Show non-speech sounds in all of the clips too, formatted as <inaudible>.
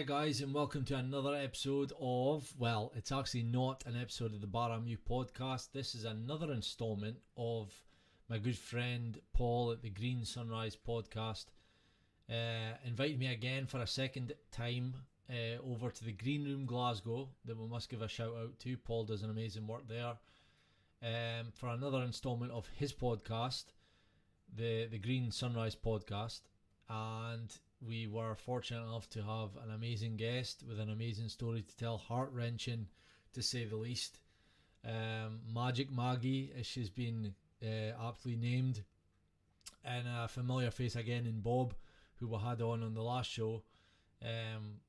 Hi, guys, and welcome to another episode of, well, it's actually not an episode of the Baramu podcast. This is another installment of my good friend Paul at the Green Sunrise podcast. Uh, invited me again for a second time uh, over to the Green Room Glasgow that we must give a shout out to. Paul does an amazing work there. Um, for another installment of his podcast, the the Green Sunrise podcast, and we were fortunate enough to have an amazing guest with an amazing story to tell, heart wrenching to say the least. Um, Magic Maggie, as she's been uh, aptly named, and a familiar face again in Bob, who we had on on the last show. Um,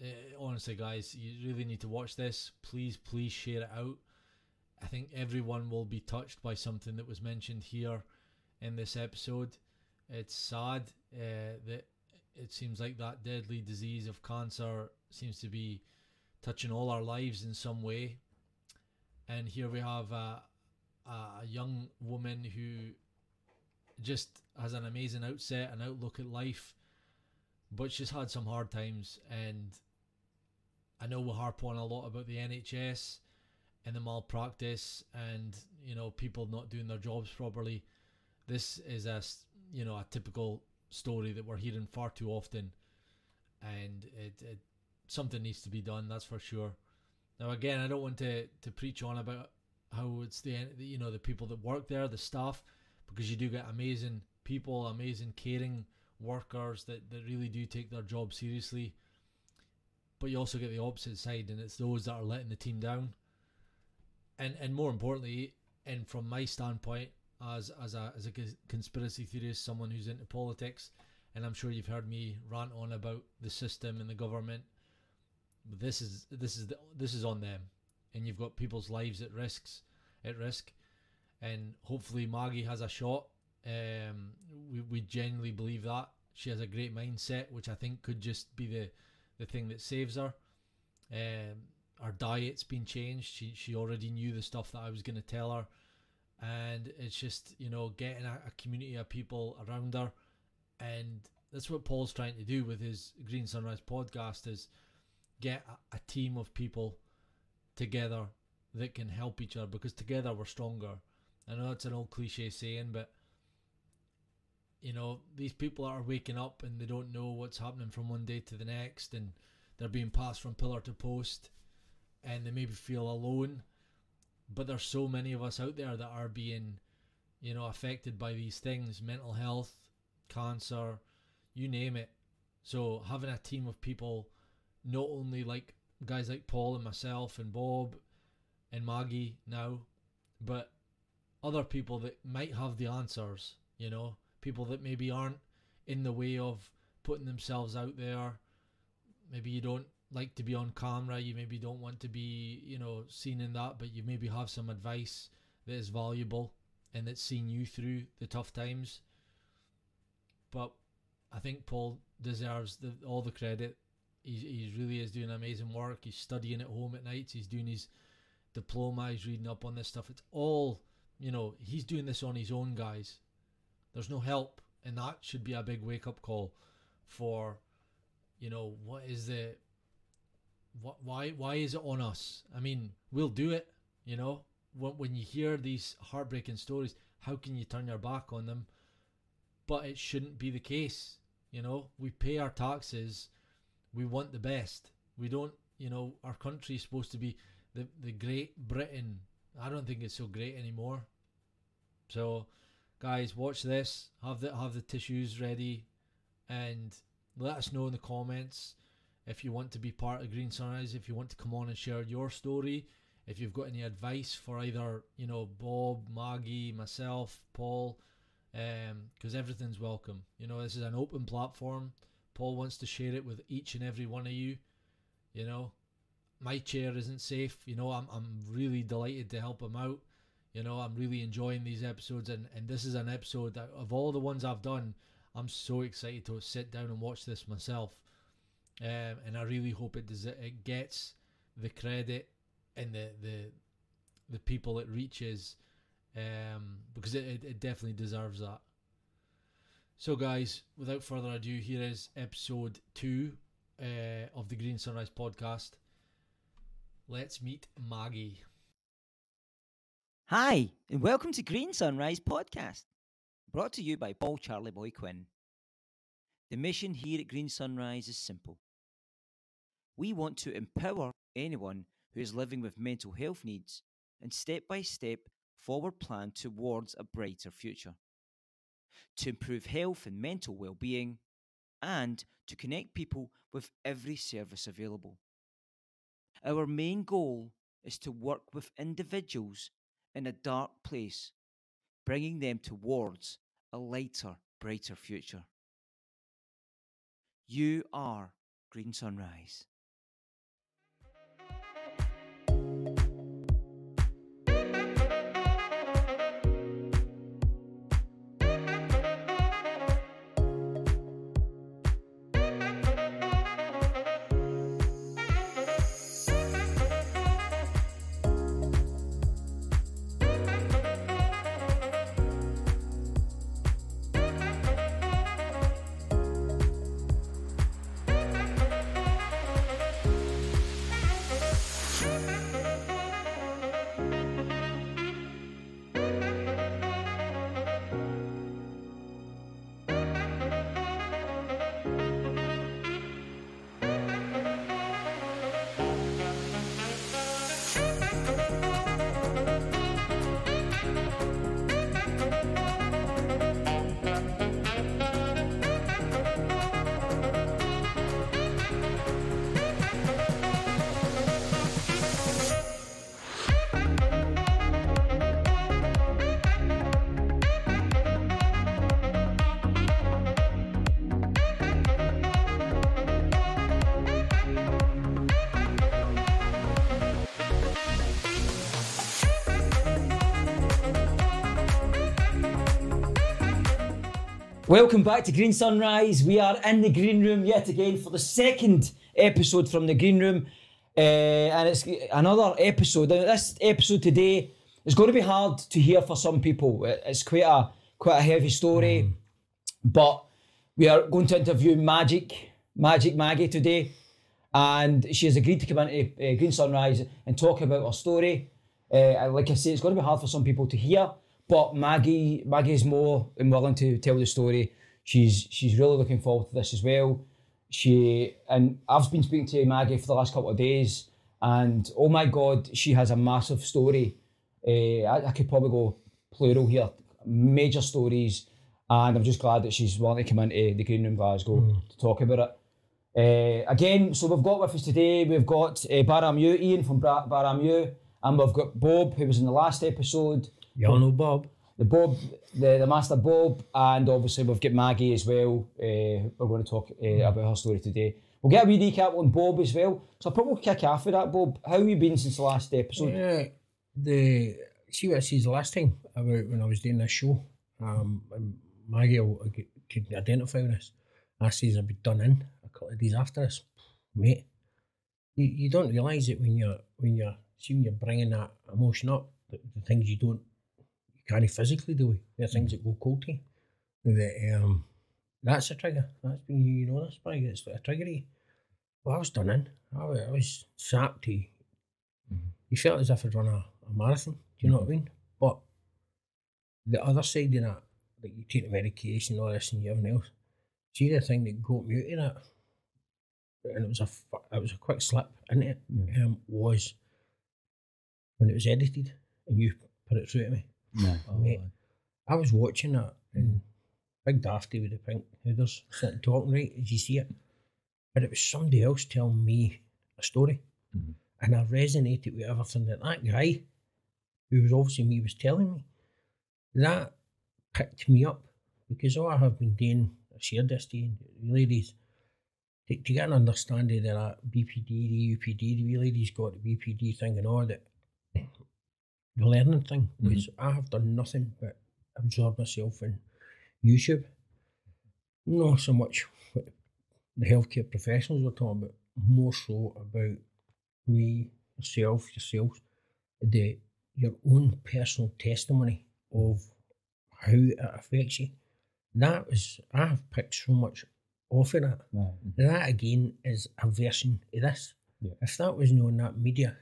uh, honestly, guys, you really need to watch this. Please, please share it out. I think everyone will be touched by something that was mentioned here in this episode. It's sad uh, that it seems like that deadly disease of cancer seems to be touching all our lives in some way. And here we have a, a young woman who just has an amazing outset and outlook at life, but she's had some hard times. And I know we harp on a lot about the NHS and the malpractice and you know people not doing their jobs properly. This is a you know a typical story that we're hearing far too often, and it, it something needs to be done. That's for sure. Now, again, I don't want to to preach on about how it's the you know the people that work there, the staff, because you do get amazing people, amazing caring workers that that really do take their job seriously. But you also get the opposite side, and it's those that are letting the team down. And and more importantly, and from my standpoint, as as a as a conspiracy theorist, someone who's into politics, and I'm sure you've heard me rant on about the system and the government. This is this is the, this is on them, and you've got people's lives at risks at risk, and hopefully Maggie has a shot. Um, we we genuinely believe that she has a great mindset, which I think could just be the the thing that saves her. Um, our diet's been changed. She she already knew the stuff that I was going to tell her and it's just you know getting a, a, community of people around her. And that's what paul's trying to do with his green sunrise podcast is get a, a team of people together that can help each other because together we're stronger. I know it's an old cliche saying but you know these people are waking up and they don't know what's happening from one day to the next and they're being passed from pillar to post and they maybe feel alone but there's so many of us out there that are being you know affected by these things mental health cancer you name it. So having a team of people not only like guys like paul and myself and bob and maggie now but other people that might have the answers you know people that maybe aren't in the way of putting themselves out there. Maybe you don't like to be on camera, you maybe don't want to be, you know, seen in that, but you maybe have some advice that is valuable and that's seen you through the tough times. But I think Paul deserves the, all the credit. He, he really is doing amazing work. He's studying at home at nights. He's doing his diploma. He's reading up on this stuff. It's all, you know, he's doing this on his own, guys. There's no help. And that should be a big wake up call for, you know, what is the why why is it on us? I mean, we'll do it, you know. When when you hear these heartbreaking stories, how can you turn your back on them? But it shouldn't be the case, you know. We pay our taxes, we want the best. We don't, you know, our country is supposed to be the the Great Britain. I don't think it's so great anymore. So, guys, watch this. Have the have the tissues ready, and let us know in the comments if you want to be part of Green Sunrise, if you want to come on and share your story, if you've got any advice for either, you know, Bob, Maggie, myself, Paul, because um, everything's welcome. You know, this is an open platform. Paul wants to share it with each and every one of you. You know, my chair isn't safe. You know, I'm, I'm really delighted to help him out. You know, I'm really enjoying these episodes, and, and this is an episode that, of all the ones I've done, I'm so excited to sit down and watch this myself um, and I really hope it does. It gets the credit and the the the people it reaches, um, because it, it, it definitely deserves that. So, guys, without further ado, here is episode two uh, of the Green Sunrise podcast. Let's meet Maggie. Hi, and welcome to Green Sunrise Podcast, brought to you by Paul Charlie Boy Quinn. The mission here at Green Sunrise is simple. We want to empower anyone who is living with mental health needs and step by step forward plan towards a brighter future. To improve health and mental well being, and to connect people with every service available. Our main goal is to work with individuals in a dark place, bringing them towards a lighter, brighter future. You are Green Sunrise. Welcome back to Green Sunrise. We are in the green room yet again for the second episode from the green room, uh, and it's another episode. And this episode today is going to be hard to hear for some people. It's quite a quite a heavy story, mm. but we are going to interview Magic Magic Maggie today, and she has agreed to come into uh, Green Sunrise and talk about her story. Uh, like I say, it's going to be hard for some people to hear. But Maggie, Maggie's more than willing to tell the story. She's she's really looking forward to this as well. She and I've been speaking to Maggie for the last couple of days, and oh my God, she has a massive story. Uh, I, I, could probably go plural here, major stories, and I'm just glad that she's willing to come into the Green Room Glasgow mm. to talk about it. Uh, again, so we've got with us today, we've got uh, Baramu, Ian from Baramu, and we've got Bob, who was in the last episode. You all know Bob. The Bob, the, the Master Bob, and obviously we've got Maggie as well. Uh, we're going to talk uh, about her story today. We'll get a wee recap on Bob as well. So I'll probably kick off with that, Bob. How have you been since the last episode? Yeah, the see what I said the last time about when I was doing this show. Um, Maggie could identify with this. I says I'd be done in a couple of days after this, mate. You, you don't realise it when you're when you're see when you're bringing that emotion up, the, the things you don't can't physically do it. There are things that go cold to you. That, um, that's a trigger. That's been, you know this, by it's a trigger. Well, I was done in. I was, I was sapped. To, mm-hmm. You felt as if I'd run a, a marathon. Do you know mm-hmm. what I mean? But the other side of that, like you take the medication, all this, and you everything else. See the thing that got me out of that, and it was a it was a quick slip in it. Yeah. Um, was when it was edited and you put it through to me. No. Oh, Mate, I was watching that and Big Dafty with the pink hooders sitting talking right as you see it. But it was somebody else telling me a story. Mm-hmm. And I resonated with everything that that guy, who was obviously me, was telling me. That picked me up because all I have been doing, I shared this to you, ladies, to, to get an understanding of that BPD, the UPD, the ladies got the BPD thing and all that the learning thing mm-hmm. was I have done nothing but absorb myself in YouTube. Not so much what the healthcare professionals were talking about, more so about me, yourself, yourselves, the your own personal testimony of how it affects you. That was I have picked so much off of that. No. That again is a version of this. Yeah. If that was known that media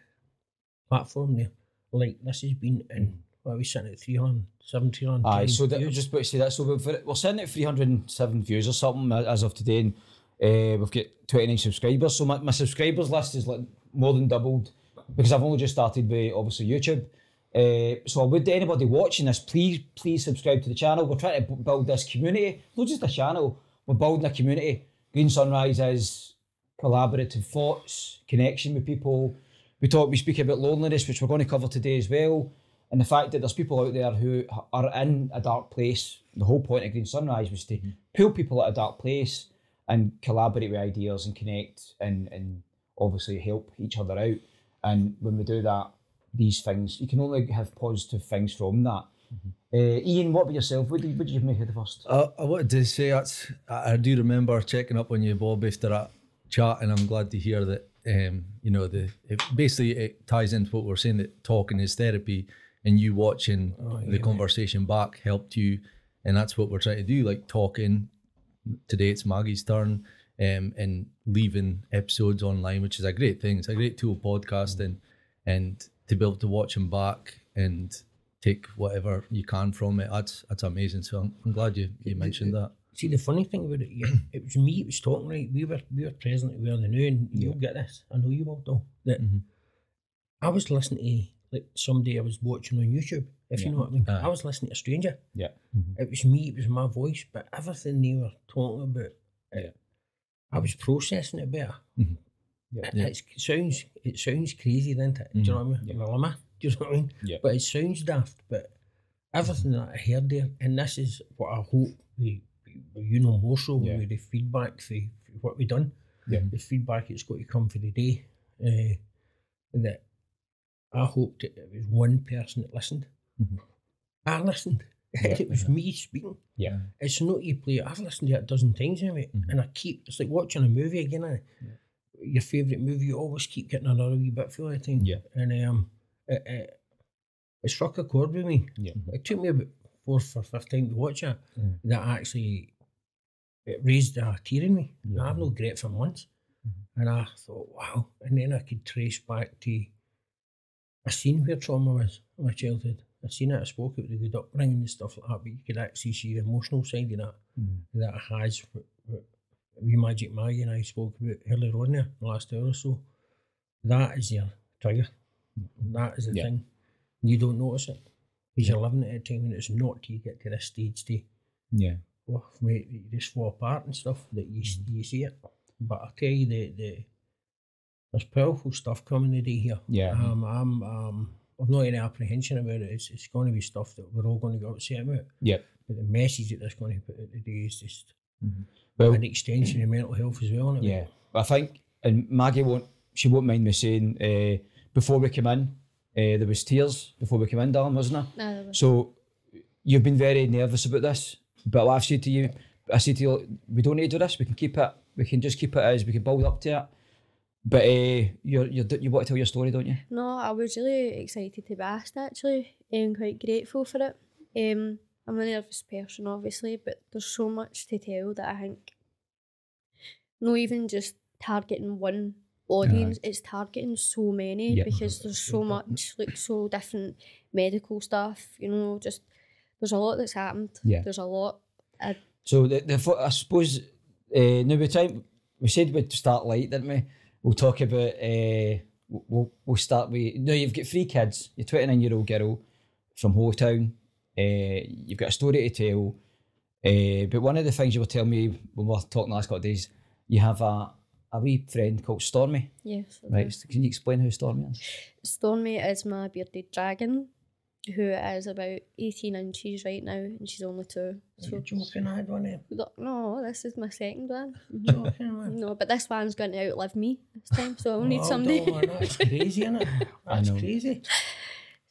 platform there, like this has been in, what are we sitting at 300, 700, Aye, so that, views? just about to say that. So we're, we're sitting at 307 views or something as of today, and uh, we've got 29 subscribers. So my, my subscribers list is like more than doubled because I've only just started with obviously YouTube. Uh, so I would anybody watching this, please please subscribe to the channel. We're trying to b- build this community, not just a channel. We're building a community. Green Sunrise is collaborative thoughts, connection with people. We talk, we speak about loneliness, which we're going to cover today as well, and the fact that there's people out there who are in a dark place. The whole point of Green Sunrise was to pull people at a dark place and collaborate with ideas and connect and and obviously help each other out. And when we do that, these things you can only have positive things from that. Uh, Ian, what about yourself? What did, what did you make of the first? I, I wanted to say that's I, I do remember checking up on you, Bob, after that chat, and I'm glad to hear that. Um, you know, the it, basically it ties into what we're saying that talking is therapy, and you watching the conversation back helped you, and that's what we're trying to do. Like talking. Today it's Maggie's turn, um, and leaving episodes online, which is a great thing. It's a great tool podcasting, and to be able to watch them back and take whatever you can from it. That's that's amazing. So I'm, I'm glad you, you mentioned that. See, the funny thing about it, yeah, <clears throat> it was me that was talking, right? We were we were present, we were the new, and you'll get this. I know you will, though. That Mhm. I was listening to, like, somebody I was watching on YouTube, if you know what I mean. Aye. I was listening to a stranger. Yeah. It was me, it was my voice, but everything they were talking about, it, Yeah. I was processing it better. Yeah. It, Yeah. it's- it sounds it sounds crazy, doesn't it? Do you know what I mean? Yeah. Well, am I? Do you know what I mean? Yeah. But it sounds daft, but everything that I heard there, and this is what I hope we you know more so Yeah. with the feedback for, for what we've done. Yeah. The feedback it's got to come for the day. Uh, that I hoped it was one person that listened. Mhm. I listened. <laughs> it was me speaking. Yeah. It's not you play. I've listened to it a dozen times mate, Mhm. and I keep. It's like watching a movie again. eh? Your favourite movie, you always keep getting another wee bit for the time. Yeah. And um, it, it, it struck a chord with me. Yeah. It took me about fourth or fifth time to watch it. Mm. That actually it raised a tear in me. Yeah. I've no great for months, and I thought, wow. And then I could trace back to a scene where trauma was in my childhood. I seen it. I spoke about the good upbringing and stuff like that, but you could actually see the emotional side of that Mhm. that it has. We Magic Maggie and I spoke about earlier on there, the last hour or so. That is your trigger. That is the Yeah. thing. You don't notice it because you're living at a time when it's not till you get to this stage to Yeah. oh, mate, you just fall apart and stuff that you s you see it. But I'll tell you the the there's powerful stuff coming today here. Yeah. Um, I'm um, I've not any apprehension about it. It's it's going to be stuff that we're all going to get upset about. Yep. But the message that that's going to put out today is just Well, an extension of mental health as well. Isn't it? Yeah, I think, and Maggie won't. She won't mind me saying. Uh, before we came in, uh, there was tears before we came in, Darren, wasn't there? No, there was- So you've been very nervous about this, but I've said to you, I said to you, we don't need to do this. We can keep it. We can just keep it as we can build up to it. But uh, you're, you're, you want to tell your story, don't you? No, I was really excited to be asked actually, and quite grateful for it. Um, I'm a nervous person, obviously, but there's so much to tell that I think, not even just targeting one audience, it's targeting so many Yeah. because there's so much, like, so different medical stuff, you know, just there's a lot that's happened. Yeah. There's a lot. So the, the I suppose uh, now we time we said we'd start light, didn't we? We'll talk about uh, we'll we'll start with now You've got three kids. You're twenty nine year old girl from Holytown. Uh, you've got a story to tell. Uh, but one of the things you were telling me when we were talking the last couple of days, you have a a wee friend called Stormy. yes. I do. Right? Can you explain who Stormy is? Stormy is my bearded dragon, who is about 18 inches right now, and she's only two. So, You're joking, I had one of them. no, this is my second one. Joking, man. No, but this one's going to outlive me this time, so I'll need Oh, somebody. no, man, that's <laughs> crazy, isn't it? That's know. crazy.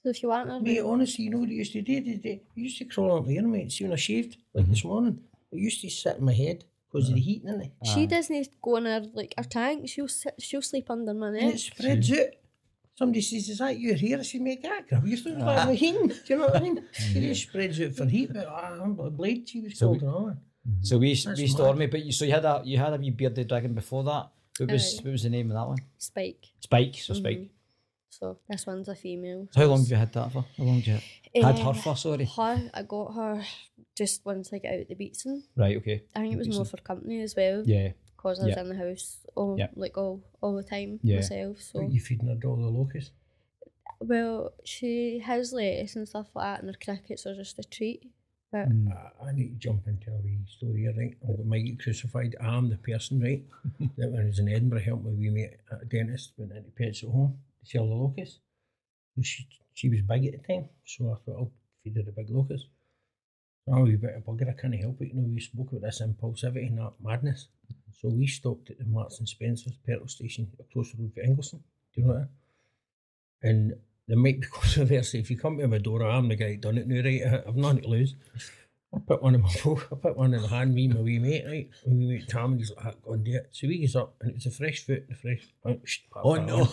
so if you want her, Mate, honestly, you know what I used to do? They, they, I used to crawl up here, mate. See when I shaved, like mm-hmm. this morning, it used to sit in my head because of the heat, didn't it? she doesn't go in her like her tank. She'll sit, she'll sleep under my And it neck. spreads out. Somebody says, Is that your hair? I say, Mate, that grab you through like my heating. Do you know what I mean? <laughs> It just spreads out for heat, but ah, I'm a blade she was So called and all. So we That's we Stormy, but you so you had a you had a wee bearded dragon before that. What was Aye. what was the name of that one? Spike. Spike. So Spike. Mhm. So this one's a female. So how long have you had that for? How long have you had, had her Um, for? Sorry. Her, I got her just once I got out the beatsing. Right. Okay. I think it was more for company as well. Yeah. Because I was Yeah. in the house all Yeah. like all all the time Yeah. myself. So What you feeding her dog the locusts? well, she has lettuce and stuff like that, and her crickets are just a treat. But Mm. I, I need to jump into a wee story here, right? I might get crucified. I'm the person, right? <laughs> that when I was in Edinburgh, helped my wee mate at a dentist, went into pets at home to sell the locust. So she, she was big at the time, so I thought I'll feed her the big locust. So you better bugger, I can't help it. You know, we spoke about this impulsivity and that madness. So we stopped at the Marks and Spencer's petrol station across the road for Ingleson. Do you know that? And there might be controversy. If you come to my door, I'm the guy that done it now, right? I've nothing to lose. I put one in my <laughs> phone, I put one in the hand, me and my wee mate, right? My wee mate Tom, and he's like, "Ah, go and do it. So we gets up, and it was a fresh foot, the fresh. Oh, shh, pop Oh, that no.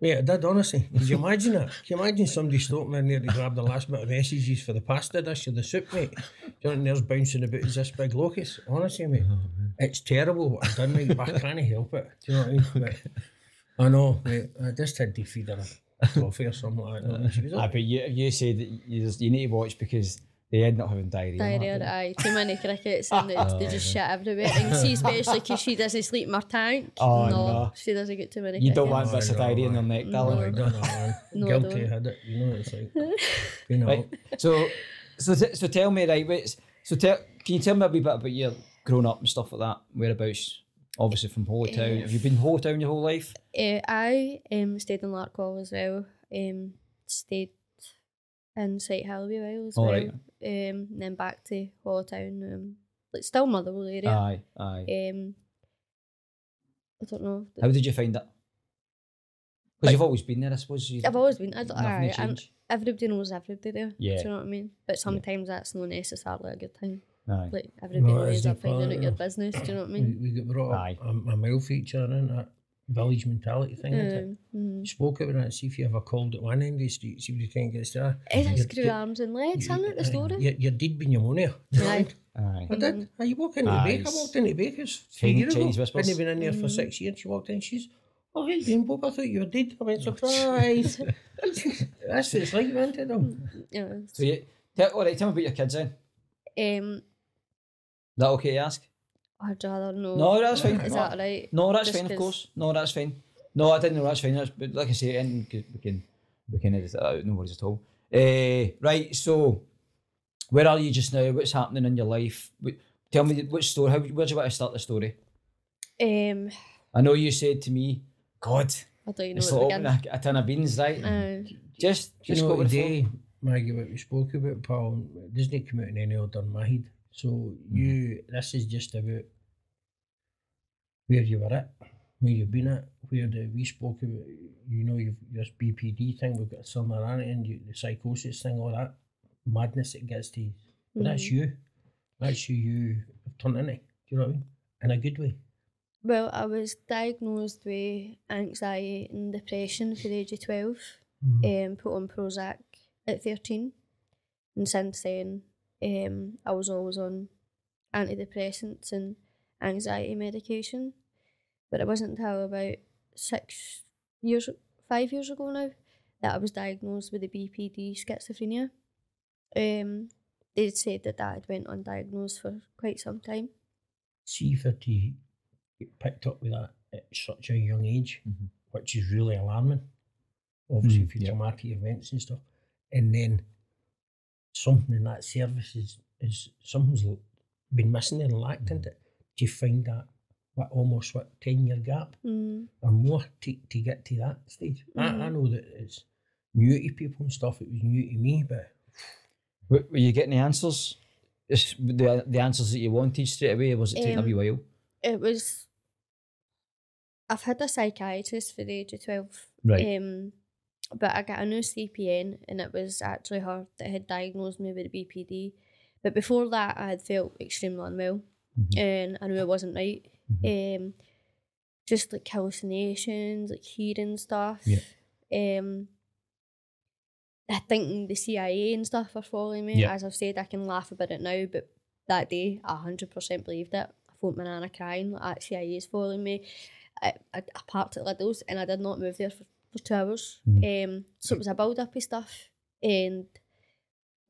Mate, I did, honestly. Could you imagine that? Can you imagine somebody stopping in there to grab the last bit of sausages for the pasta dish or the soup, mate? Do you know, and there's bouncing about as this big locust. Honestly, mate, it's terrible what I've done, mate, but I can't help it. Do you know what I mean? <laughs> But I know, mate. I just had to feed her a coffee or something like that. And was Ah, but you you said that you, just, you need to watch because they end up having diarrhea. and that, diarrhea, aye, too many crickets, and they, <laughs> they just shit everywhere. And see, especially because she doesn't sleep in her tank. <laughs> Oh, no, no. she doesn't get too many. You don't crickets. want bits of diarrhea in no. their neck, Oh, darling. I don't. No, I <laughs> Guilty don't. had it. You know, it's like, you know. Right. So, so, t- so tell me, right? Wait, so tell, can you tell me a wee bit about your growing up and stuff like that? Whereabouts? Obviously from Holytown. Have you been Holytown your whole life? Uh, I um, stayed in Larkwell as well. Um, stayed in St Helby while as All well. right. Um, and then back to Holytown. Um, like still Motherwell area. Aye, aye. Um, I don't know. How did you find it? Because you've always been there, I suppose. You, I've always been. I don't, nothing aye, to and change. everybody knows everybody there. Yeah. Do you know what I mean? But sometimes that's not necessarily a good thing. Aye. Like everybody No, it ends isn't up finding out your business. Do you know what I mean? we get brought Aye. up a, a male feature in that village mentality thing. isn't it? Um, mm. You spoke about that. See if you have a cold at one end of the street, see if you can get there. It Your- screw your- arms and legs, isn't it? The story. Your, your deed being pneumonia. Mean? Aye. I did. Aye, you walk into Aye, the baker. I it's- walked into Baker's three Chinese- years ago. Chinese whispers. Hadn't been in there for six years. She walked in. She's, oh, you doing, Bob? I thought you were dead. I went, surprise. That's what it's like, isn't it? though? Yeah. So you, tell, all right, tell me about your kids then. Um, that okay to ask? I'd rather know. No, that's fine. Is No. that right? No, that's Just fine, Of course. No, that's fine. No, I didn't know that's fine. That's, but like I say, and we can we can edit that out. No worries at all. Uh, right. So, where are you just now? What's happening in your life? Tell me which story. How where do you want to start the story? Um, I know you said to me, "God, I don't even it's know like where to opening a, a tin of beans, right?" Uh, just Do you just know go what with the today, Maggie, what we spoke about, Paul, it doesn't come out in any order in my head. So Mm-hmm. you, this is just about where you were at, where you've been at, where the, we spoke about, you know, you've this BPD thing, we've got similarity and you, the psychosis thing, all that madness it gets to. But that's mhm. you. That's who you have turned into. Do you know what I mean? In a good way. Well, I was diagnosed with anxiety and depression for the age of 12. Mhm. Um, put on Prozac at 13. And since then, um, I was always on antidepressants and anxiety medication. But it wasn't until about six years, five years ago now, that I was diagnosed with the BPD schizophrenia. Um, they said that that had went undiagnosed for quite some time. see if it to get picked up with that at such a young age, Mhm. which is really alarming. Obviously, Mm, for yeah. traumatic events and stuff, and then something in that service is, is something's l- been missing and lacked in it. Do you find that what almost what ten year gap Mm. or more to, to get to that stage? I, I Mhm. know that it's new to people and stuff. It was new to me, but Were, were you getting the answers? Is the the answers that you wanted straight away? or Was it taking a Um, wee while? it was I've had a psychiatrist for the age of twelve. Right. Um but I got a new CPN and it was actually her that had diagnosed me with BPD. But before that I had felt extremely unwell Mhm. and I knew it wasn't right. Um just like hallucinations, like hearing stuff. Yeah. Um I think the CIA and stuff are following me. Yeah. As I've said, I can laugh about it now, but that day, I hundred percent believed it. I phoned my nana crying, like CIA is following me. I, I, I parked at Lidl's and I did not move there for, for two hours. Um, so it was a build up of stuff, and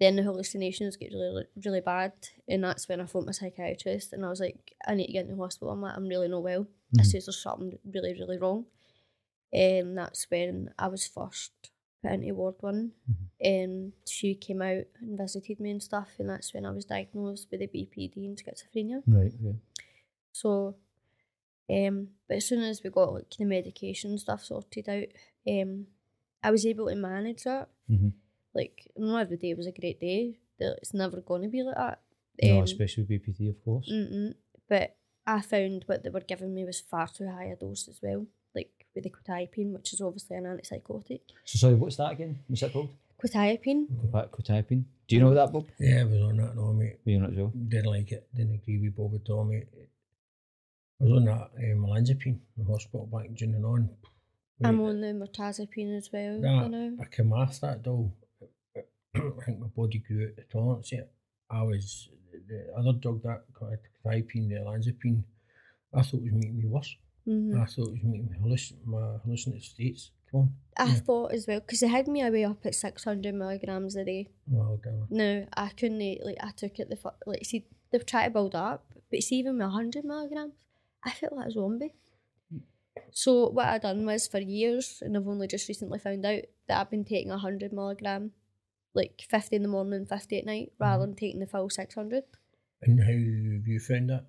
then the hallucinations get really really bad, and that's when I phoned my psychiatrist and I was like, I need to get into hospital. I'm like, I'm really not well. I says there's something really really wrong, and that's when I was first put into ward one. And she came out and visited me and stuff, and that's when I was diagnosed with the BPD and schizophrenia. Right. Okay. So, um, but as soon as we got like the medication stuff sorted out, um, I was able to manage that. Mhm. Like, not every day was a great day. It's never going to be like that. no, Um, especially with BPD, of course. Mm-mm. But I found what they were giving me was far too high a dose as well. Like with the quetiapine, which is obviously an antipsychotic. So sorry, what's that again? What's that called? Quetiapine. Quet- Quetiapine. Do you know that, Bob? Yeah, I was on that, no, mate. Were you not as well? Didn't like it. Didn't agree with Bob at all, mate. I was on that um, olanzapine in the hospital back June and on. I'm on the mirtazapine as well. that, you know. I came off that though. <clears throat> I think my body grew out the tolerance it. I was the other drug that quetiapine, the olanzapine, I thought it was making me worse. Mhm. I thought it was making me hallucin- my hallucinative states. Come on. I yeah. thought as well because they had me away up at six hundred milligrams a day. Well, damn. No, I couldn't like I took it the like see they've tried to build up, but see even with hundred milligrams, I felt like a zombie. So what I done was for years, and I've only just recently found out that I've been taking a hundred milligram, like fifty in the morning, fifty at night, rather hmm. than taking the full six hundred. And how have you found that?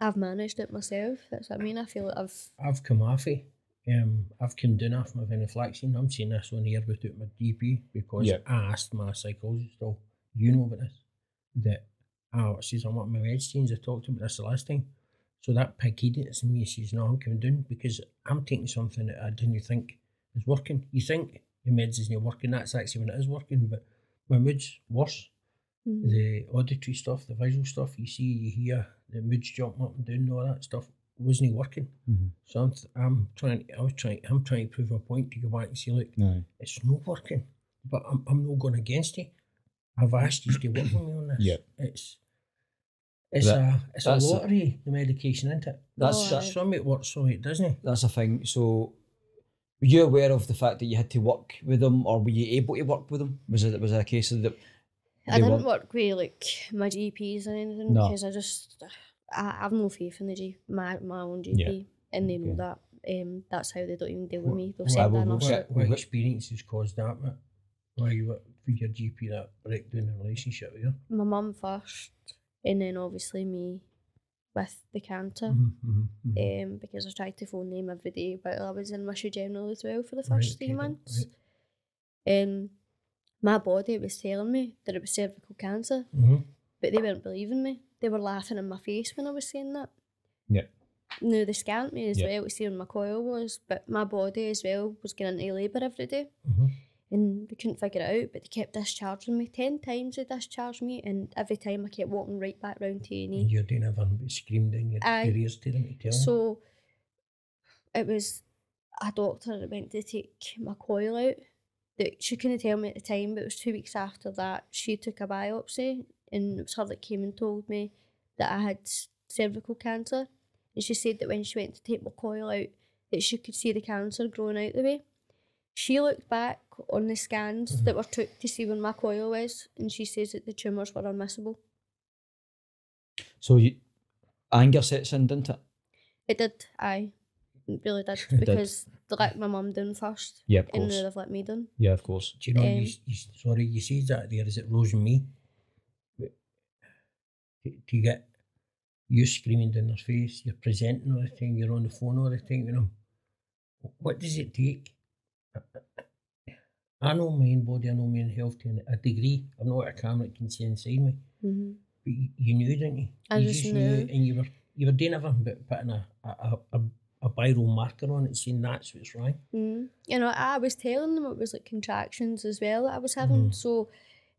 I've managed it myself. That's what I mean. I feel like I've I've come off it. Um, I've come down off my venlafaxine. I'm saying this on here without my GP because Yeah. I asked my psychologist, oh, you know about this? That, oh, it says I'm my meds change. I talked about this the last time. So that pig headed it to me says, no, I'm coming down because I'm taking something that I didn't think is working. You think your meds isn't working, that's actually when it is working, but my mood's worse. Mhm. The auditory stuff, the visual stuff, you see, you hear, the moods jump up and down, all that stuff wasn't working. Mhm. So I'm, th- I'm trying. I was trying. I'm trying to prove a point to go back and say, look, No. it's not working, but I'm, I'm not going against you. I've asked you to work with me on this. Yeah. It's it's That- a it's a that's a- lottery. the medication, isn't it? That's Oh, that's aye. Some it works, some it doesn't. that's a thing. So, were you aware of the fact that you had to work with them, or were you able to work with them? Was it was it a case of that? I they didn't weren't- work with like my GPs or anything No. because I just I, I have no faith in the G my my own GP and they know Okay. that. Um, that's how they don't even deal with What- me. They'll what- send well, in we'll or get- What, what experiences caused that, mate? Why you were with your GP that breakdown in the relationship with you? My mum first, and then obviously me with the cancer. Mhm, mhm, mhm. Um, because I tried to phone them every day, but I was in Wishaw General as well for the Right, first okay, three right, months. And my body was telling me that it was cervical cancer, Mhm. but they weren't believing me. They were laughing in my face when I was saying that. Yeah. No, they scanned me as Yeah. well to see where my coil was, but my body as well was getting into labour every day. And they couldn't figure it out, but they kept discharging me. Ten times they discharged me, and every time I kept walking right back round to A&E. And you're doing everything but scream down your, your ears to them to tell them. So it was a doctor that went to take my coil out. That she couldn't tell me at the time, but it was two weeks after that she took a biopsy, and it was her that came and told me that I had cervical cancer. And she said that when she went to take my coil out, that she could see the cancer growing out the way. She looked back on the scans that were took to see where my coil was, and she says that the tumours were unmissable. So you, anger sets in, didn't it? It did, aye. It really did. <laughs> did. Because they let my mum down first. Yeah, of And course. now they've let me down. Yeah, of course. Do you know, Um, you, you, sorry, you see that there, is it Rose and me? But To, to get you screaming down their face, you're presenting all the time, you're on the phone all the time with them. What does it take? I know my own body, I know my own health to a degree. I'm not a camera that can see inside me. Mm-hmm. But you, you knew, didn't you? I you just knew. and you were you were doing everything but putting a a, a, a, viral marker on it saying that's what's wrong. Mm. You know, I was telling them it was like contractions as well that I was having. Mhm. So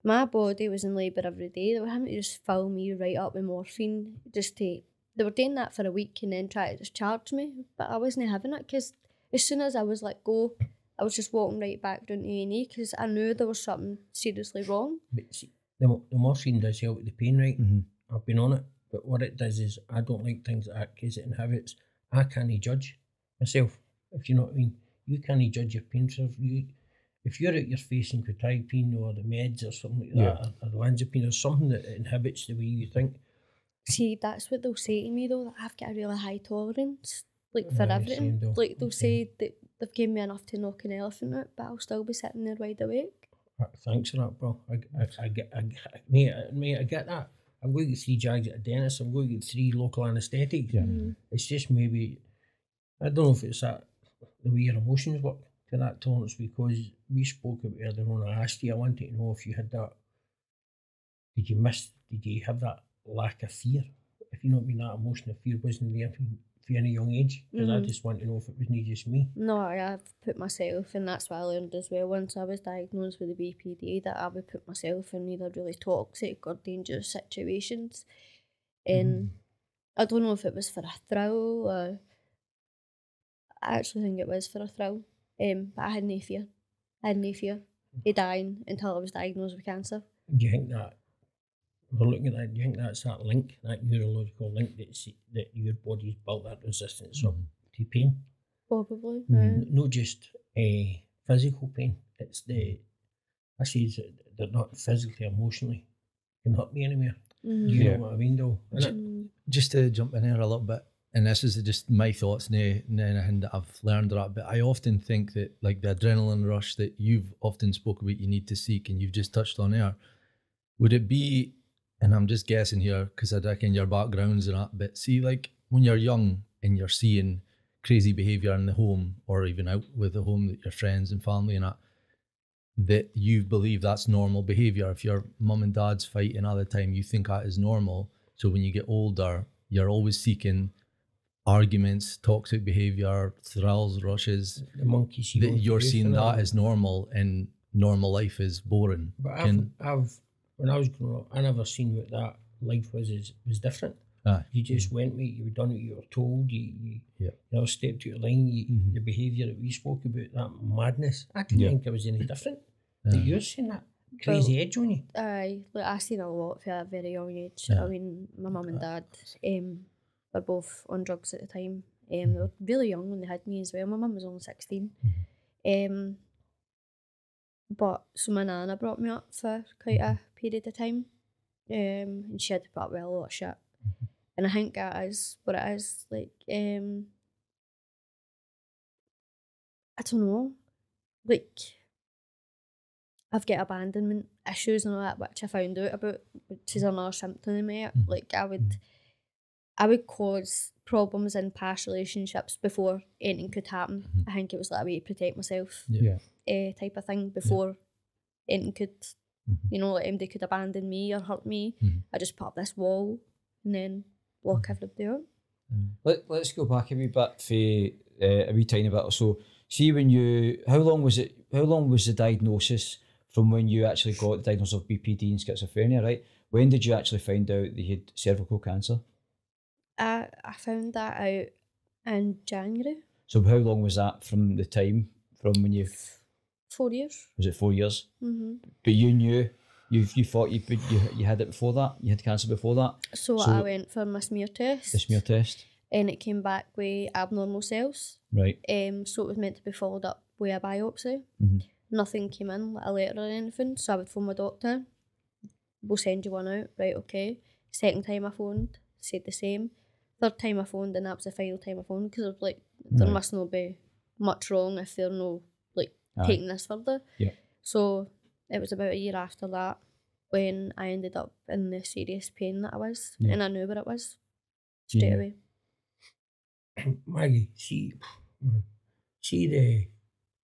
my body was in labour every day. They were having to just fill me right up with morphine just to. They were doing that for a week and then try to discharge me, but I wasn't having it because as soon as I was let go, I was just walking right back down to A&E because I knew there was something seriously wrong. But see, the, mo- the morphine does help with the pain, right? Mhm. I've been on it. But what it does is I don't like things like that because it inhibits. I can't judge myself, if you know what I mean. You can't judge your pain. So if you if you're at your facing quetiapine or the meds or something like Yeah. that, or, or olanzapine or something that inhibits the way you think, See, that's what they'll say to me though. That I've got a really high tolerance, like for Aye, everything. Like they'll same. say that they've given me enough to knock an elephant out, but I'll still be sitting there wide awake. Thanks for that, bro. I, I, I get, I, get- mate, I- mate, I get that. I'm going to get three jags at a dentist. I'm going to get three local anaesthetics. Yeah. Mm-hmm. It's just maybe, I don't know if it's that the way your emotions work to that tolerance because we spoke about it earlier on. I asked you, I wanted to know if you had that. Did you miss? Did you have that lack of fear? If you know what I mean, that emotion of fear wasn't there any young age. Because I Mhm. just want to know if it was not just me. No, I have put myself, and that's what I learned as well. Once I was diagnosed with the BPD, that I would put myself in either really toxic or dangerous situations. And I don't know if it was for a thrill or. I actually think it was for a thrill. Um, but I had no fear. I had no fear of dying until I was diagnosed with cancer. Do you think that we're looking at that? Do you think that's that link, that neurological link that's, that your body's built that resistance up to pain? Probably. Mhm. aye. Not just a physical pain. It's the I say it's, they're not physically, emotionally can hurt me anywhere. Mhm. Do you Yeah. know what I mean, though? And Mm. just to jump in here a little bit, and this is just my thoughts, no, no anything that I've learned or that, but I often think that like the adrenaline rush that you've often spoke about, you need to seek, and you've just touched on there. Would it be, and I'm just guessing here because I reckon your backgrounds and that, but see, like when you're young and you're seeing crazy behavior in the home or even out with the home that your friends and family and that, that you believe that's normal behavior. If your mum and dad's fighting all the time, you think that is normal. So when you get older, you're always seeking arguments, toxic behavior, thrills, rushes. the monkey see. That you're seeing that as normal, and normal life is boring. But I've, Can- I've when I was growing up, I never seen what that life was. Is was different. Aye. You just went with you were done what you were told. You, you, Yeah. you know, stepped to your line. You, Mhm. The behaviour that we spoke about, that madness. I didn't Yeah. think it was any different. Aye. You're seeing that crazy edge on you. Aye, like I seen a lot for a very young age. Yeah. I mean, my mum and dad um, were both on drugs at the time. Um, they were really young when they had me as well. My mum was only 16 Um, but so my nana brought me up for quite a period of time, um, and she had to put up with a lot of shit. And I think that is what it is. Like, um, I don't know, like I've got abandonment issues and all that, which I found out about, which is another symptom of me. Mhm. Like I would, I would cause problems in past relationships before anything could happen. I think it was like a way to protect myself, Yeah. uh, type of thing. Before anything could, Mhm. you know, like anybody could abandon me or hurt me. Mhm. I just put up this wall and then block everybody out. Let, let's go back a wee bit for uh, a wee tiny bit or so. See when you, how long was it? How long was the diagnosis from when you actually got the diagnosis of BPD and schizophrenia? Right? When did you actually find out that you had cervical cancer? I I found that out in January. So how long was that from the time from when you Four years. was it four years? hmm But you knew you you thought you you you had it before that. You had cancer before that. So, So- I went for my smear test. The smear test, and it came back with abnormal cells. right? Um, so it was meant to be followed up with a biopsy. Mhm. Nothing came in, like a letter or anything. So I would phone my doctor. We'll send you one out, right? Okay. Second time I phoned, said the same. Third time I phoned, and that was the final time I phoned because I was like, there Right. must not be much wrong if they're no Aye. taking this further. Yeah. So it was about a year after that when I ended up in the serious pain that I was, Yeah. and I knew what it was straight Yeah. away. <clears throat> Maggie, see, see <clears throat> the,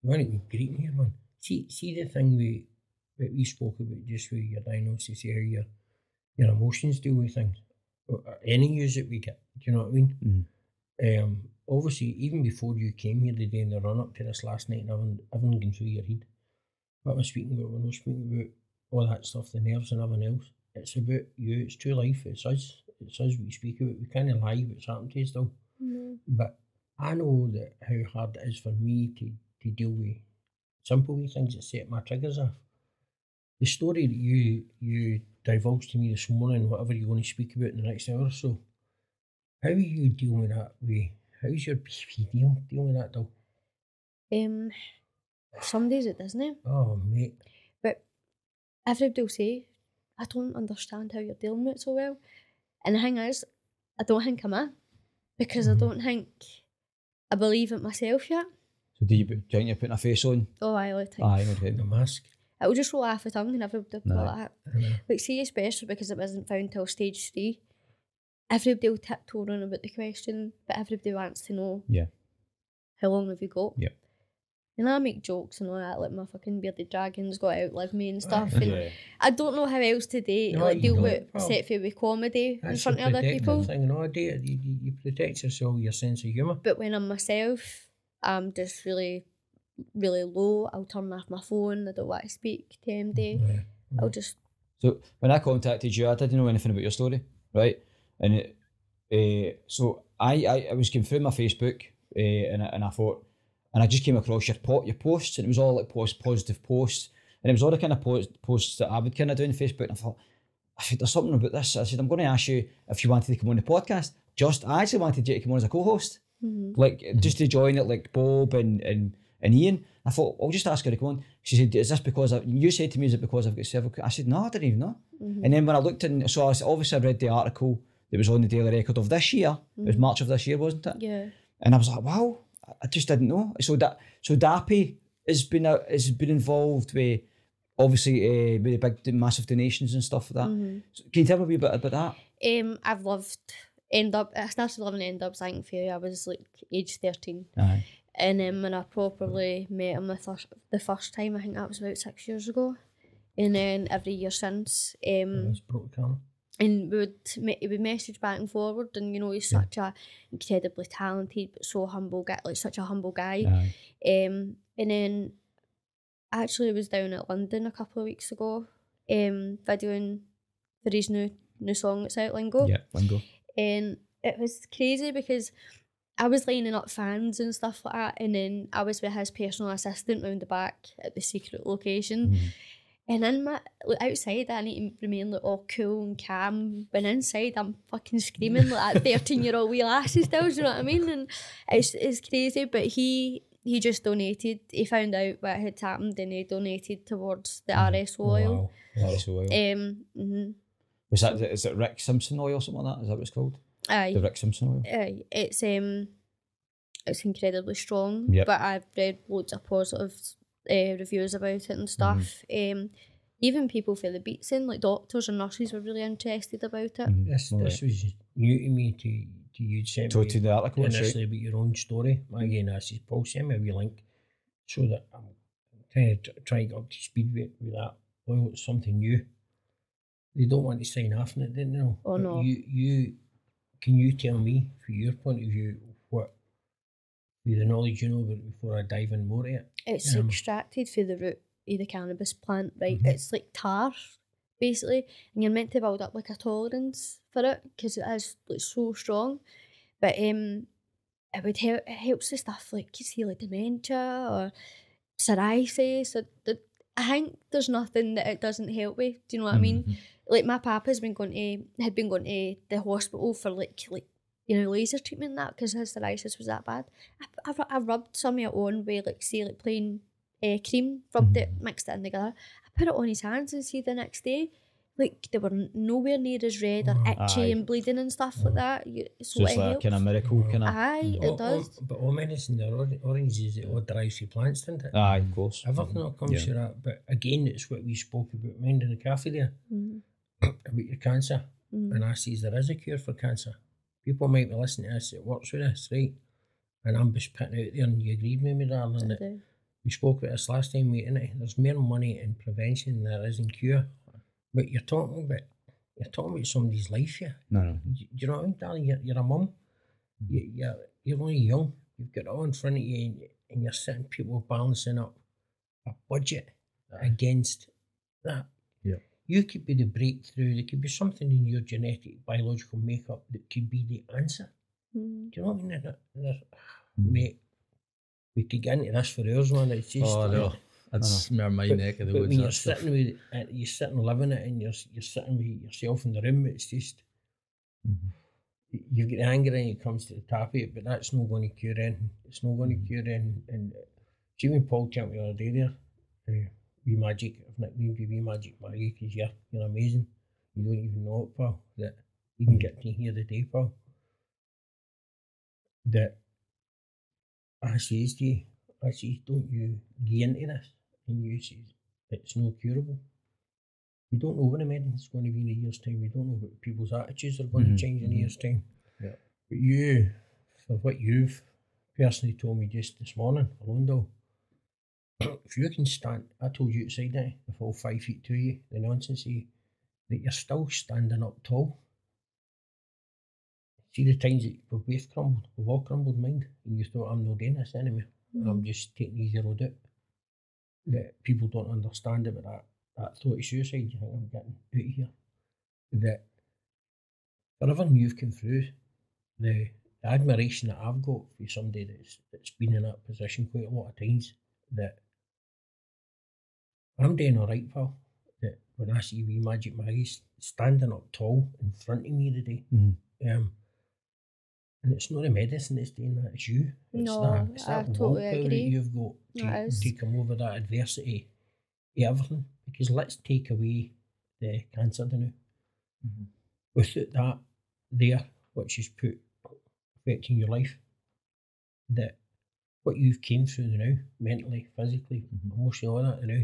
you want to greet me here, man. See, see the thing we, that we spoke about just with your diagnosis, see how your, your emotions deal with things. Or- or Any use that we get, do you know what I mean? Um, obviously, even before you came here today in the run up to this last night, and everything, everything going through your head. What I speaking about? We're not speaking about all that stuff, the nerves and everything else. It's about you, it's true life, it's us. It's us we speak about. We can't lie what's happened to us still. No. But I know that how hard it is for me to, to deal with simple wee things that set my triggers off. The story that you you divulged to me this morning whatever you're going to speak about in the next hour or so. How are you dealing with that? Way? How's your BV deal dealing with that though? Um, some days it doesn't. Oh mate, But Everybody will say, I don't understand how you're dealing with it so well. And the thing is, I don't think I'm in because Mhm. I don't think I believe it myself yet. So do you, put- do you think you're putting a face on? Oh, I all the time. Aye, okay. the mask. It'll just roll off the tongue and everybody will be No. like that. I know. Like, see, especially because it wasn't found till stage three, everybody will tiptoe on about the question, but everybody wants to know Yeah. how long have you got? Yeah. And I make jokes and all that, like my fucking bearded dragon's got to outlive me and stuff. <laughs> And Yeah. I don't know how else to do, No, like deal with set for with comedy in front of other people. Thing, no, idea. You, you, you protect yourself, your sense of humour. But when I'm myself, I'm just really, really low. I'll turn off my phone. I don't want to speak to MD. Yeah. I'll mm. just So when I contacted you, I didn't know anything about your story, right? And it, uh, so I, I, I was going through my Facebook, uh, and I, and I thought, and I just came across your po- your posts, and it was all like post positive posts, and it was all the kind of post, posts that I would kind of do on Facebook. And I thought, I said, there's something about this. I said, I'm going to ask you if you wanted to come on the podcast. Just I actually wanted you to come on as a co-host, mhm. like just to join it, like Bob and and and Ian. I thought I'll just ask her to come on. She said, "Is this because I, you said to me? Is it because I've got cervical?" I said, "No, I didn't even know." Mhm. And then when I looked in, so I obviously I read the article that was on the Daily Record of this year. It was Mhm. March of this year, wasn't it? yeah. And I was like, wow, I- just didn't know. So that so Dappy has been a, has been involved with obviously uh, with the big massive donations and stuff like that. Mhm. So can you tell me a wee bit about that? Um, I've loved end up. I started loving end up Thank Fair. I was like age thirteen, Aye. and then when I properly met him the first the first time, I think that was about six years ago, and then every year since. Um, broke down. And we would we would message back and forward, and you know he's Yeah. such a incredibly talented but so humble guy, like such a humble guy. Um, and then actually I was down at London a couple of weeks ago, um, videoing for his new new song that's out, Lingo, Yeah, Lingo. and it was crazy because I was lining up fans and stuff like that, and then I was with his personal assistant round the back at the secret location. Mhm. And in my like, outside, I need to remain like all cool and calm. But inside, I'm fucking screaming like that thirteen year old wee lassie still. Do you know what I mean? And it's it's crazy. But he he just donated. He found out what had happened, and he donated towards the Mhm. RS oil. Wow. So oil. Um, mhm. Was that is it Rick Simpson oil or something like that? Is that what it's called? aye, The Rick Simpson oil. aye. It's um, it's incredibly strong. Yep. But I've read loads of positive uh, reviews about it and stuff. Um, even people for the Beatson in, like doctors and nurses, were really interested about it. Mhm. This, All this right. was new to me to, to you sent To, me to the article, that's right. initially about your own story. Again, that's his Paul sent me a wee link so that I'm trying to try to get up to speed with, with that. Well, it's something new. They don't want to sign off on it, didn't they? Oh, But no. You, you, can you tell me, from your point of view, what, with the knowledge you know before I dive in more to it? It's Um, extracted through the root of the cannabis plant, right? Mhm. It's like tar, basically, and you're meant to build up like a tolerance for it because it is like so strong. But um, it would help. It helps with stuff like you see, like dementia or psoriasis. Or the, I think there's nothing that it doesn't help with. Do you know what I mean? Mhm. Like my papa's been going to had been going to the hospital for like like you know laser treatment and that because his psoriasis was that bad. I, I, I rubbed some of it on with like say like plain uh, cream, rubbed it, mixed it in together. I put it on his hands and see the next day, like they were nowhere near as red or itchy aye. and bleeding and stuff like that. You, so, So it's it like a helps. kind of miracle, kind of. Aye, All- it does. all- but all medicine, they're or- oranges, it all derives from plants, doesn't it? Aye, of course. Everything that comes Yeah. to that. But again, it's what we spoke about mind in the cafe there Mhm, about your cancer. mhm. And I says there is a cure for cancer. People might be listening to this, it works with this, right? And I'm just putting out there and you agreed with me, darling, that do. we spoke about this last time, mate, innit? There's more money in prevention than there is in cure. But you're talking about you're talking about somebody's life here. No, no. Do you know what I mean, darling? You're, you're a mum. Mm. You, you're, you're only young. You've got it all in front of you and, and you're sitting people balancing up a budget against that. Yeah. You could be the breakthrough. There could be something in your genetic, biological makeup that could be the answer. Mhm. Do you know what I mean? There- there- Mate, we could get into this for hours, man. It's just, Oh, no. That's more my But, neck of the but woods. when you're stuff. sitting with, uh, you're sitting living it, and you're you're sitting with yourself in the room, it's just Mhm. y- you get anger and it comes to the top of it, but that's not going to cure anything. It's not going to Mhm. cure anything. And uh, Jimmy Paul told me the other day there, uh, Wee Magic, I've nicknamed you Wee Magic Maggie because you're, you're amazing. You don't even know it, pal, that you can get to here today, pal. That I says to you, I says, don't you get into this? And you says, it's no curable. We don't know when the medicine's going to be in a year's time. We don't know what people's attitudes are going Mhm, to change in a mhm. year's time. Yeah. But you, for what you've personally told me just this morning, alone though, <clears throat> if you can stand, I told you outside that, if all five feet to you, the nonsense you, that you're still standing up tall. See the times that we've both crumbled, we've all crumbled mind, and you thought, I'm not doing this anymore. Hmm. I'm just taking the easy road out. That people don't understand about that, that thought of suicide, you think I'm getting out of here. That for everything you've come through, the, the admiration that I've got for somebody that's, that's been in that position quite a lot of times, that I'm doing all right, pal. That when I see wee Magic Maggie s- standing up tall in front of me today, Mhm. um, and it's not the medicine that's doing that, it's you. It's No, that, it's I that totally agree. that you've got to, That is. to come over that adversity, to everything. Because let's take away the cancer now. Mhm. Without that there, which is put affecting your life, that what you've came through now, mentally, physically, Mhm. emotionally, all that now,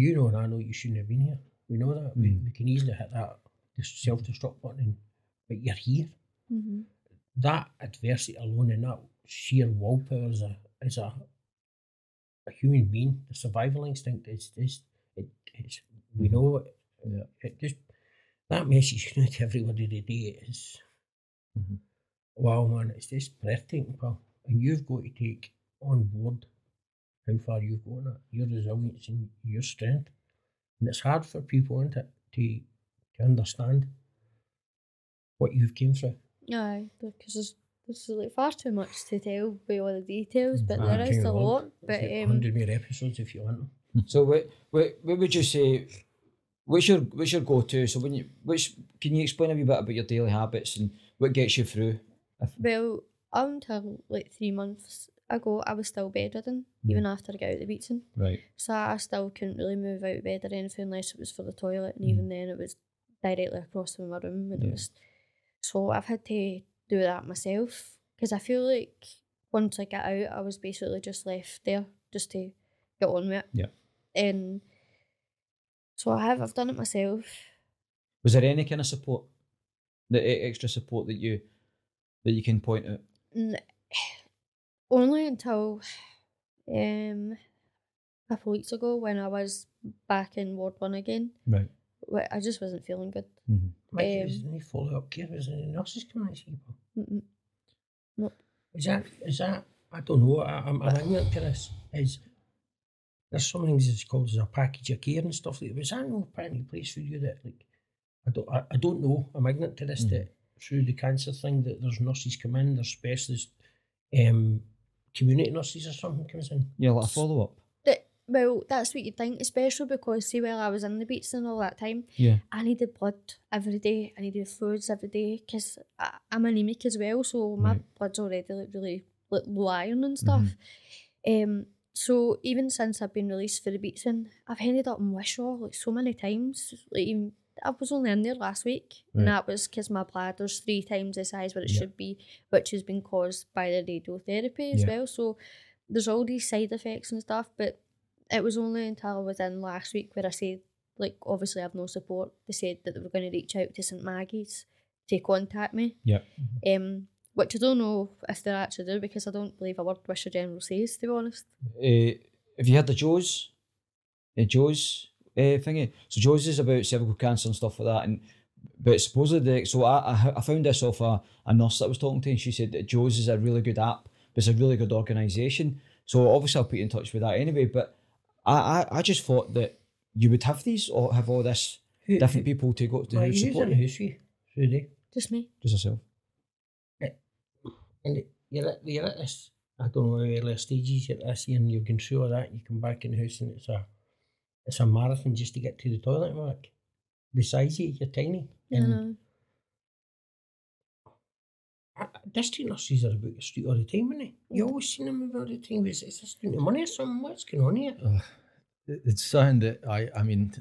you know and I know you shouldn't have been here. We know that. We, Mm. we can easily hit that self destruct button, and, but you're here. Mm-hmm. That adversity alone and that sheer willpower as a as a, a human being, the survival instinct is is it, it's we know it. Yeah. It just that message <laughs> to everybody today is Mhm. wow man, it's just breathtaking, pal. And you've got to take on board how far you've gone at, your resilience and your strength. And it's hard for people, isn't it, to to understand what you've came through. Aye, because there's, there's like far too much to tell by all the details, but Ah, there is a long. lot. But There's um, hundred more episodes if you want them. So what, what what would you say? What's your what's your go to? So when you which can you explain a wee bit about your daily habits and what gets you through? If, well, up until like three months ago, I was still bedridden, Mm. even after I got out of the Beatson. right. So I still couldn't really move out of bed or anything unless it was for the toilet, and Mm. even then it was directly across from my room. And Yeah. it was so I've had to do that myself because I feel like once I got out, I was basically just left there just to get on with it. Yeah. And so I have. I've done it myself. Was there any kind of support, the extra support that you that you can point out? N- only until um a couple weeks ago when I was back in Ward One again. Right. I just wasn't feeling good. Mm-hmm. Mike, Um, is there any follow up care? Is there any nurses coming and see people? Mm-mm. Is that is that I don't know. I, I'm I'm ignorant to this. Is there's some things that's called as a package of care and stuff like that. Was that no any place for you that like I don't I, I don't know. I'm ignorant to this Mhm. that through the cancer thing that there's nurses come in, there's specialists, um community nurses or something comes in. Yeah, like a follow up. That, well, that's what you think, especially because see while I was in the Beatson and all that time, Yeah. I needed blood every day. I needed fluids every day because I'm anemic as well, so my Right. blood's already like really like, low iron and stuff. Um, so even since I've been released for the Beatson, I've ended up in Wishaw like so many times. Like even, I was only in there last week, Right. and that was because my bladder's three times the size what it Yeah. should be, which has been caused by the radiotherapy as Yeah. well. So there's all these side effects and stuff, but it was only until I was in last week where I said, like, obviously I've no support. They said that they were going to reach out to St Maggie's to contact me. Yeah. Um, which I don't know if they actually do because I don't believe a word Wishaw General says, to be honest. Uh, have you had the Jo's? The Jo's uh, thingy. So Jo's is about cervical cancer and stuff like that. And but supposedly, the, so I, I I found this off a, a nurse that I was talking to, and she said that Jo's is a really good app, but it's a really good organisation. So obviously, I'll put you in touch with that anyway. But I, I, I just thought that you would have these or have all this Who, different people to go to Mike, who who's support in the you. house with you? Just me. Just yourself. And you're at, you're at this I don't know, earlier stages you're at this year and you've gone through all that, you come back in the house and it's a it's a marathon just to get to the toilet and back. Besides you, you're tiny. I And know. I- I- district nurses are about the street all the time, aren't they? You always seen them about the time. Is, is this doing the money or something? What's going on here? Ugh, it- it's something that I, I mean,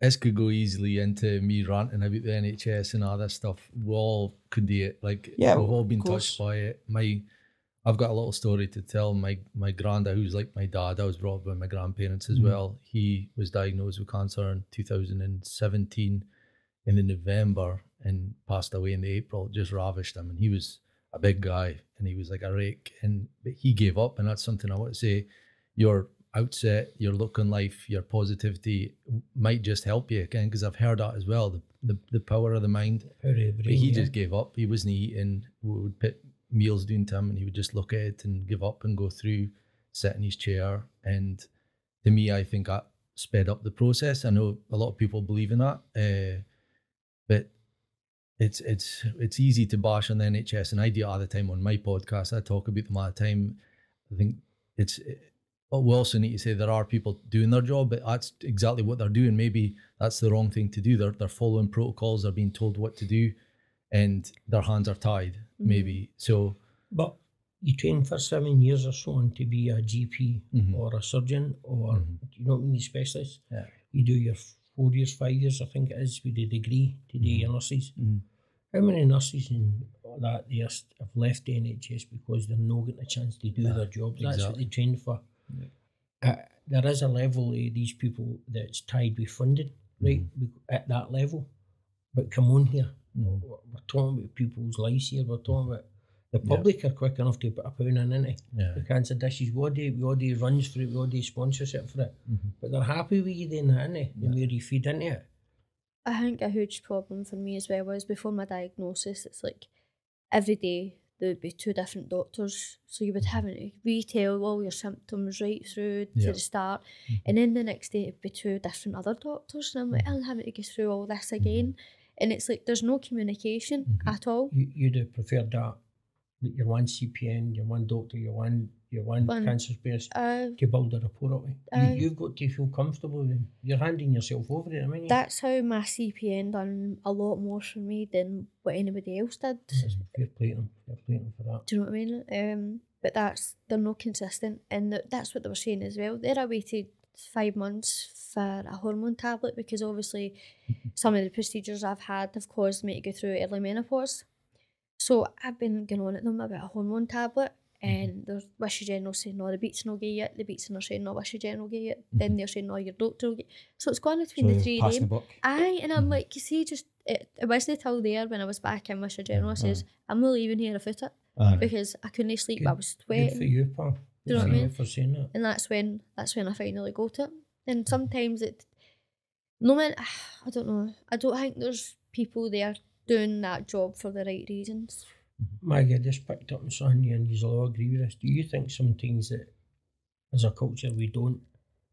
this could go easily into me ranting about the NHS and all this stuff. We all could do it. Like, Yeah, we've all been touched by it. My, I've got a little story to tell. My my granda, who's like my dad, I was brought up by my grandparents as Mhm. well. He was diagnosed with cancer in 2017 in the November and passed away in the April. It just ravished him, and he was a big guy and he was like a rake. And but he gave up, and that's something I want to say. Your outset, your look on life, your positivity might just help you again because I've heard that as well. The, the the power of the mind. The But he yeah. just gave up. He wasn't eating. We would put meals doing to him, and he would just look at it and give up and go through, sit in his chair. And to me, I think that sped up the process. I know a lot of people believe in that, uh, but it's it's it's easy to bash on the NHS, and I do it all the time on my podcast. I talk about them all the time. I think it's. But we also need to say there are people doing their job, but that's exactly what they're doing. Maybe that's the wrong thing to do. They're they're following protocols. They're being told what to do, and their hands are tied. Mhm. Maybe so. But you train for seven years or so on to be a GP Mhm. or a surgeon or Mhm. you know what I mean, specialist. Yeah. You do your four years, five years, I think it is, with the degree to do your nurses. Mhm. How many nurses in that they just have left the NHS because they're not getting a chance to do Yeah, their jobs? That's what they trained for. Yeah. Uh, there is a level of these people that's tied with funding, right? Mm-hmm. At that level. But come on here. Mhm. We're we're talking about people's lives here. We're talking about the Yeah. public are quick enough to put a pound in, innit? Yeah. The cancer dishes, we all do, we all do runs for it, we all do sponsorship for it. Mhm. But they're happy with you doing that, innit? The Yeah. more you feed into it. I think a huge problem for me as well was before my diagnosis, it's like every day there would be two different doctors. So you would have to retell all your symptoms right through to the start. Mhm. And then the next day it'd be two different other doctors. And I'm like. I'm having to go through all this again. And it's like there's no communication Mhm. at all. You, you'd have preferred that. your one CPN, you're one doctor, you're one, you're one, cancer specialist Uh, to build a rapport up with. Aye. You, you've got to feel comfortable with You're handing yourself over them, ain't you? that's how my CPN done a lot more for me than what anybody else did. Fair play them. Fair play them for that. Do you know what I mean? Um, but that's they're not consistent, and th- that's what they were saying as well. They're I waited five months for a hormone tablet because obviously <laughs> some of the procedures I've had have caused me to go through early menopause. So I've been going on at them about a hormone tablet, and mm-hmm. there's Wishaw General saying no, the Beatson no get yet. The Beatson are saying no, Wishaw General get yet. Then mm-hmm. they're saying no, your doctor will get. So it's going between the three of them. the. Aye, and I'm Mhm. like, you see, just it, it wasn't till there when I was back in Wishaw General. I says, I'm not leaving here afoot it Aye. because I couldn't sleep. I Good- was Good for sweating, you, pal. Do you know what I mean? for saying that. and that's when that's when I finally got it. And sometimes it, no man, <sighs> I don't know. I don't think there's people there doing that job for the right reasons. Maggie, I just picked up on something and you all agree with this. Do you think sometimes that as a culture we don't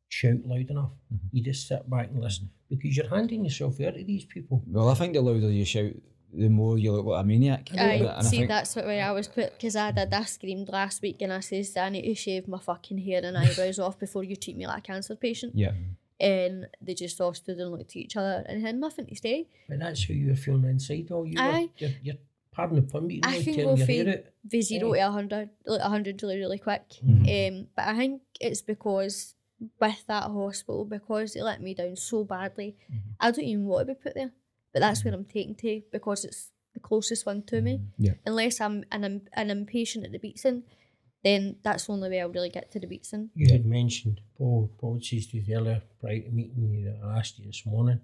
shout loud enough? Mhm. You just sit back and listen because you're handing yourself out to these people. Well, I think the louder you shout, the more you look like a maniac. I I see think- that's what way I was put because I did. I screamed last week and I says I need to shave my fucking hair and eyebrows off before you treat me like a cancer patient. Yeah. And they just all stood and looked at each other and had nothing to say. But that's how you're feeling inside. All you are, Aye. you're, you're pardon the pun, but you're I really can tearing go your for hair out. the zero Aye. to a hundred, like a hundred really, really quick. Mhm. Um, but I think it's because with that hospital, because they let me down so badly, Mhm. I don't even want to be put there. But that's where I'm taking to because it's the closest one to me. Yeah. Unless I'm an, im- an impatient at the Beatson, then that's the only way I'll really get to the Beatson. You had mentioned Paul. Paul says to you earlier, prior to meeting you, that I asked you this morning.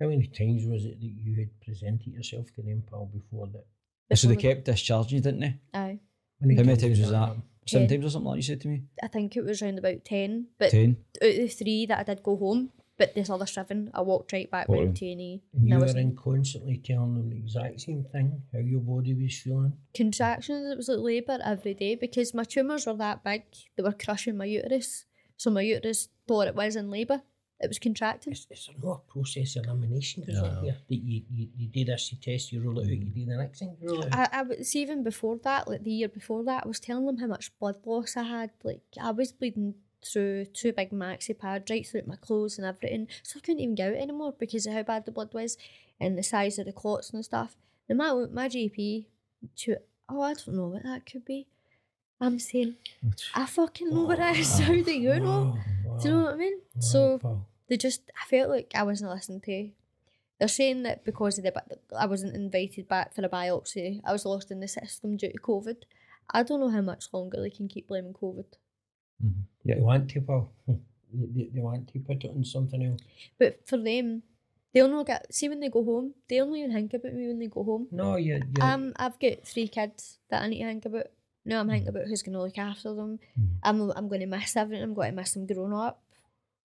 How many times was it that you had presented yourself to them, pal, before that? So they before- kept discharging you, didn't they? Aye. How many times was that? happen? Seven Ten. times or something like you said to me? I think it was around about 10. But Ten. out of the three that I did go home, but this other seven, I walked right back Walked round to A&E. And And I you was were in constantly telling them the exact same thing, how your body was feeling. contractions. It was like labour every day because my tumours were that big. They were crushing my uterus. So my uterus thought it was in labour. it was contracting. Is, is there no a process of elimination goes on here? That you, you, you do this, you test, you rule it out, you do the next thing, you rule it out. I, I was even before that, like the year before that, I was telling them how much blood loss I had. Like I was bleeding through two big maxi pads right through my clothes and everything, so I couldn't even go out anymore because of how bad the blood was and the size of the clots and stuff. And my my GP, to, oh I don't know what that could be. I'm saying I fucking know what it is. <laughs> Oh, how do you know? Do you know what I mean? So they just I felt like I wasn't listened to. They're saying that because of the I wasn't invited back for a biopsy, I was lost in the system due to COVID. I don't know how much longer they can keep blaming COVID. Yeah, they want to, pal. <laughs> They, they, they want to put it on something else. But for them, they'll not get see when they go home. They'll not even think about me when they go home. No, you, you Um, I've got three kids that I need to think about. Now I'm thinking about who's going to look after them. I'm I'm going to miss everything. I'm going to miss them growing up.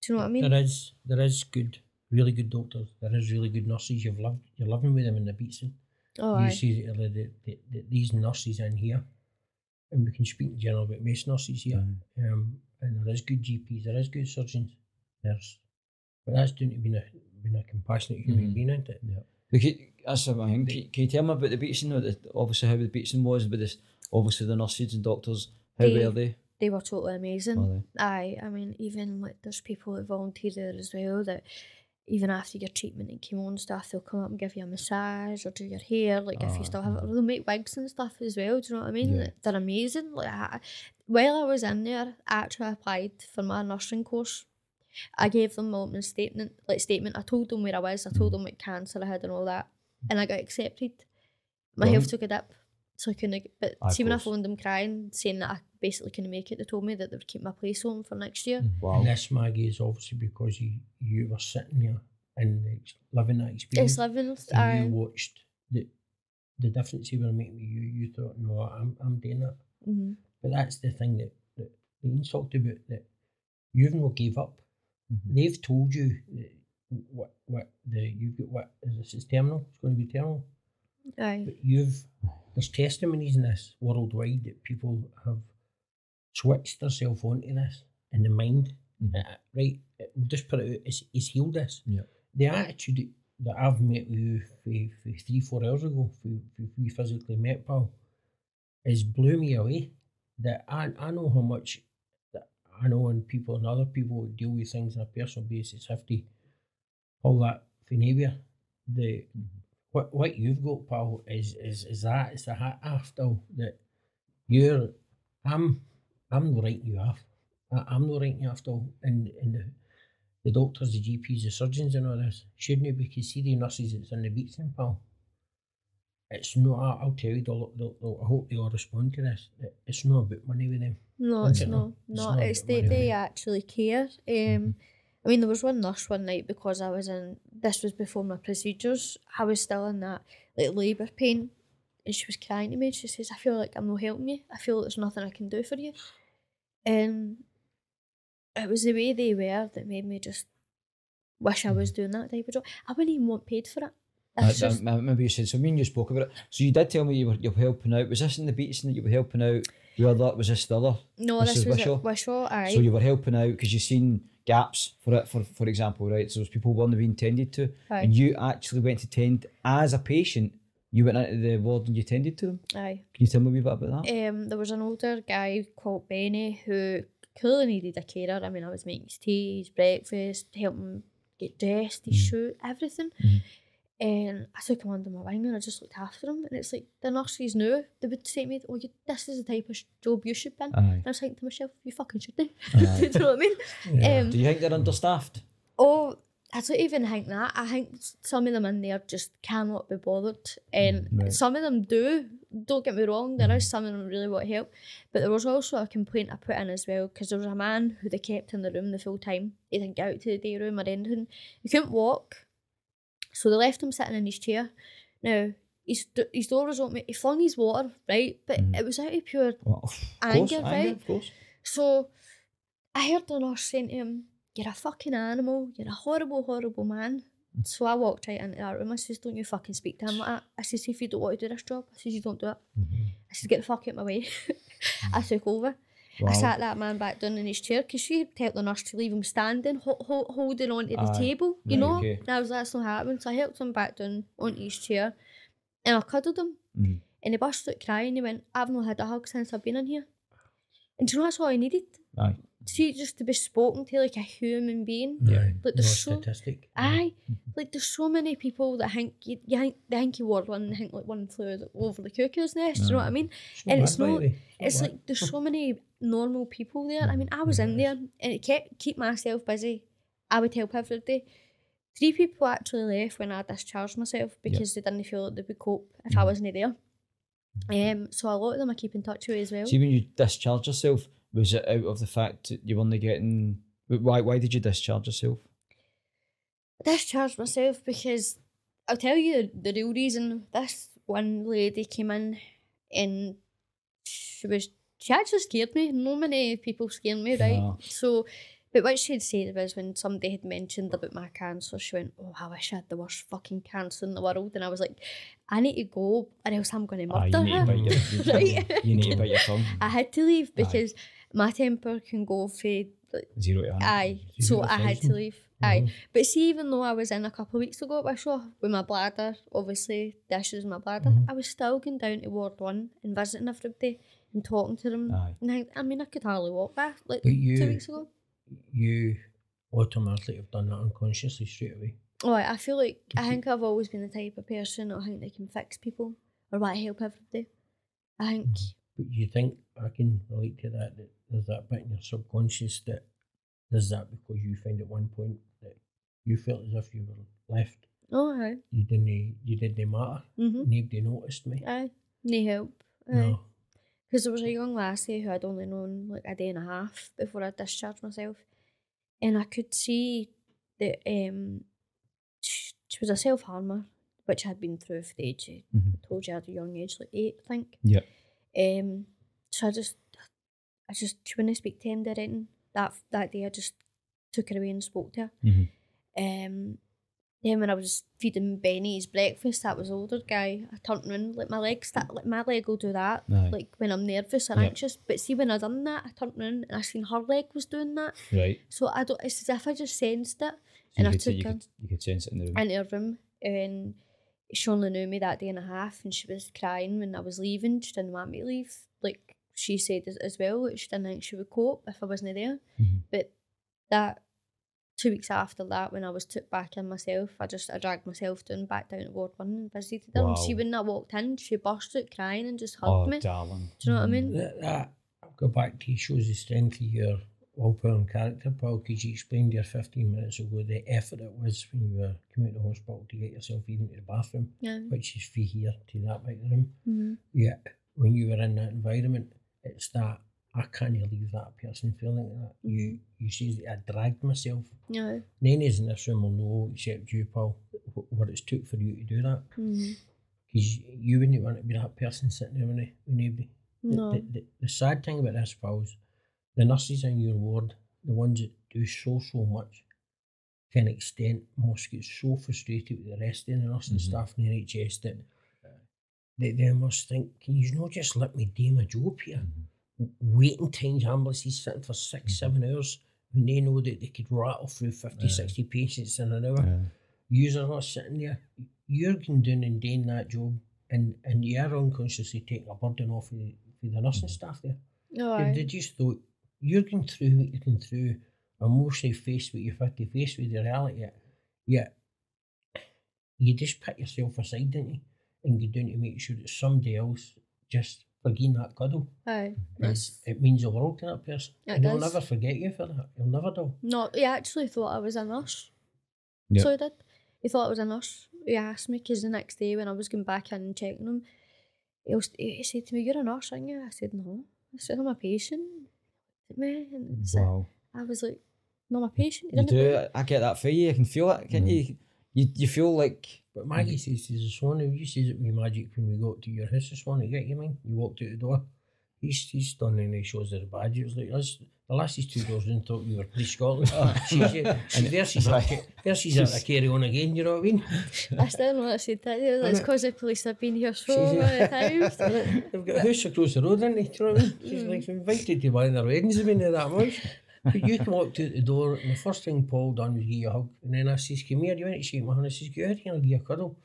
Do you know what I mean? there is there is good, really good doctors. There is really good nurses. You've loved you're living with them in the beatson. Oh, you aye. see the, the, the, the, these nurses in here, and we can speak in general about most nurses here. Um, and there is good GPs, there is good surgeons. There's, but that's down to being a being a compassionate human Mhm. being, isn't it? Yeah. But can, that's what I think. Can, can you tell me about the Beatson? though, Obviously, how the Beatson was, but this, obviously the nurses and doctors. How They- were they? They were totally amazing. Were they? Aye, I mean, even like there's people that volunteer there as well that even after your treatment and chemo and stuff, they'll come up and give you a massage or do your hair. Like if Ah, you still have it, or they'll make wigs and stuff as well. Do you know what I mean? Yeah. They're amazing. Like I, while I was in there, I actually applied for my nursing course. I gave them my opening statement, like statement. I told them where I was. I told Mm. them what cancer I had and all that, and I got accepted. My health took a dip, so I couldn't. But Aye, see, when I phoned them crying, saying that I basically couldn't make it, they told me that they would keep my place on for next year. Wow. And this Maggie is obviously because you you were sitting here and ex- living that experience. It's living. and I, you watched the the difference you were making with you. You thought, no, I'm I'm doing that. hmm But that's the thing that that Ian's talked about that you've not gave up. Mhm. They've told you that what what the you've got what is this is terminal. It's going to be terminal. Aye. But you've there's testimonies in this worldwide that people have switched themselves onto this in the mind. Mhm. Uh, right, uh, we'll just put it out. It's, it's healed this. Yeah. The attitude that I've met with you for, for three four hours ago, for, for we physically met, pal, is blew me away. That I I know how much that I know when people and other people deal with things on a personal basis have to all that behaviour. The what what you've got, pal, is is is that it's a hat after that you're I'm I'm not writing you off. I, I'm not writing you off though. And and the, the doctors, the GPs, the surgeons and all this, shouldn't it? Be because see the nurses that's in the Beatson, pal. It's not I- I'll tell you they'll, they'll, they'll, I hope they all respond to this. It- It's not about money with them. No, it's it not. It's No, not it's they, they actually care. Um, I mean, there was one nurse one night because I was in. This was before my procedures. I was still in that like labour pain, and she was crying to me. She says, "I feel like I'm not helping you. I feel there's nothing I can do for you." And it was the way they were that made me just wish I was doing that type of job. I wouldn't even want paid for it. I, just uh, maybe you said so. Me and you spoke about it. So you did tell me you were you were helping out. Was this in the Beatson that you were helping out? The other was this the other? no. Mrs. This was Wishaw? Wishaw. So you were helping out because you seen gaps for it. For for example, right? So those people weren't being tended to, and you actually went to tend as a patient. You went into the ward and you tended to them. Aye. Can you tell me a wee bit about that? Um, there was an older guy called Benny who clearly needed a carer. I mean, I was making his tea, his breakfast, helping him get dressed, his Mm. shoe, everything. Mhm. And I took him under my wing and I just looked after him. And it's like the nurses knew. They would say to me, Oh, you, this is the type of job you should be in. Aye. And I was thinking to myself, You fucking should do. <laughs> Do you know what I mean? Yeah. Um, Do you think they're understaffed? Oh, I don't even think that. I think some of them in there just cannot be bothered. And Mm, right. some of them do. Don't get me wrong, there is some of them really want help. But there was also a complaint I put in as well because there was a man who they kept in the room the full time. He didn't get out to the day room or anything. He couldn't walk. So they left him sitting in his chair. Now, his, his door was open. He flung his water, right? But Mhm. it was out of pure Well, of course, Anger, anger, right? of course. so I heard the nurse saying to him, You're a fucking animal, you're a horrible, horrible man. Mm. So I walked right into that room. I says, Don't you fucking speak to him like that. I says, If you don't want to do this job, I says, You don't do it. Mm-hmm. I says, Get the fuck out of my way. <laughs> I mm. took over. Wow. I sat that man back down in his chair because she had told the nurse to leave him standing, ho- ho- holding on to the Aye. table, you Right, know. okay. And I was like, that's not happening, so I helped him back down onto his chair, and I cuddled him, Mhm. and he burst out crying. He went, "I've not had a hug since I've been in here," and do you know that's all I needed? Aye. See, just to be spoken to like a human being. Yeah, Like no there's so statistic. Aye, mm-hmm. like there's so many people that think you, you think they think you were one, they think like one flew over the cuckoo's nest. Do you know what I mean? So and it's not- way. It's bad. like there's so many normal people there. I mean, I was in there and it kept keep myself busy. I would help every day. Three people actually left when I discharged myself because they didn't feel like they would cope if I mm-hmm. wasn't there. Mm-hmm. Um, so a lot of them I keep in touch with as well. See, when you discharge yourself, was it out of the fact that you weren't getting? Why? Why did you discharge yourself? I discharged myself because I'll tell you the real reason. This one lady came in and she was she actually scared me. No many people scared me, right? Yeah. So, but what she'd said was when somebody had mentioned about my cancer, she went, "Oh, I wish I had the worst fucking cancer in the world," and I was like, "I need to go, or else I'm going to Ah, murder need to her." bite your, <laughs> Right. you need to bite your tongue. <laughs> I had to leave because my temper can go for like, Zero to hundred. aye. Zero So I had to leave. Aye. Mhm. But see, even though I was in a couple of weeks ago at Wishaw with my bladder, obviously the issues with my bladder, Mhm. I was still going down to Ward 1 and visiting everybody and talking to them. Aye. And I, I mean, I could hardly walk back like But two you- weeks ago. You automatically have done that unconsciously straight away. Oh, I I feel like, I think I've always been the type of person that I think they can fix people or want to help everybody. I think, But you think I can relate to that that there's that bit in your subconscious that there's that because you find at one point that you felt as if you were left. oh, aye. You didn't you didn't matter. Mm-hmm. Nobody noticed me. Aye. No help. Aye. No. Because there was a young lassie who I'd only known like a day and a half before I discharged myself. And I could see that um, she, she was a self harmer, which I'd been through for the age, Mhm. I told you at a young age, like eight, I think. Yeah. Um, so I just, I just, she wouldn't speak to him or anything. That, that day I just took her away and spoke to her. Mhm. Um, then when I was feeding Benny his breakfast, that was older guy. I turned around, like my legs, that like my leg will do that, Aye. like when I'm nervous and Yep. anxious. But see, when I done that, I turned around and I seen her leg was doing that. Right. So I don't. It's as if I just sensed it So And I took you, her- could, you could sense it in the room. into her room, and she only knew me that day and a half, and she was crying when I was leaving. She didn't want me to leave. Like she said as, as well, that she didn't think she would cope if I wasn't there. Mhm. But that two weeks after that, when I was took back in myself, I just I dragged myself down back down to Ward One and visited her. And see Wow. when I walked in, she burst out crying and just Oh, hugged me. Do you know what I mean? That, that I'll go back to shows the strength of your willpower and character, Paul, because you explained there 15 minutes ago the effort it was when you were coming out of the hospital to get yourself even to the bathroom, Yeah. which is free here to that bit of the room. Mm-hmm. Yeah, when you were in that environment, it's that I can't leave that person feeling like that. You you see that I dragged myself. Of us in this room will know except you, Paul, what it's took for you to do that. Mm-hmm. Because you wouldn't want to be that person sitting there with. The- No. The, the, the sad thing about this, Paul, is the nurses in your ward, the ones that do so, so much, to an extent, must get so frustrated with the rest of the nursing Mhm. staff in the NHS that they, they must think, can you not just let me do my job here? Mhm. Waiting times, ambulances sitting for 6 seven hours when they know that they could rattle through 50, Yeah. 60 patients in an hour. Yeah. You're not sitting there. You're going down and doing that job, and, and you are unconsciously taking a burden off of the, of the nursing staff there. No, They, aye. they just thought you're going through what you're going through, and mostly faced what you've had to face with the reality. Yet, yet you just put yourself aside, didn't you, and go down to make sure that somebody else just forgetting that cuddle. Aye. It's, it means the world to that person, It and he'll never forget you for that. He'll never do. No, he actually thought I was a nurse. Yep. So he did. He thought I was a nurse. He asked me because the next day when I was going back in and checking him, he, was, he said to me, "You're a nurse, aren't you?" I said, "No." I said, "I'm a patient." He said, "Me?" And it's like- Wow. I was like, "No, I'm a patient." You do. it. I get that for you. I can feel it. Can't mm. you? You you feel like But Maggie says to this one, you says it with magic when we got to your house this morning, you get you mean? You walked out the door. He's he's done and he shows her the badge. It was like us The lassie's two doors in thought we were Police Scotland. <laughs> <laughs> she's, uh, and there she's, Right. a, there she's a, a <laughs> carry on again, you know what I mean? I still know what I said that. yeah, It's Innit? because the police have been here so many times. They've got a house across the road, haven't they? You know what I mean? She's like invited to one of their weddings, I mean, they're that much. But you come up to the door, and the first thing Paul done was give you a hug. And then I says, Come here, you want to shake my hand? I says, Go ahead, I'll give you a cuddle.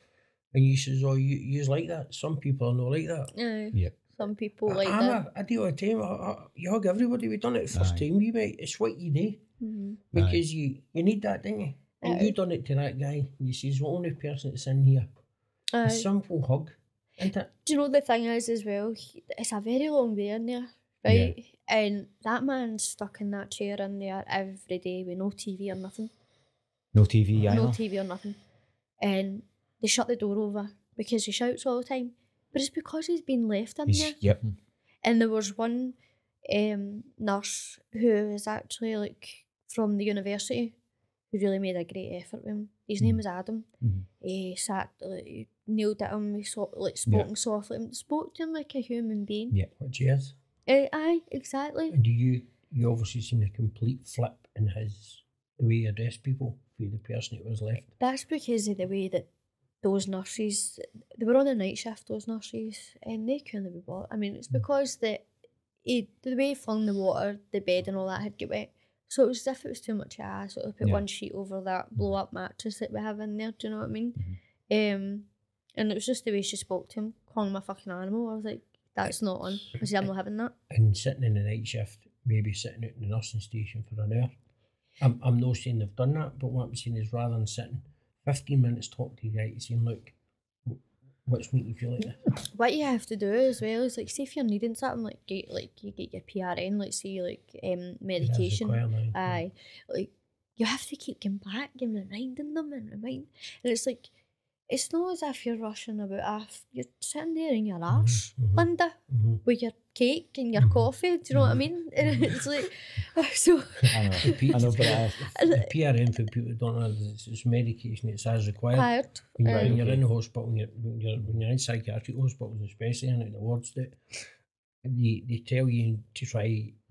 And you says, Oh, you you's like that. Some people are not like that. Aye. Yep. Some people like I'm that. a, I do it all the time. I, I, you hug everybody. We've done it the first Aye. time, we mate. It's what you do. Mhm. Because you, you need that, don't you? And Aye. you done it to that guy. And you says, the only person that's in here. Aye. A simple hug. Isn't it? Do you know the thing is as well? It's a very long way in there, right? And that man's stuck in that chair in there every day with no TV or nothing, No TV either. no TV or nothing, and they shut the door over because he shouts all the time. But it's because he's been left in He's, there. yep. And there was one um, nurse who is actually like from the university who really made a great effort with him. His name Mhm. is Adam. Mhm. He sat, like, he kneeled at him, he so, like spoke softly, spoke to him like a human being. Yeah. Which he Eh, aye, exactly. And do you you obviously seen a complete flip in his the way he addressed people for the person that was left? That's because of the way that those nurses, they were on the night shift, those nurses, and they couldn't be bothered. I mean, it's because the, he, the way he flung the water, the bed and all that had got wet. So it was as if it was too much ass. So I put Yeah. one sheet over that blow up mattress that we have in there. Do you know what I mean? Um, and it was just the way she spoke to him, calling him a fucking animal. I was like, that's not on. I said, I'm not having that. And sitting in the night shift, maybe sitting out in the nursing station for an hour. I'm, I'm not saying they've done that, but what I'm saying is rather than sitting 15 minutes talking to the guy, saying, look, wh- what's making you feel like this? What you have to do as well is like, see if you're needing something, like get like you get your PRN, like say like um medication. now. Aye, like you have to keep going back and reminding them and remind, and it's like it's not as if you're rushing about. Off. You're sitting there in your arse, mhm. Linda, Mhm. with your cake and your Mhm. coffee. Do you know what I mean? And <laughs> it's like <laughs> so. <laughs> I know. The P- I know, but I, the PRN for people who don't know, it's, it's medication, it's as required. Tired. When you're, Aye. when you're in the hospital, when you're, when you're, when you're in psychiatric hospitals, especially and in the wards, that they, they tell you to try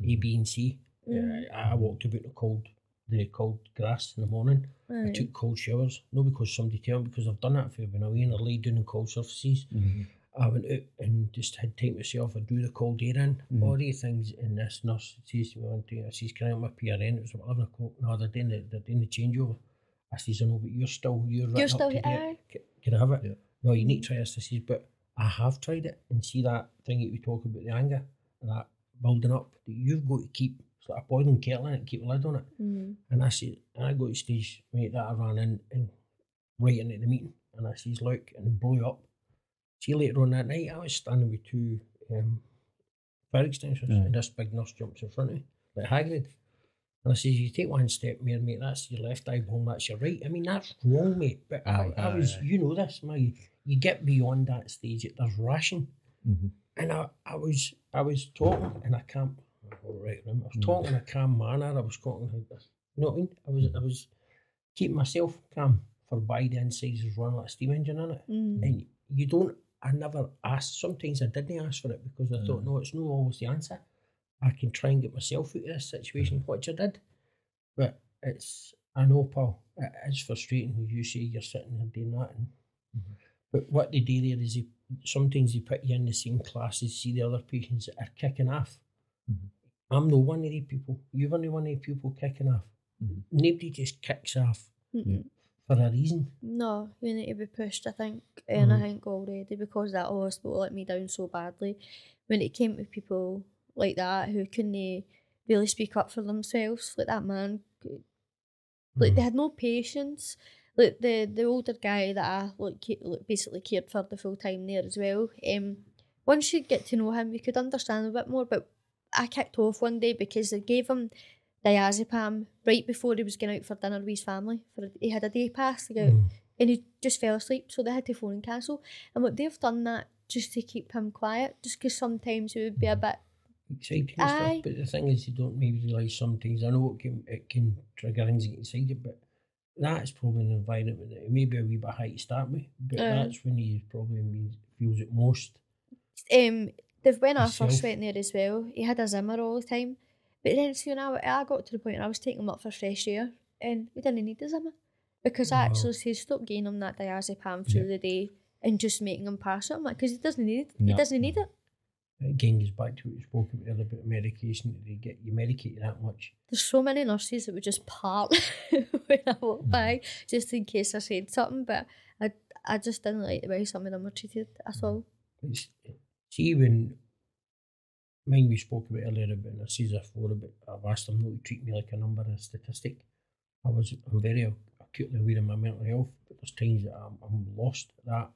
A, B, and C. Mm. Uh, I walked about the cold, the cold grass in the morning. I took cold showers, not because somebody told me, because I've done that for been away and I laid down on cold surfaces. Mhm. I went out and just had time to myself. I drew the cold air in, Mhm. all these things. And this nurse says to me one day, I says, Can I have my PRN? It was about 11 o'clock. No, they're doing the, they're doing the changeover. I says, I know, but you're still, you're, You're still to date. aye. C- Can I have it? Yeah. No, you need to try this. I says, but I have tried it. And see that thing that we talk about, the anger, and that building up, that you've got to keep sort of boiling kettle in it, keep a lid on it. Mm. And I said, and I go to stage, mate, that I ran in and right into the meeting. And I says, look, and it blew up. See, later on that night, I was standing with two um, fire extinguishers, Aye. and this big nurse jumps in front of me, like Hagrid. And I says, you take one step more, mate, that's your left eyeball, that's your right. I mean, that's wrong, mate. But Aye, I, I was, aye. you know this, man. You get beyond that stage, there's ration. Mhm. And I, I was I was talking in a camp, all right, I was Mm. talking in a calm manner. I was talking like. You know what I mean? I was I was keeping myself calm for by the insides was running like a steam engine in it. Mm. And you don't I never asked sometimes I didn't ask for it because I thought, Mm. no, it's not always the answer. I can try and get myself out of this situation, which I did. But it's I know, Paul, it is frustrating when you say you're sitting there doing that and Mhm. but what they do there is they, sometimes they put you in the same classes, see the other patients that are kicking off. Mhm. I'm no one of the people. You're only one of the people kicking off. Mhm. Nobody just kicks off Mm-mm. for a reason. No, you need to be pushed, I think. And I Mhm. think already because that hospital let me down so badly, when it came to people like that who couldn't really speak up for themselves, like that man, like they had no patience. Like the the older guy that I like, like basically cared for the full time there as well. Um, once you get to know him, you could understand a bit more. But I kicked off one day because they gave him diazepam right before he was going out for dinner with his family. For he had a day pass to go Mm. and he just fell asleep, so they had to phone and cancel. And what they've done that just to keep him quiet, just because sometimes it would be a bit. exciting and Aye. stuff. But the thing is, you don't maybe realise sometimes. I know it can it can trigger things that get excited, but that's probably an environment that maybe a wee bit high to start with. But Aye. that's when he probably feels it most. Um, the when I Yourself. first went there as well, he had a Zimmer all the time, But then see when I, I got to the point where I was taking him up for fresh air and we didn't need the Zimmer. Because I Wow. actually said stop giving him that diazepam through the day and just making him pass it. I'm like, because he doesn't need it. He doesn't need it. Again, goes back to what we spoke about earlier about medication. They get you medicated that much. There's so many nurses that would just part <laughs> when I walk mm. by just in case I said something. But I, I just didn't like the way some of them were treated at all. It's, see when mind we spoke about earlier about nurses before about I've asked them not to treat me like a number and a statistic. I was I'm very acutely aware of my mental health, but there's times that I'm, I'm lost at that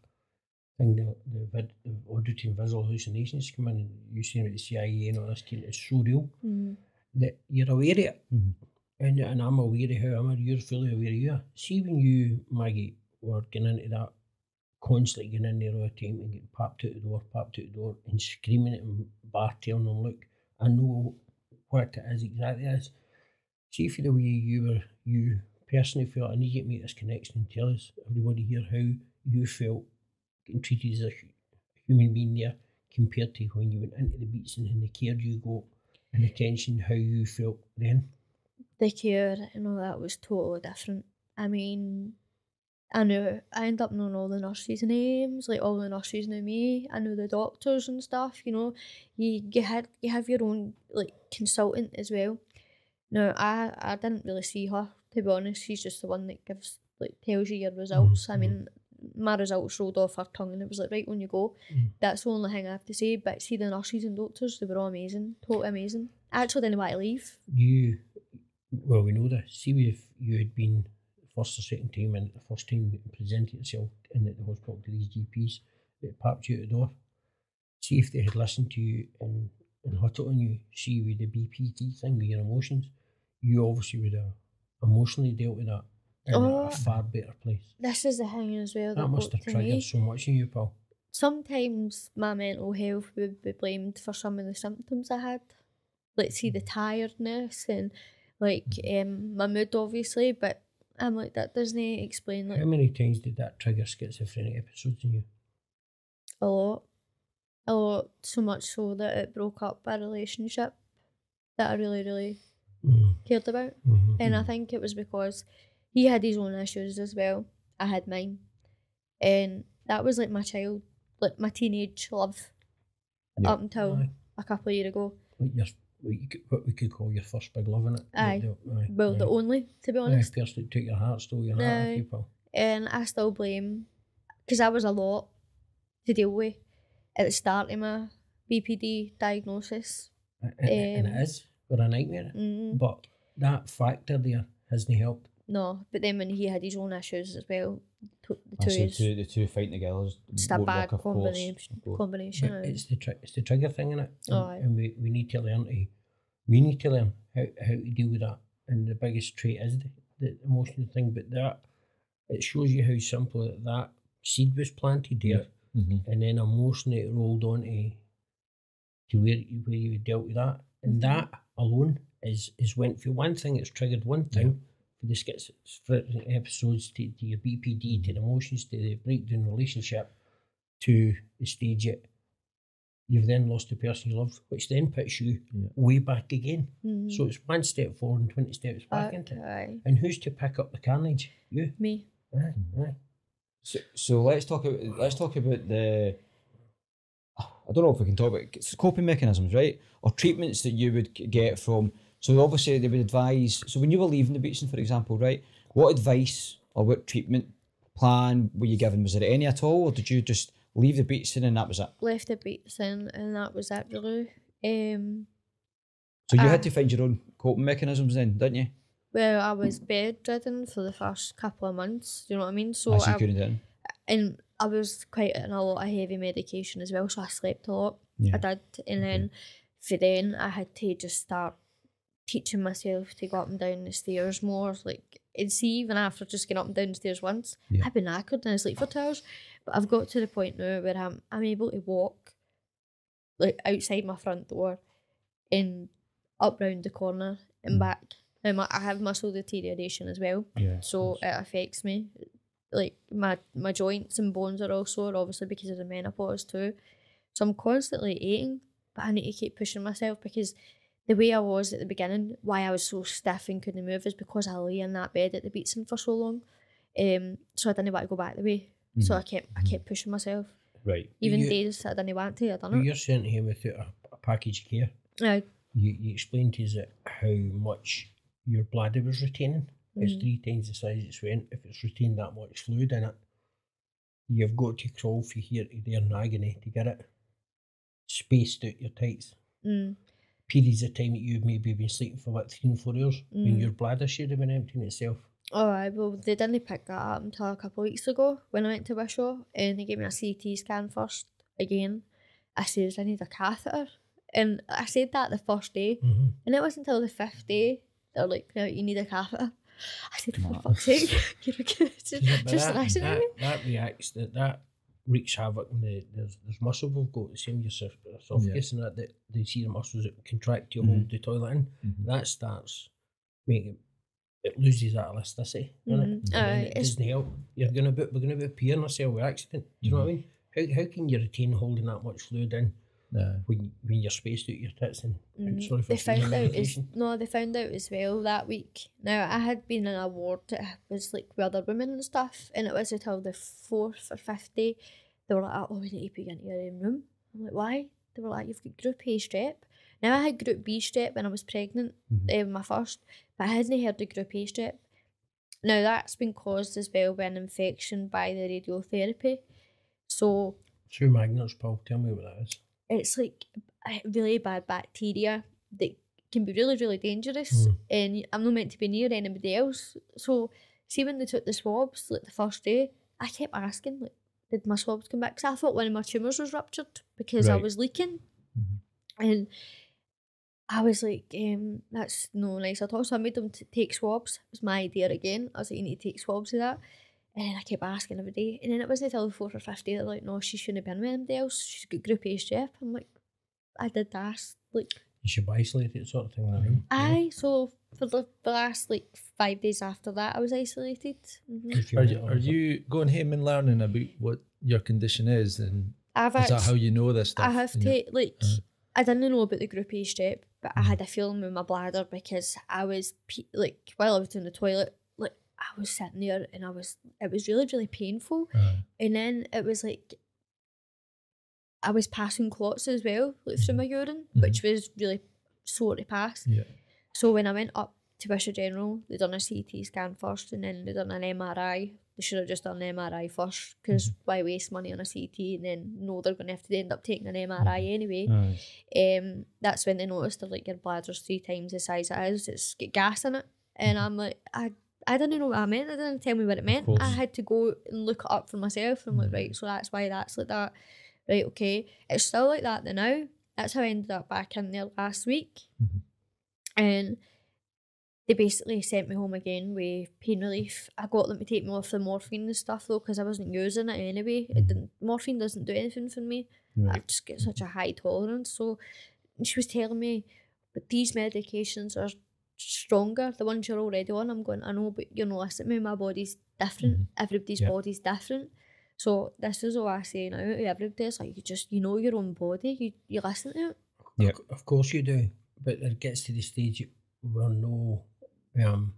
thing the the, vid, the auditory and visual hallucinations come in and you see with the CIA and all this kind it's so real Mm. that you're aware of it. Mhm. And, and I'm aware of how I'm aware, you're fully aware of you. See when you, Maggie, were getting into that constantly getting in there all the time and getting popped out the door, popped out the door and screaming at him back, telling him, look, I know what it is exactly is. See for the way you were, you personally felt, I need you to make this connection and tell us, everybody here, how you felt getting treated as a human being there compared to when you went into the beats and the care you got and attention, how you felt then. the care and all that was totally different. I mean, I knew I ended up knowing all the nurses' names, like all the nurses knew me. I knew the doctors and stuff. You know, you you had you have your own like consultant as well. No, I I didn't really see her to be honest. She's just the one that gives like tells you your results. I mean, my results rolled off her tongue and it was like right when you go. Mhm. That's the only thing I have to say. But see the nurses and doctors, they were all amazing, totally amazing. I actually didn't want to leave. You, well, we know this. See if you had been first or second time and the first time you presented yourself in at the hospital to these GPs that popped you out the door. See if they had listened to you and, and it on you. See with the BPD thing with your emotions. You obviously would have emotionally dealt with that in Oh. a far better place. This is the thing as well. That That, must have triggered me. so much in you, Paul. Sometimes my mental health would be blamed for some of the symptoms I had. Like see the tiredness and like um my mood obviously, but I'm like that doesn't explain How many times did that trigger schizophrenic episodes in you? a lot. A lot so much so that it broke up a relationship that I really, really Mm, cared about. mhm, And I think it was because he had his own issues as well. I had mine. And that was like my child, like my teenage love Yeah. up until Aye. a couple of years ago. Like your, what, you could, what we could call your first big love in it. Aye. aye, Well, the only, to be Aye, honest. person that took your heart, stole your heart Aye. you. And I still blame, because I was a lot to deal with at the start of my BPD diagnosis. And, and Um, it is for a nightmare. Mm, But that factor there hasn't helped. No, but then when he had his own issues as well, to, the two is two, the two fighting together is just a bad work, combination. course. combination. But it's the tri- it's the trigger thing in it. And, Aye. and we, we need to learn to we need to learn how, how to deal with that. And the biggest trait is the, the emotional thing. But that it shows you how simple that, that seed was planted there. Mhm. and then emotionally it rolled on to, to where, you- where you dealt with that. And Mhm. that alone is is went for one thing, it's triggered one thing for the schizophrenic episodes to, to your BPD, to the emotions, to the breakdown relationship, to the stage it. You've then lost the person you love, which then puts you Yeah. way back again. Mhm. So it's one step forward and 20 steps back Back, into it. aye. And who's to pick up the carnage? You. Me. Aye, aye. So, so let's talk about let's talk about the. I don't know if we can talk about it's coping mechanisms, right, or treatments that you would get from. So obviously they would advise. So when you were leaving the Beatson, for example, right, what advice or what treatment plan were you given? Was there any at all, or did you just leave the Beatson and that was it? Left the Beatson, and that was it really. Um, So you Ah. had to find your own coping mechanisms then, didn't you? well, I was bedridden for the first couple of months. Do you know what I mean? So you I, couldn't do and I was quite on a lot of heavy medication as well, so I slept a lot. Yeah. I did, and then for then I had to just start teaching myself to go up and down the stairs more. Like and see, even after just getting up and down the stairs once, Yeah. I've been knackered and I sleep for two hours. But I've got to the point now where I'm I'm able to walk like outside my front door and up round the corner and Mm. back. And my, I have muscle deterioration as well Yeah. so it affects me. Like my my joints and bones are all sore, obviously because of the menopause too. So I'm constantly eating, but I need to keep pushing myself because the way I was at the beginning, why I was so stiff and couldn't move is because I lay in that bed at the Beatson for so long. Um, so I didn't want to go back the way. So I kept I kept pushing myself. Right. Even you, days that I didn't want to, I done when it. you're sent here without a, a package of care. Yeah. You, you explained to us that how much your bladder was retaining. It's Mhm. three times the size it's went. If it's retained that much fluid in it, you've got to crawl from here to there in agony to get it spaced out your tights. Mm. Periods of time that you've maybe been sleeping for about three and four hours when Mm. your bladder should have been emptying itself. All right, well, they didn't pick that up until a couple of weeks ago when I went to Wishaw and they gave me a CT scan first again. I said, I need a catheter. And I said that the first day, Mm-hmm. and it wasn't until the fifth day they're like, no, you need a catheter. I said, for fuck's sake, <laughs> you're just, <laughs> But just that, listen to me. that reacts that that wreaks havoc when the, there's there's muscle will go the same your esoph- esophagus and that, that they see the muscles that contract to hold mm-hmm. the toilet in. Mhm. That starts making it loses that elasticity. doesn't it? Mm-hmm. And it it's- doesn't help. You're gonna be we're gonna be appearing ourselves with accident. Do you know what I mm-hmm. mean? How, how can you retain holding that much fluid in Yeah. when when you're spaced out your tits and, Mm, sorry for they found out as no, they found out as well that week. Now I had been in a ward that was like with other women and stuff, and it was until the fourth or fifth day they were like, "Oh, we need to put you into your own room." I'm like, "Why?" They were like, "You've got Group A strep." Now I had Group B strep when I was pregnant, Mhm. um, my first, but I hadn't heard of Group A strep. Now that's been caused as well by an infection by the radiotherapy. So True magnets, Paul. Tell me what that is. It's like really bad bacteria that can be really, really dangerous. Mm. And I'm not meant to be near anybody else. So, see, when they took the swabs, like the first day, I kept asking, like, did my swabs come back? Because I thought one of my tumours was ruptured because I was leaking. Mhm. And I was like, um, that's no nice at all. So I made them t- take swabs. It was my idea again. I was like, you need to take swabs of that. And then I kept asking every day. And then it wasn't until the fourth or fifth day they're like, no, she shouldn't have been with anybody else. She's got group A strep. I'm like, I did ask. Like, You should be isolated, sort of thing in a room. you know? aye. So for the, the last like five days after that, I was isolated. hmm Are you, are you going home and learning about what your condition is, and I've is that how you know this stuff? I have And you- to like. uh. I didn't know about the group A strep, but I Mhm. had a feeling with my bladder because I was pe- like while I was in the toilet, like I was sitting there and I was it was really really painful, Aye. and then it was like I was passing clots as well, like through my mm-hmm. urine, mm-hmm. which was really sore to pass. Yeah. So when I went up to Wishaw General, they done a CT scan first, and then they done an MRI. They should have just done an MRI first, because mm-hmm. why waste money on a CT and then know they're going to have to end up taking an MRI anyway. Aye. Um, that's when they noticed they're like your bladder's three times the size it is. It's got gas in it, and I'm like, I. I didn't know what I meant. They didn't tell me what it meant. I had to go and look it up for myself. I'm like, Mhm. right, so that's why that's like that. Right, okay. It's still like that then now. That's how I ended up back in there last week. Mhm. And they basically sent me home again with pain relief. I got them to take me off the morphine and stuff though, because I wasn't using it anyway. It Mhm. didn't, morphine doesn't do anything for me. I just get such a high tolerance. So she was telling me, but these medications are stronger. The ones you're already on, I'm going, I know, but you're not listening to me. My body's different. Mhm. Everybody's Yeah. body's different. So this is all I say now to everybody. It's like you just you know your own body. You you listen to it. Yeah. Of, of course you do, but it gets to the stage we're no, um,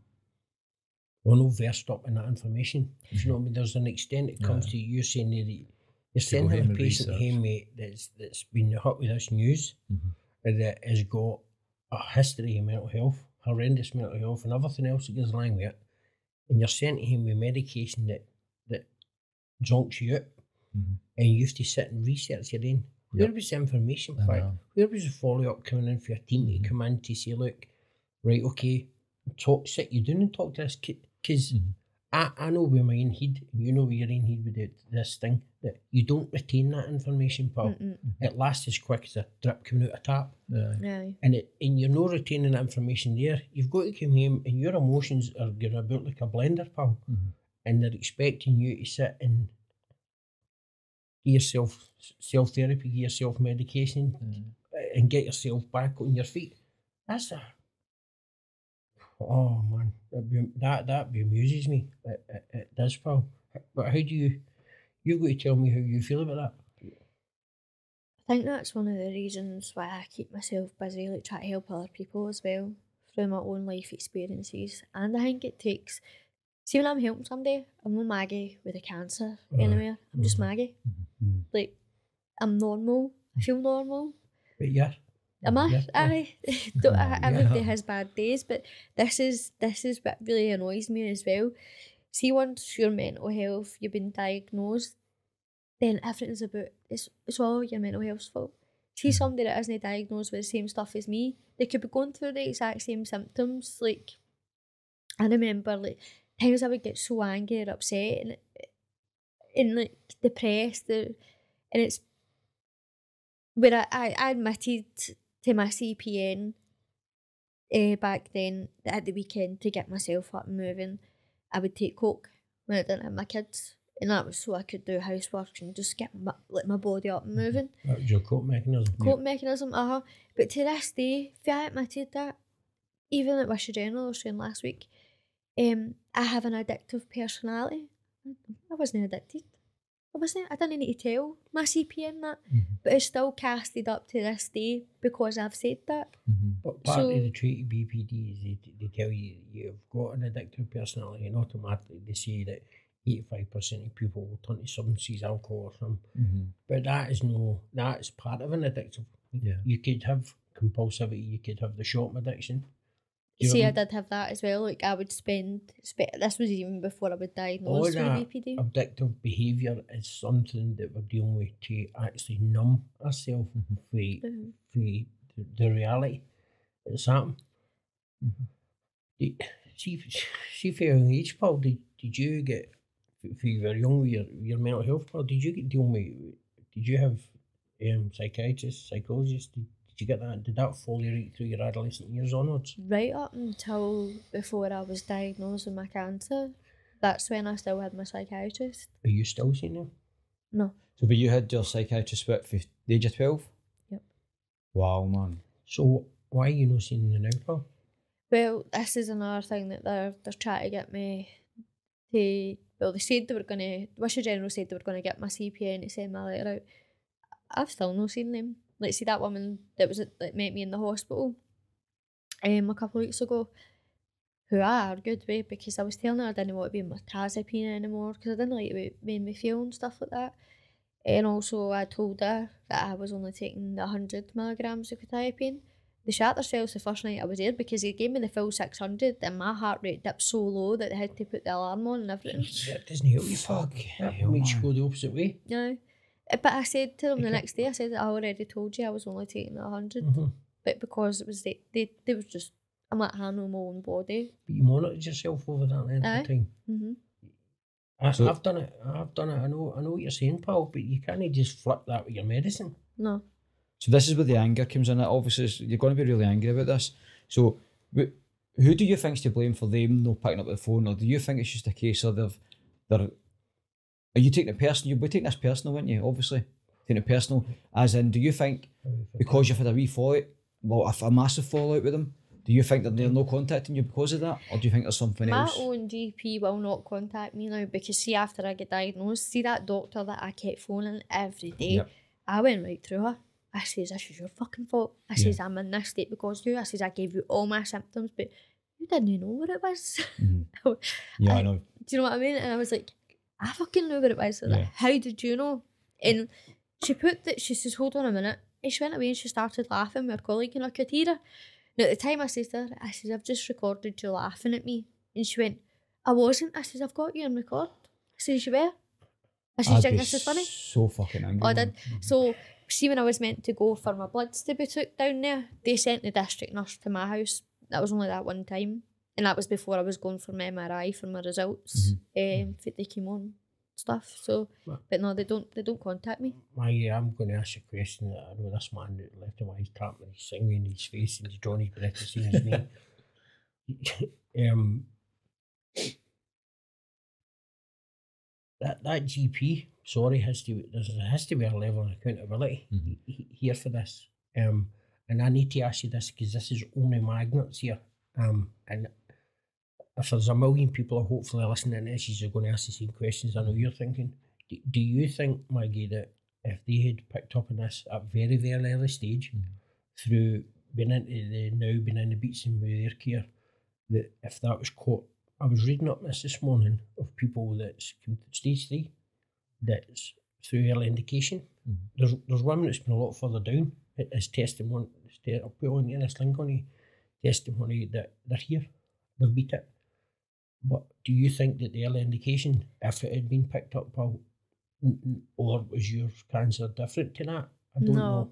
we're no versed up in that information. If you know what I mean, there's an extent it comes Yeah. to you saying that you're go sending a patient research. home mate that's that's been hit with this news Mhm. that has got a history of mental health, horrendous mental health, and everything else that goes along with it, and you're sent to him with medication that that zonks you out, Mhm. and you have to sit and research it in. Where Yep. was the information? For where was the follow up coming in for your team Mhm. to come in to say, look, right, okay, talk, sit you down and talk to this kid? Because Mhm. I, I know where my own head, and you know where your own head with this thing, that you don't retain that information, pal. Mm-mm. It lasts as quick as a drip coming out of a tap. Aye. Yeah. And it, and you're not retaining that information there. You've got to come home and your emotions are going about like a blender, pal. Mhm. And they're expecting you to sit and give yourself self therapy, give yourself medication, Aye. and get yourself back on your feet. That's a oh man, that be, that that bemuses me. It, it, it does, pal. But how do you? You've got to tell me how you feel about that. I think that's one of the reasons why I keep myself busy, like try to help other people as well through my own life experiences. And I think it takes. See, when I'm helping somebody, I'm not Maggie with a cancer Aye. anywhere. I'm just Mhm. Maggie. Mhm. Like, I'm normal. I feel normal. But yeah. Am I? Yeah, <laughs> yeah. Aye. <laughs> Don't, I, everybody Yeah. has bad days, but this is this is what really annoys me as well. See, once your mental health, you've been diagnosed, then everything's about it's it's all your mental health's fault. See somebody that isn't diagnosed with the same stuff as me, they could be going through the exact same symptoms. Like I remember like times I would get so angry or upset and and like depressed uh, and it's where I, I, I admitted to my CPN uh, back then at the weekend to get myself up and moving, I would take coke when I didn't have my kids, and that was so I could do housework and just get my, like my body up and moving. That was your cope mechanism. Cope mechanism, uh huh. But to this day, if I admitted that, even at Wishaw General, I was saying last week, um, I have an addictive personality. I wasn't addicted. I wasn't. I didn't need to tell my CPN that, Mhm. but it's still casted up to this day because I've said that. Mhm. But part So- of the treaty BPD is they, they tell you you've got an addictive personality, and automatically they say that 85% of people will turn to substances, alcohol or something. Mhm. But that is no, that is part of an addictive. Yeah. You could have compulsivity, you could have the shopping addiction. You See, I did have that as well. Like I would spend, spe- this was even before I was diagnosed with BPD. Addictive behaviour is something that we're dealing with to actually numb ourselves for, Mhm. for the, the reality that's happening. Mhm. Did- See, see for your age, Paul, did, did you get, if you were young with your, your mental health, Paul, did you get dealing with, did you have um, psychiatrists, psychologists, did you get that, did that follow you right through your adolescent years onwards? Right up until before I was diagnosed with my cancer, that's when I still had my psychiatrist. Are you still seeing them? No, So, but you had your psychiatrist for the age of 12? Yep. Wow, man. So why are you not seeing them now, Paul? Well, this is another thing that they're they're trying to get me to. Well, they said they were gonna. The Wishaw General said they were gonna get my CPA CPN to send my letter out. I've still not seen them. Like, see that woman that was at, that met me in the hospital, um, a couple of weeks ago, who I argued with because I was telling her I didn't want to be on mirtazapine anymore because I didn't like the way it made me feel and stuff like that. And also, I told her that I was only taking the hundred milligrams of quetiapine they shot themselves the first night I was there because they gave me the full 600 and my heart rate dipped so low that they had to put the alarm on and everything. That doesn't help you, Fuck That hell, makes you go the opposite way. No. Uh, But I said to them the next day, I said, I already told you I was only taking the 100. Mhm. But because it was, they, they, they was just, I'm like handling my own body. But you monitored yourself over that length Aye. of time. hmm I, So- I've done it. I've done it. I know. I know what you're saying, Paul. But you can't just flip that with your medicine. No. So this is where the anger comes in. It obviously, you're going to be really angry about this. So, wh- who do you think's to blame for them not picking up the phone, or do you think it's just a case of they've, they're, are you taking it personal? You'll be taking this personal, wouldn't you? Obviously, taking it personal. As in, do you think because you've had a wee fallout, well, a, a massive fallout with them, do you think that they're not contacting you because of that, or do you think there's something My else? My own GP will not contact me now because see after I get diagnosed, see that doctor that I kept phoning every day, Yep. I went right through her. I says, this is your fucking fault. I says, I'm in this state because of you. I says, I gave you all my symptoms, but you didn't know what it was. <laughs> Mhm. Yeah, I, I- know. Do you know what I mean? And I was like, I fucking knew what it was. Like, Yeah. How did you know? And she put that, she says, hold on a minute. And she went away and she started laughing with her colleague and I could hear her. Now, at the time I said to her, I said, I've just recorded you laughing at me. And she went, I wasn't. I said, I've got you on record. I said, you were? I said, think this is funny? So fucking angry. Oh, I did. So, see, when I was meant to go for my bloods to be took down there, they sent the district nurse to my house. That was only that one time. And that was before I was going for my MRI for my results, um, for the chemo and stuff. So, but no, they don't. They don't contact me. My, I'm going to ask you a question that I know this man that left him eyes tapping he's finger in his face and he's drawing his breath to see his name. <laughs> <laughs> um, that that GP, sorry, has to there's there has to be a level of accountability Mhm. he- here for this. Um, and I need to ask you this because this is only magnets here. Um, and if there's a million people who hopefully listening to this, you're going to ask the same questions. I know you're thinking. Do, do you think, Maggie, that if they had picked up on this at very, very early stage through being into the now being in the beats and with their care, that if that was caught, I was reading up this this morning of people that's come to stage three, that's through early indication. Mhm. There's there's women that's been a lot further down. It is testimony. it's te- I'll put on this link on here, testimony that they're here, they've beat it. But do you think that the early indication, if it had been picked up, Paul, or was your cancer different to that? I don't no. know.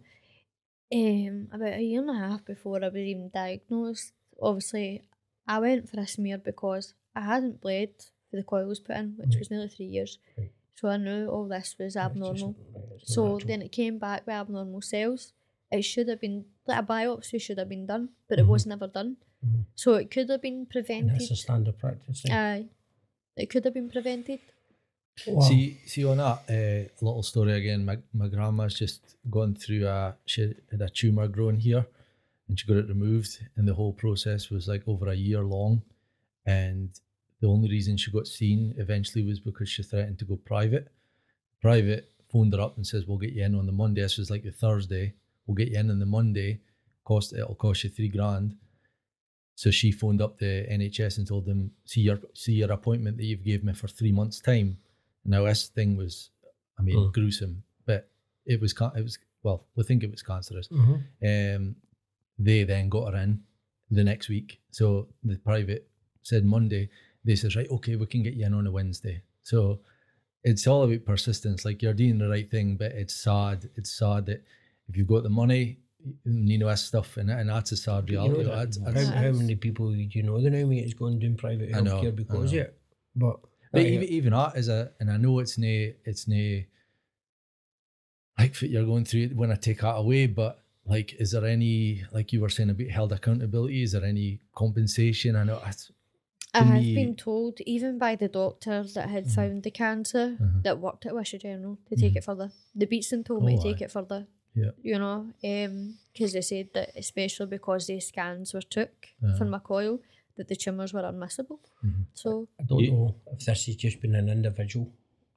Um, about a year and a half before I was even diagnosed, obviously, I went for a smear because I hadn't bled for the coils put in, which Right. was nearly three years. Right. So I knew all this was just- abnormal. right, So natural. then it came back with abnormal cells. It should have been like a biopsy should have been done, but Mhm. it was never done. Mhm. So it could have been And prevented. that's a standard practice. Thing. Aye, it could have been prevented. Wow. See, see on that uh, little story again. My my grandma's just gone through a she had a tumor growing here, and she got it removed, and the whole process was like over a year long, and the only reason she got seen eventually was because she threatened to go private. Private phoned her up and says, "We'll get you in on the Monday." This was like the Thursday. We'll get you in on the Monday. Cost it'll cost you three grand. So she phoned up the NHS and told them, "See your see your appointment that you've gave me for three months' time." Now this thing was, I mean, Mm. gruesome, but it was it was well, we think it was cancerous. Mhm. Um, they then got her in the next week. So the private said Monday. They says right, okay, we can get you in on a Wednesday. So it's all about persistence. Like you're doing the right thing, but it's sad. It's sad that if you've got the money, you know, that's stuff, and, and that's a sad You know reality. that- That's- how, that's- how many people do you know that now mate is going doing private I know, healthcare because of know. it? But But Right, even, even that is a, and I know it's nae, it's nae, like you're going through it when I take that away, but like, is there any, like you were saying about held accountability, is there any compensation? I know it's, I have me- been told, even by the doctors that had Mhm. found the cancer Mhm. that worked at Wishaw General, to take Mhm. it further. The Beatson told me Oh, to take aye. it further. Yeah. You know, because they said that especially because the scans were took for Uh-huh. my coil, that the tumours were unmissable. Mhm. So I don't You- know if this has just been an individual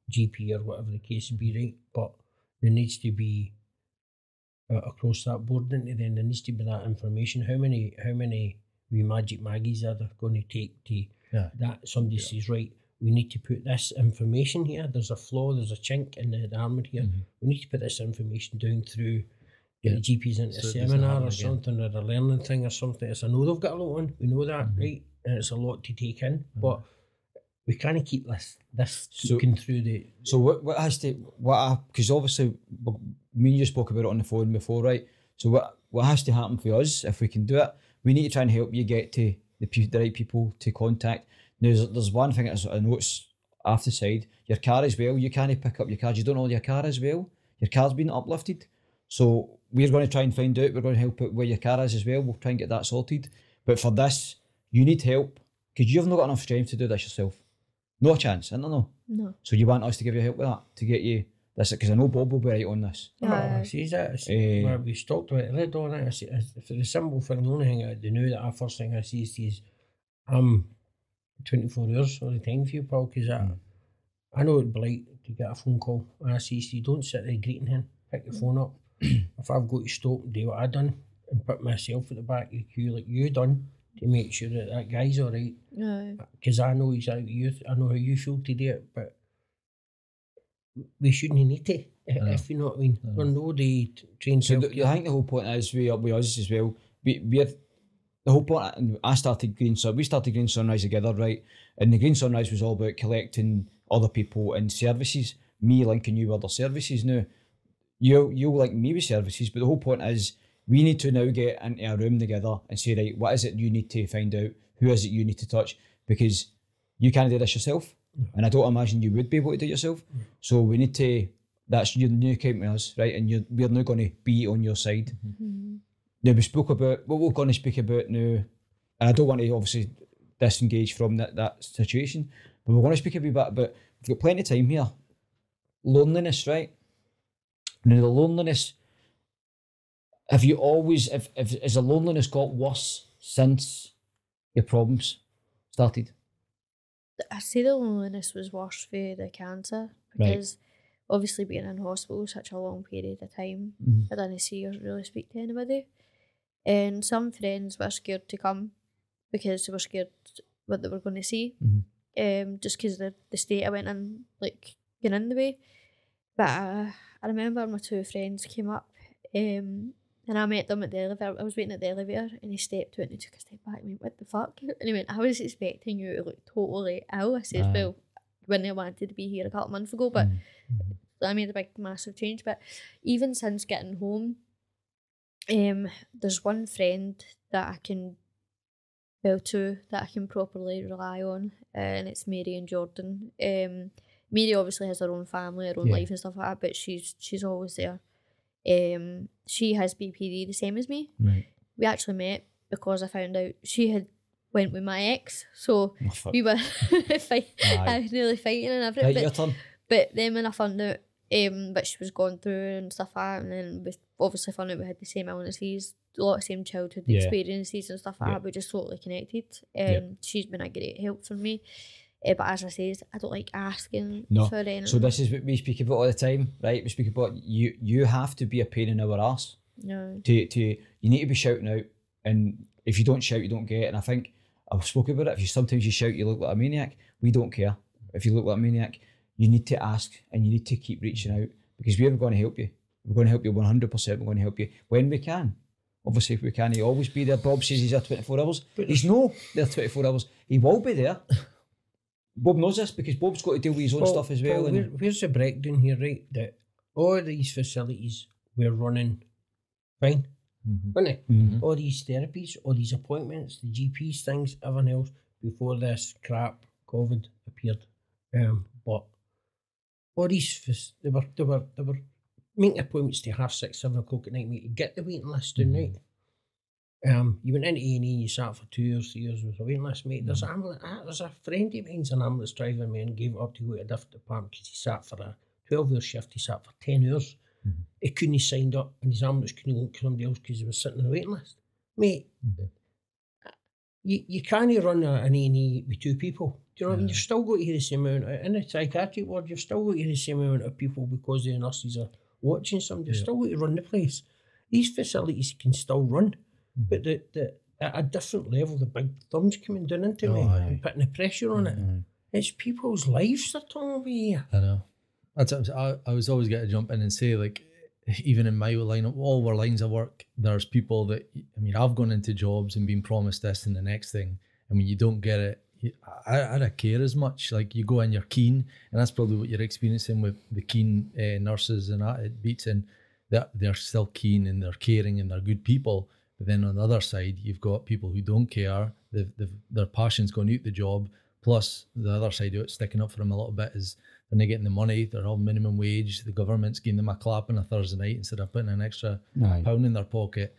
GP or whatever the case be, right? But there needs to be uh, across that board, into then there needs to be that information. How many, how many wee magic maggies are there going to take to Yeah. that somebody Yeah. says right? We need to put this information here. There's a flaw. There's a chink in the, the armour here. Mhm. We need to put this information down through. Get the GPs into So a seminar or again. something, or a learning thing or something. It's, I know they've got a lot on. We know that, Mhm. right? And it's a lot to take in, Mm-hmm. but we kind of keep this this So- looking through the. So what what has to what because obviously me and you spoke about it on the phone before, right? So what what has to happen for us if we can do it? We need to try and help you get to the the right people to contact. Now, there's, there's one thing that's I noticed off the side. Your car as well. You can't pick up your car. You don't know your car as well. Your car's been uplifted. So we're going to try and find out. We're going to help out where your car is as well. We'll try and get that sorted. But for this, you need help because you've not got enough strength to do this yourself. No chance. I don't know. no. So you want us to give you help with that to get you this because I know Bob will be right on this. Oh, Aye. see that? It's, Eh. well, we talked about it. Led on it. I see, it's- for the simple thing, the only thing I, they knew that I first thing I see is, is I'm 24 hours or the time for you, Paul, because I, Mm. I know it'd be like to get a phone call and I see, you don't sit there greeting him, pick the phone up. <clears throat> if I've got to stop and do what I done and put myself at the back of the queue like you done to make sure that that guy's all right, Aye. because I know exactly you, I know how you feel to do it, but we shouldn't need to, if, if you know what I mean. I know. We're nobody trained So self I think the whole point is we with us as well. We we're the whole point. And I started Green Sun. We started Green Sunrise together, right? And the Green Sunrise was all about collecting other people and services. Me linking you with other services. Now you you link me with services, but the whole point is we need to now get into a room together and say right, what is it you need to find out? Who is it you need to touch? Because you can't do this yourself, and I don't imagine you would be able to do it yourself. So we need to. That's your new account with us, right? And you're, we're now going to be on your side. Mhm. Now we spoke about what we're going to speak about now, and I don't want to obviously disengage from that, that situation, but we're going to speak a wee bit about. We've got plenty of time here. Loneliness, right? Now the loneliness. Have you always? If if has the loneliness got worse since your problems started? I say the loneliness was worse for the cancer Right. because obviously being in hospital such a long period of time, Mhm. I didn't see or really speak to anybody. And some friends were scared to come because they were scared what they were going to see. Mhm. Um, just because the the state I went in, like getting in the way. But uh, I remember my two friends came up, um, and I met them at the elevator. I was waiting at the elevator, and he stepped out and he took a step back. and went, "What the fuck?" <laughs> And he went, "I was expecting you to look totally ill." I said, Aye. "Well, when I wanted to be here a couple of months ago, but." Mm. I made a big massive change. But even since getting home, um, there's one friend that I can well two that I can properly rely on, uh, and it's Mary and Jordan. Um, Mary obviously has her own family, her own Yeah. life and stuff like that, but she's she's always there. Um, she has BPD the same as me. Right. We actually met because I found out she had went with my ex, so Oh, we were fight, I was nearly fighting and everything. Right, but but then when I found out um what she was going through and stuff like that, and then we obviously found out we had the same illnesses, a lot of same childhood Yeah. experiences and stuff like Yeah. that. We're just totally connected. Um, Yeah. she's been a great help for me. Uh, but as I said, I don't like asking No. for anything. So this is what we speak about all the time, right? We speak about you. You have to be a pain in our ass. no. To to you need to be shouting out, and if you don't shout, you don't get. it. And I think I've spoken about it. If you sometimes you shout, you look like a maniac. We don't care if you look like a maniac. You need to ask, and you need to keep reaching out because we're going to help you. We're going to help you one hundred percent. We're going to help you when we can. Obviously, if we can, he always be there. Bob says he's there twenty four hours. He's no there twenty four hours. He will be there. Bob knows this because Bob's got to deal with his own stuff as well. And- where- where's the breakdown here, right? That all these facilities were running fine, Mhm. weren't they? Mhm. All these therapies, all these appointments, the GPs, things, everything else before this crap COVID appeared. Um, but all these fac- they were they were they were making appointments to half six, seven o'clock at night, mate, to get the waiting list down, right? Um, you went into A and E, you sat for two years, three years with a waiting list, mate. There's, an ambulance, ah, there's a friend of mine's an ambulance driver, man, gave it up to go to a different department because he sat for a 12 hour shift, he sat for 10 hours. Mhm. He couldn't have signed up and his ambulance couldn't go to somebody else because he was sitting on a waiting list. Mate, Mhm. You, you can't run a, an A&E with two people. Do you know what I mean? You've still got to hear the same amount, of, in a psychiatric ward, you've still got to hear the same amount of people because the nurses are watching somebody. You've Yeah. still got to run the place. These facilities can still run, Mhm. but the, the, at a different level, the big thumbs coming down into Oh, me aye. and putting the pressure on it. Mhm. It's people's lives they're talking about here. I know. That's what I'm saying. I, I was always going to jump in and say, like, <laughs> even in my line, all our lines of work, there's people that, I mean, I've gone into jobs and been promised this and the next thing. And when you don't get it, you, I, I don't care as much. Like, you go in, you're keen. And that's probably what you're experiencing with the keen uh, nurses and that. It Beatson that they're still keen and they're caring and they're good people. But then on the other side, you've got people who don't care. They've, they've, their passion's gone out the job. Plus, the other side of it, sticking up for them a little bit, is they're not getting the money. They're all minimum wage. The government's giving them a clap on a Thursday night instead of putting an extra Aye. pound in their pocket.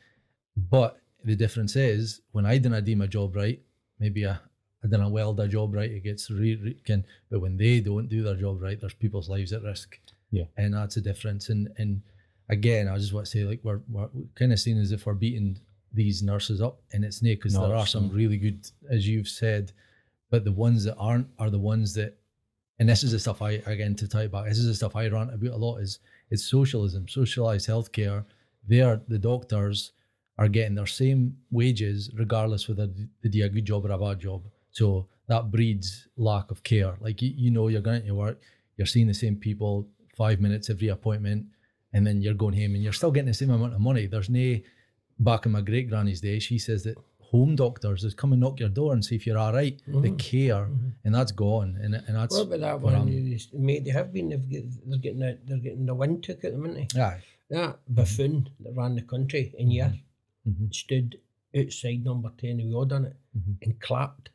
But the difference is, when I didn't do my job right, maybe I, I didn't weld a job right, it gets re, re can, but when they don't do their job right, there's people's lives at risk. Yeah. And that's the difference. And and again, I just want to say, like, we're, we're kind of seen as if we're beating these nurses up, and it's not because No, there are some really good, as you've said, but the ones that aren't are the ones that and this is the stuff I again to tie back. This is the stuff I rant about a lot. Is it's socialism, socialized healthcare. They are the doctors are getting their same wages regardless whether they do a good job or a bad job. So that breeds lack of care. Like you, you know, you're going to work, you're seeing the same people five minutes every appointment, and then you're going home and you're still getting the same amount of money. There's no back in my great granny's day. She says that home doctors just come and knock your door and see if you're all right. They Mhm. care, Mhm. and that's gone. And and that's What about that one? Mate, they have been. They've get, they're getting the, they're getting the wind took at them, aren't they? Aye. That buffoon that ran the country in year Mhm. stood outside number ten. We all done it Mhm. and clapped.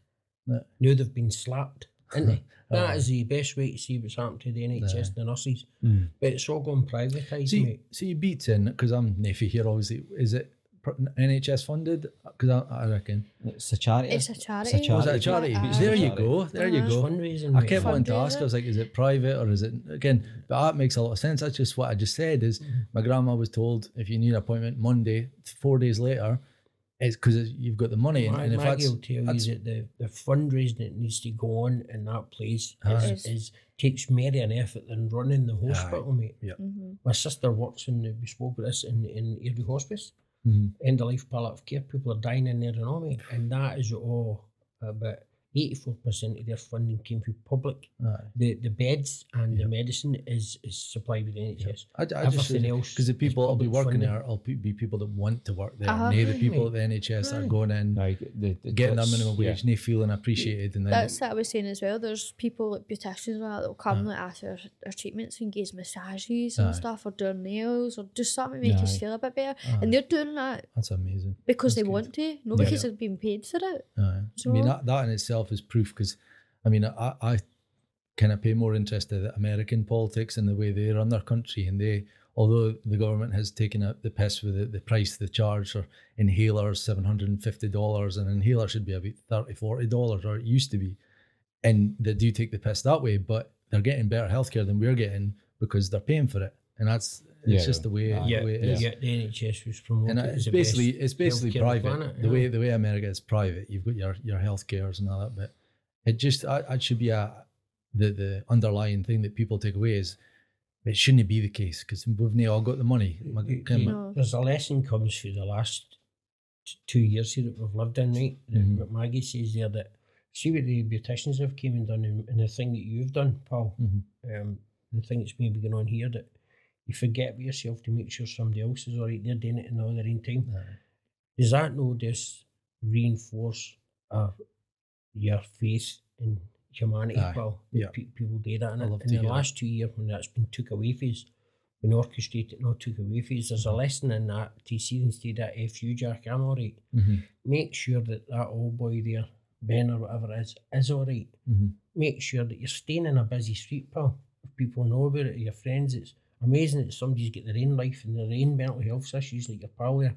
Yeah. Now they've been slapped, isn't they? <laughs> That is the best way to see what's happened to the NHS Yeah. and the nurses. Mm. But it's all gone privatised, See, mate. see, Beatson because I'm Neffy here. Obviously, is it NHS funded? Because I, I reckon. It's a charity. It's a charity. charity. Was it a charity? Aye. there you go. There you Uh-huh. Go. fundraising. I mate. kept wanting to ask. I was like, is it private or is it again? But that makes a lot of sense. That's just what I just said. Is Mhm. my grandma was told if you need an appointment Monday, four days later, it's because you've got the money, and, Ma- and if Maggie that's, will tell you that the, the fundraising that needs to go on in that place Aye. is, is takes more an effort than running the hospital, mate. Mhm. My sister works in the, we spoke of this in in Airdrie Hospice, Mhm. end of life palliative care. People are dying in all, mate, and that is all about eighty four percent of their funding came from public. Aye. The the beds and Yeah. the medicine is is supplied with the NHS. I, I just Everything else because the people that'll be working funding. there will be be people that want to work there. Uh-huh. and the people at the NHS that are going in, Like, the, the, getting that that's- minimum yeah. wage, and they feeling appreciated, and That's what I was saying as well. There's people like beauticians and that that'll come Aye. like after their treatments and give massages and Aye. stuff or do nails or just something to make us Aye. feel a bit better. Aye. And they're doing that that's amazing. because That's they good. want to, not Yeah. because they're being paid for it. Aye. I mean So- that that in itself is proof because I mean I, I kind of pay more interest to the American politics and the way they run their country and they although the government has taken up the piss with the, the price they charge for inhalers seven hundred and fifty dollars an inhaler should be about $30, 40 dollars or it used to be and they do take the piss that way but they're getting better healthcare than we're getting because they're paying for it and that's it's Yeah, just the way, Aye. the Yeah, way it yeah. the NHS was promoted and as it's the basically best it's basically healthcare on the private. planet, the yeah. way the way America is private, you've got your your health cares and all that, but it just I, it should be a the the underlying thing that people take away is it shouldn't be the case because we've not all got the money. My- You- you- No. There's a lesson comes through the last two years here that we've lived in, right? That Mhm. What Maggie says there that see what the beauticians have came and done and, and the thing that you've done, Paul. Mhm. Um, the thing that's maybe going on here that you forget about yourself to make sure somebody else is all right. They're doing it in all their own time. Does that no just reinforce uh, your faith in humanity, Aye. Yeah. Pe- people do that. And in the hear that. last two years when that's been took away from us, been orchestrated, not took away from us, there's a lesson in that to see instead that F you, Jack, I'm all right. Mhm. Make sure that that old boy there, Ben or whatever it is, is all right. Mhm. Make sure that you're staying in a busy street, pal. If people know about it, your friends, it's amazing that somebody's got their own life and their own mental health issues like your pal there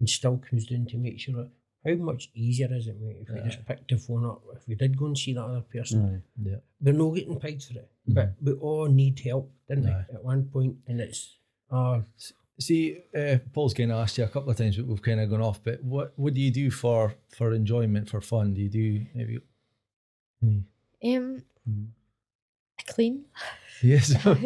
and still comes down to make sure that how much easier is it, mate, if we Aye. just picked the phone up, if we did go and see that other person. Aye. Yeah. We're not getting paid for it. Mhm. But we all need help, didn't Aye. we, at one point? And it's uh See, uh, Paul's kind of asked you a couple of times, but we've kind of gone off. But what what do you do for for enjoyment, for fun? Do you do maybe? any- Um, Mhm. I clean. Yes. <laughs> I,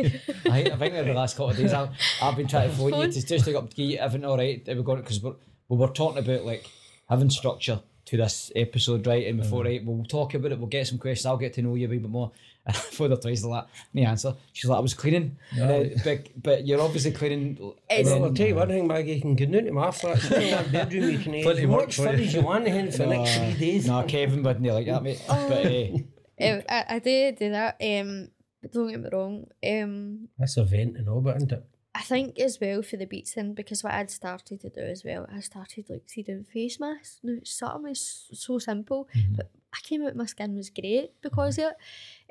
I think in the last couple of days I've, I've been trying to <laughs> phone you to just to up to you everything all right. We're going because we're we were talking about like having structure to this episode, right? And we thought, right, we'll talk about it. We'll get some questions. I'll get to know you a wee bit more. <laughs> And Father tries to like me answer. She's like, I was cleaning, and then, but but you're obviously cleaning. It's- Well, I'll tell you one thing, Maggie, you can get into my flat, you can have a bedroom, you can eat Plenty as of work much for fun you. as you want in for the next three days. No, Kevin wouldn't like that, mate. But uh, I, I did do that. Um, but don't get me wrong. Um, That's a vent and all, but isn't it? I think as well for the Beatson because what I'd started to do as well, I started like see doing face masks. Now it's something is so simple, Mhm. but I came out my skin was great because of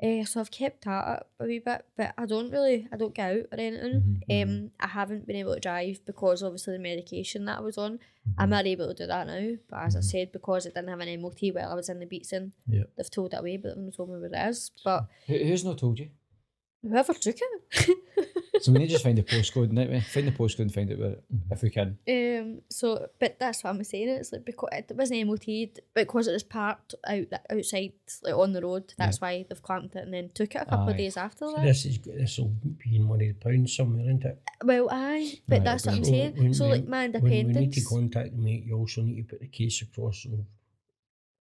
it. Uh, so I've kept that up a wee bit, but I don't really I don't get out or anything. Mhm, Um, I haven't been able to drive because obviously the medication that I was on. I'm not able to do that now, but as I Mhm. said, because it didn't have an MOT while I was in the Beatson, Yeah. they've told it away, but they've not told me what it is. But who, who's not told you? Whoever took it. <laughs> So we need to just find the postcode, don't we? Find the postcode and find out where it, if we can. Um. So, but that's what I'm saying. It's like because it wasn't MOT'd, but because it was parked out outside, like on the road. That's why they've clamped it and then took it a couple of days after So that. this is this will be in one of the pounds somewhere, isn't it? Well, aye, but Aye, that's what I'm it'll saying. When- so, like my When we need to contact them, mate, you also need to put the case across. Of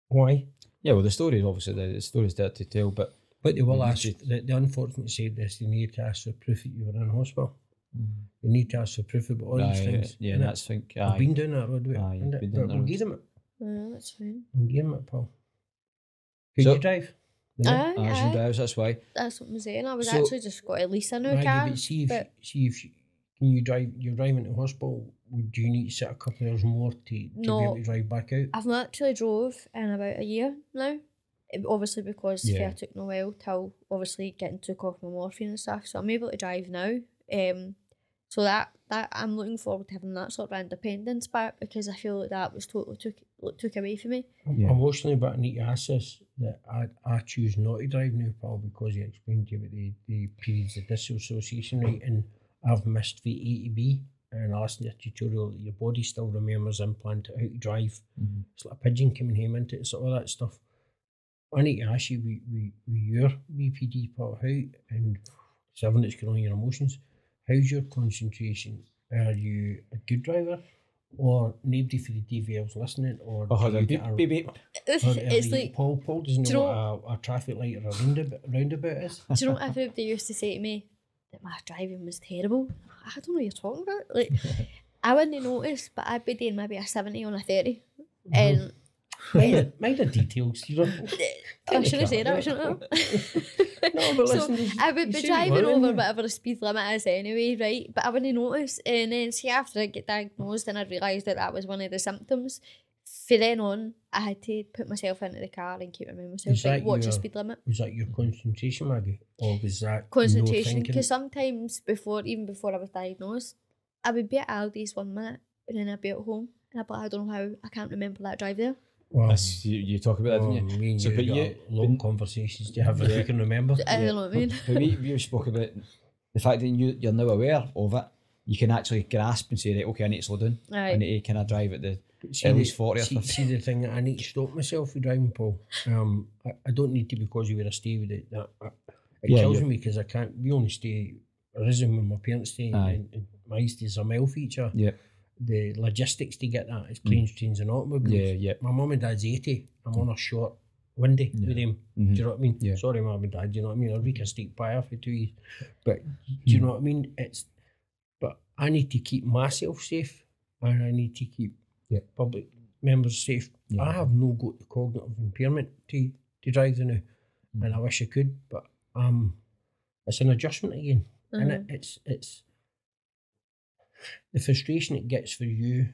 why? Yeah, well, the story is obviously the, the story's there to tell, but But they will Mhm. ask. The, the unfortunate side of this, they need to ask for proof that you were in hospital. Mhm. They need to ask for proof about all these things. yeah, innit? that's think. I've been down that road with it, Aye, innit? been down But that we'll road. give them it. Yeah, that's fine. We'll give them it, Paul. Can So- you drive? Aye, Aye, she aye. drives, that's why. That's what I'm saying. I was So- actually just got at least a new Maggie, car. but see if but- see if you, can you drive? You're driving to hospital. Would you need to sit a couple of hours more to, to be able to drive back out? I've not actually drove in about a year now. Obviously because Yeah. yeah. took no while till obviously getting took off my morphine and stuff. So I'm able to drive now. Um so that that I'm looking forward to having that sort of independence back because I feel like that was totally took took away from me. Yeah. Emotionally, but I need to ask this that I, I choose not to drive now, Paul, because you explained to you about the, the periods of dissociation, right? And I've missed the A to B and I listen to a tutorial that your body still remembers implanted how to drive. Mhm. It's like a pigeon coming home into it, so all that stuff. I need to ask you, with, with, with your BPD part, how and seven that's going on your emotions, how's your concentration? Are you a good driver? Or nobody for the DVL's listening, or Oh, hold do on. you Beep, a- beep, beep. or it's like Paul. Paul doesn't Do know you what a, a traffic light or a roundabout, roundabout is. Do you know what everybody used to say to me? That my driving was terrible. I don't know what you're talking about. Like, <laughs> I wouldn't notice, but I'd be doing maybe a 70 on a 30. And mm-hmm. Mind the, mind the details. You <laughs> don't. <laughs> I should have said that, shouldn't I? No, but so listen, you- I would be driving over whatever the speed limit is anyway, right? But I wouldn't notice. And then, see, after I get diagnosed and I realised that that was one of the symptoms, for then on, I had to put myself into the car and keep reminding myself, Is right, that watch the your- speed limit. Was that your concentration, Maggie, or was that concentration thinking? because sometimes before even before I was diagnosed, I would be at Aldi's one minute and then I'd be at home and I'd be like, I don't know how I can't remember that drive there. Well, That's, you, you talk about that, well, didn't you? me and So, you but got you- long but- conversations to have if Yeah. you can remember. I don't know what I mean. But we, we spoke about the fact that you, you're now aware of it. You can actually grasp and say, right, okay, I need to slow down. I need to kind of drive at the See at the- least 40 or see, 50. see the thing I need to stop myself with driving, Paul. Um, I, I don't need to because you were a stay with it. That, I, it Yeah, kills me because I can't. We only stay. Arisen when my parents stay, and, and my east is a mile feature. Yep. The logistics to get that is planes, trains, and automobiles. Yeah, yeah. My mum and dad's eighty. I'm on a short windy Yeah. with them. Mhm. Do you know what I mean? Yeah. Sorry, mum and dad. Do you know what I mean? I'll week a steak pie for two years. But do you know what I mean? It's but I need to keep myself safe and I need to keep Yeah. public members safe. Yeah. I have no got the cognitive impairment to, to drive the now. And I wish I could, but um it's an adjustment again. And it, Mhm. it's it's the frustration it gets for you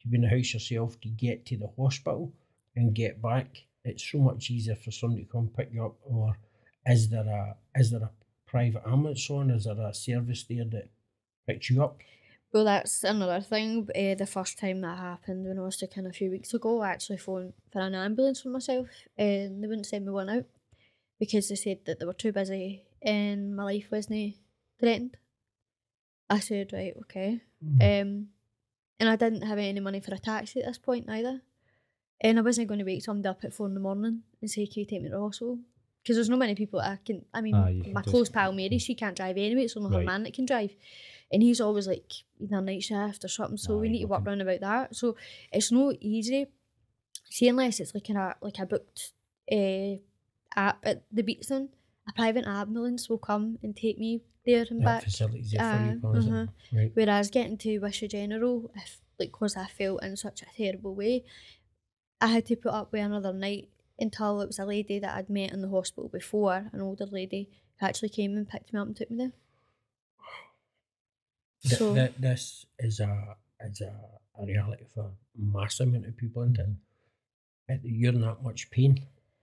to be in the house yourself to get to the hospital and get back. It's so much easier for somebody to come pick you up. Or is there a is there a private ambulance on? Is there a service there that picks you up? Well, that's another thing. Uh, the first time that happened when I was in a few weeks ago, I actually phoned for an ambulance for myself and they wouldn't send me one out because they said that they were too busy and my life wasn't threatened. I said, right, okay. Um, and I didn't have any money for a taxi at this point either. And I wasn't going to wake somebody up at four in the morning and say, Can you take me to the hospital? Because there's not many people I can. I mean, Ah, my just- close pal Mary, she can't drive anyway. It's only her man that can drive. And he's always like either night shift or something. So we need to work around about that. So it's no easy. See, unless it's like a like a booked uh, app at the Beatson, a private ambulance will come and take me there and that back. facilities there for you, Paul, is it? uh-huh. right? Whereas getting to Wishaw General, if like because I felt in such a terrible way, I had to put up with another night until it was a lady that I'd met in the hospital before, an older lady, who actually came and picked me up and took me there. Th- So th- this is a is a, a reality for a massive amount of people, isn't it? It- You're in that much pain,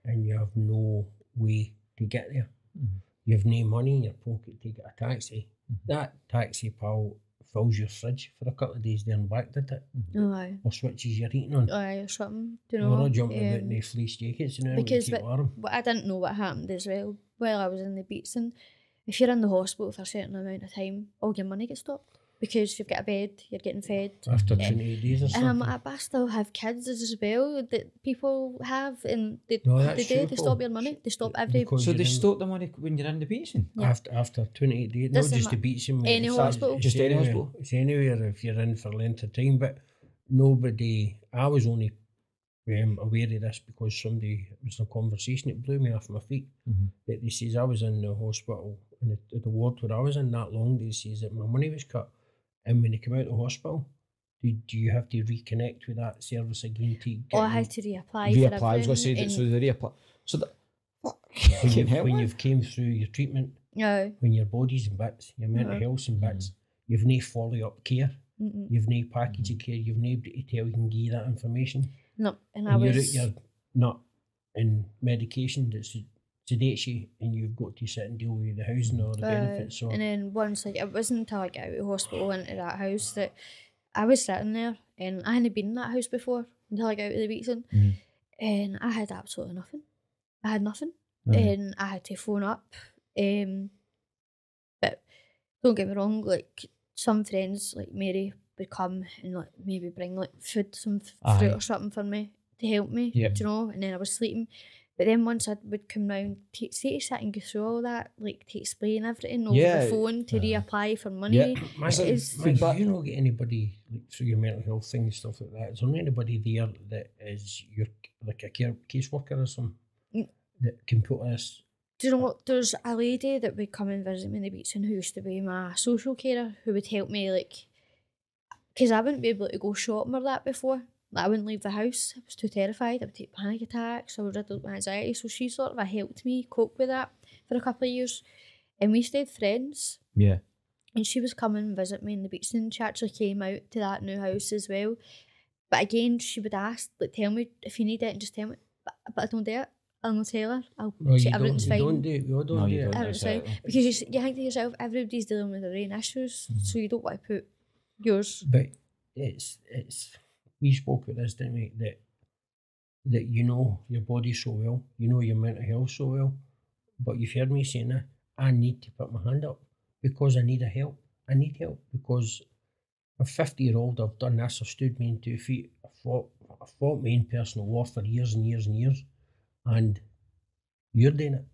and you have no way to get there. Mhm. You have no money in your pocket to get a taxi. Mhm. That taxi pal fills your fridge for a couple of days there and back, did it? oh, aye, Or switches your heating on. aye, or something. Do you We're know? all jumping about in um, the fleece jackets, you know, because keep what- warm. But I didn't know what happened as well. While I was in the Beatson if you're in the hospital for a certain amount of time, all your money gets stopped because you've got a bed, you're getting fed. After Yeah. 28 days or And something. I'm like, but I still have kids as well that people have, and they, No, they that's do. true, They stop your money. They stop every Because So they stop the money when you're in the Beatson? Yeah. After after 28 days, not Doesn't just the ma- Beatson. any hospital. Just any hospital? It's anywhere if you're in for length of time. But nobody, I was only um, aware of this because somebody it was in a conversation that blew me off my feet. Mhm. That they says I was in the hospital in the, the ward where I was in that long. They says that my money was cut, and when they come out of the hospital, do, do you have to reconnect with that service again to get Oh, I you- had to reapply. Reapply, I was going to say that, so and- they reapply. So that, <laughs> when, you've, hell, when man. you've came through your treatment, No, when your body's in bits, your mental Uh-huh. health's in bits, you've no follow up care. mm-mm, You've no package of care. You've nobody to tell you can give you that information. no, and I And you're, was. you're not in medication that sed- sedates you, and you've got to sit and deal with the housing or the uh, benefits. So and then once like it wasn't until I got out of hospital into that house that I was sitting there, and I hadn't been in that house before until I got out of the Beatson, Mhm. and I had absolutely nothing. I had nothing. And I had to phone up. Um, but don't get me wrong, like some friends like Mary would come and like maybe bring like food, some Aye. fruit or something for me to help me. Yep. Do you know? And then I was sleeping. But then once I would come round, to, say to sit and go through all that, like to explain everything over Yeah. the phone to reapply for money. Yeah. Mike, It is- Mike, Feedback. don't get anybody like through your mental health thing and stuff like that? Is there anybody there that is your like a care caseworker or something Mm. that can put us? Do you know what? There's a lady that would come and visit me in the Beatson who used to be my social carer who would help me like, because I wouldn't be able to go shopping or that before. Like, I wouldn't leave the house. I was too terrified. I would take panic attacks. I was riddled with anxiety. So she sort of uh, helped me cope with that for a couple of years, and we stayed friends. Yeah. And she was coming and visit me in the Beatson she actually came out to that new house as well. But again, she would ask, like, tell me if you need it, and just tell me. But, but I don't do it. I'll not tell her. I'll No, say you don't. everything's You fine. don't do it. We all don't No, do you it. don't. Everything's fine. Because you, s- you think to yourself, everybody's dealing with their own issues, mm-hmm. so you don't want to put yours. But it's it's we spoke about this, didn't we? That that you know your body so well, you know your mental health so well. But you've heard me saying that I need to put my hand up because I need a help. I need help because I'm 50 year old, I've done this, I've stood me on two feet, I fought I fought my own personal war for years and years and years. And you're doing it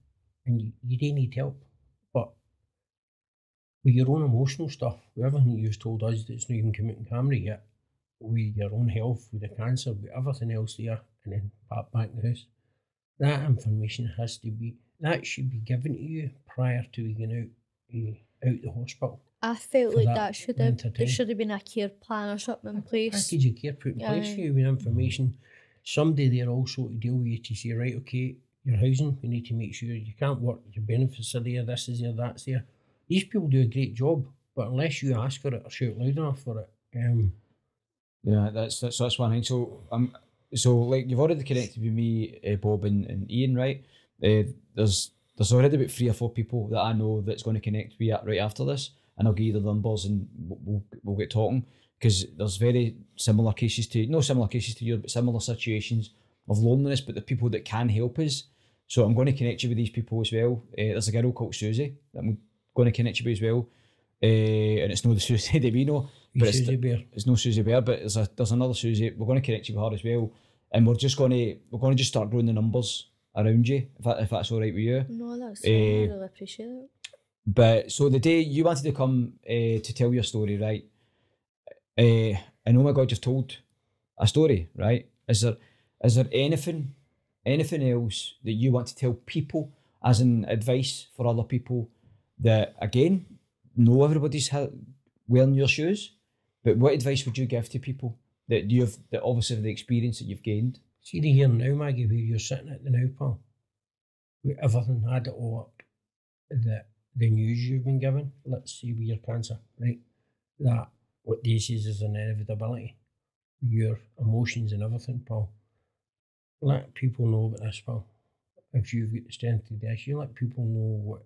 and you, you do need help. But with your own emotional stuff, with everything you've told us that's not even come out in camera yet, with your own health, with the cancer, with everything else there, and then back back in the house, that information has to be that should be given to you prior to you going out eh, out the hospital. I felt like that that, should have there should have been a care plan or something in place. Package of care put in place Aye. for you with information. Somebody there also to deal with you to say, right, okay, your housing, we need to make sure you can't work, your benefits are there, this is there, that's there. These people do a great job, but unless you ask for it or shout loud enough for it, um, Yeah, that's that's that's one thing. So um, so like you've already connected with me, uh, Bob and, and Ian, right? Uh, there's there's already about three or four people that I know that's going to connect with you right after this, and I'll give you the numbers and we'll we'll, get talking because there's very similar cases to no similar cases to you, but similar situations of loneliness, but the people that can help us. So I'm going to connect you with these people as well. Uh, there's a girl called Susie that I'm going to connect you with as well, uh, and it's not the <laughs> Susie that we know, but it's Susie Bear. it's no Susie Bear, but there's a there's another Susie. We're going to connect you with her as well, and we're just going to we're going to just start growing the numbers around you if that, if that's all right with you. No, that's Eh, I really appreciate it. But so the day you wanted to come uh, to tell your story, right? Uh, and oh my God, you've told a story, right? Is there is there anything anything else that you want to tell people as an advice for other people that again know everybody's wearing your shoes, but what advice would you give to people that you have that obviously the experience that you've gained? See the here now, Maggie, where you're sitting at the now, pal. With everything had it all up, the the news you've been given, let's see with your cancer, right? That what this is is an inevitability. Your emotions and everything, pal. Let people know about this, pal. If you've got the strength to do this, you let people know what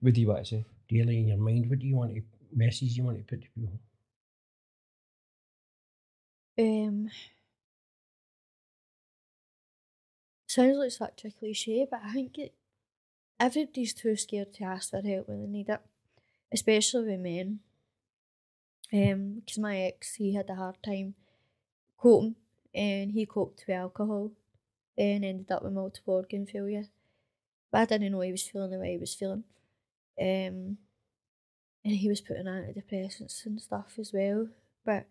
What do you want to say? Daily in your mind, what do you want to message you want to put to people? Um, sounds like such a cliche, but I think it, everybody's too scared to ask for help when they need it, especially with men. Um, because my ex, he had a hard time coping, and he coped with alcohol, and ended up with multiple organ failure. But I didn't know he was feeling the way he was feeling. Um, and he was putting antidepressants and stuff as well, but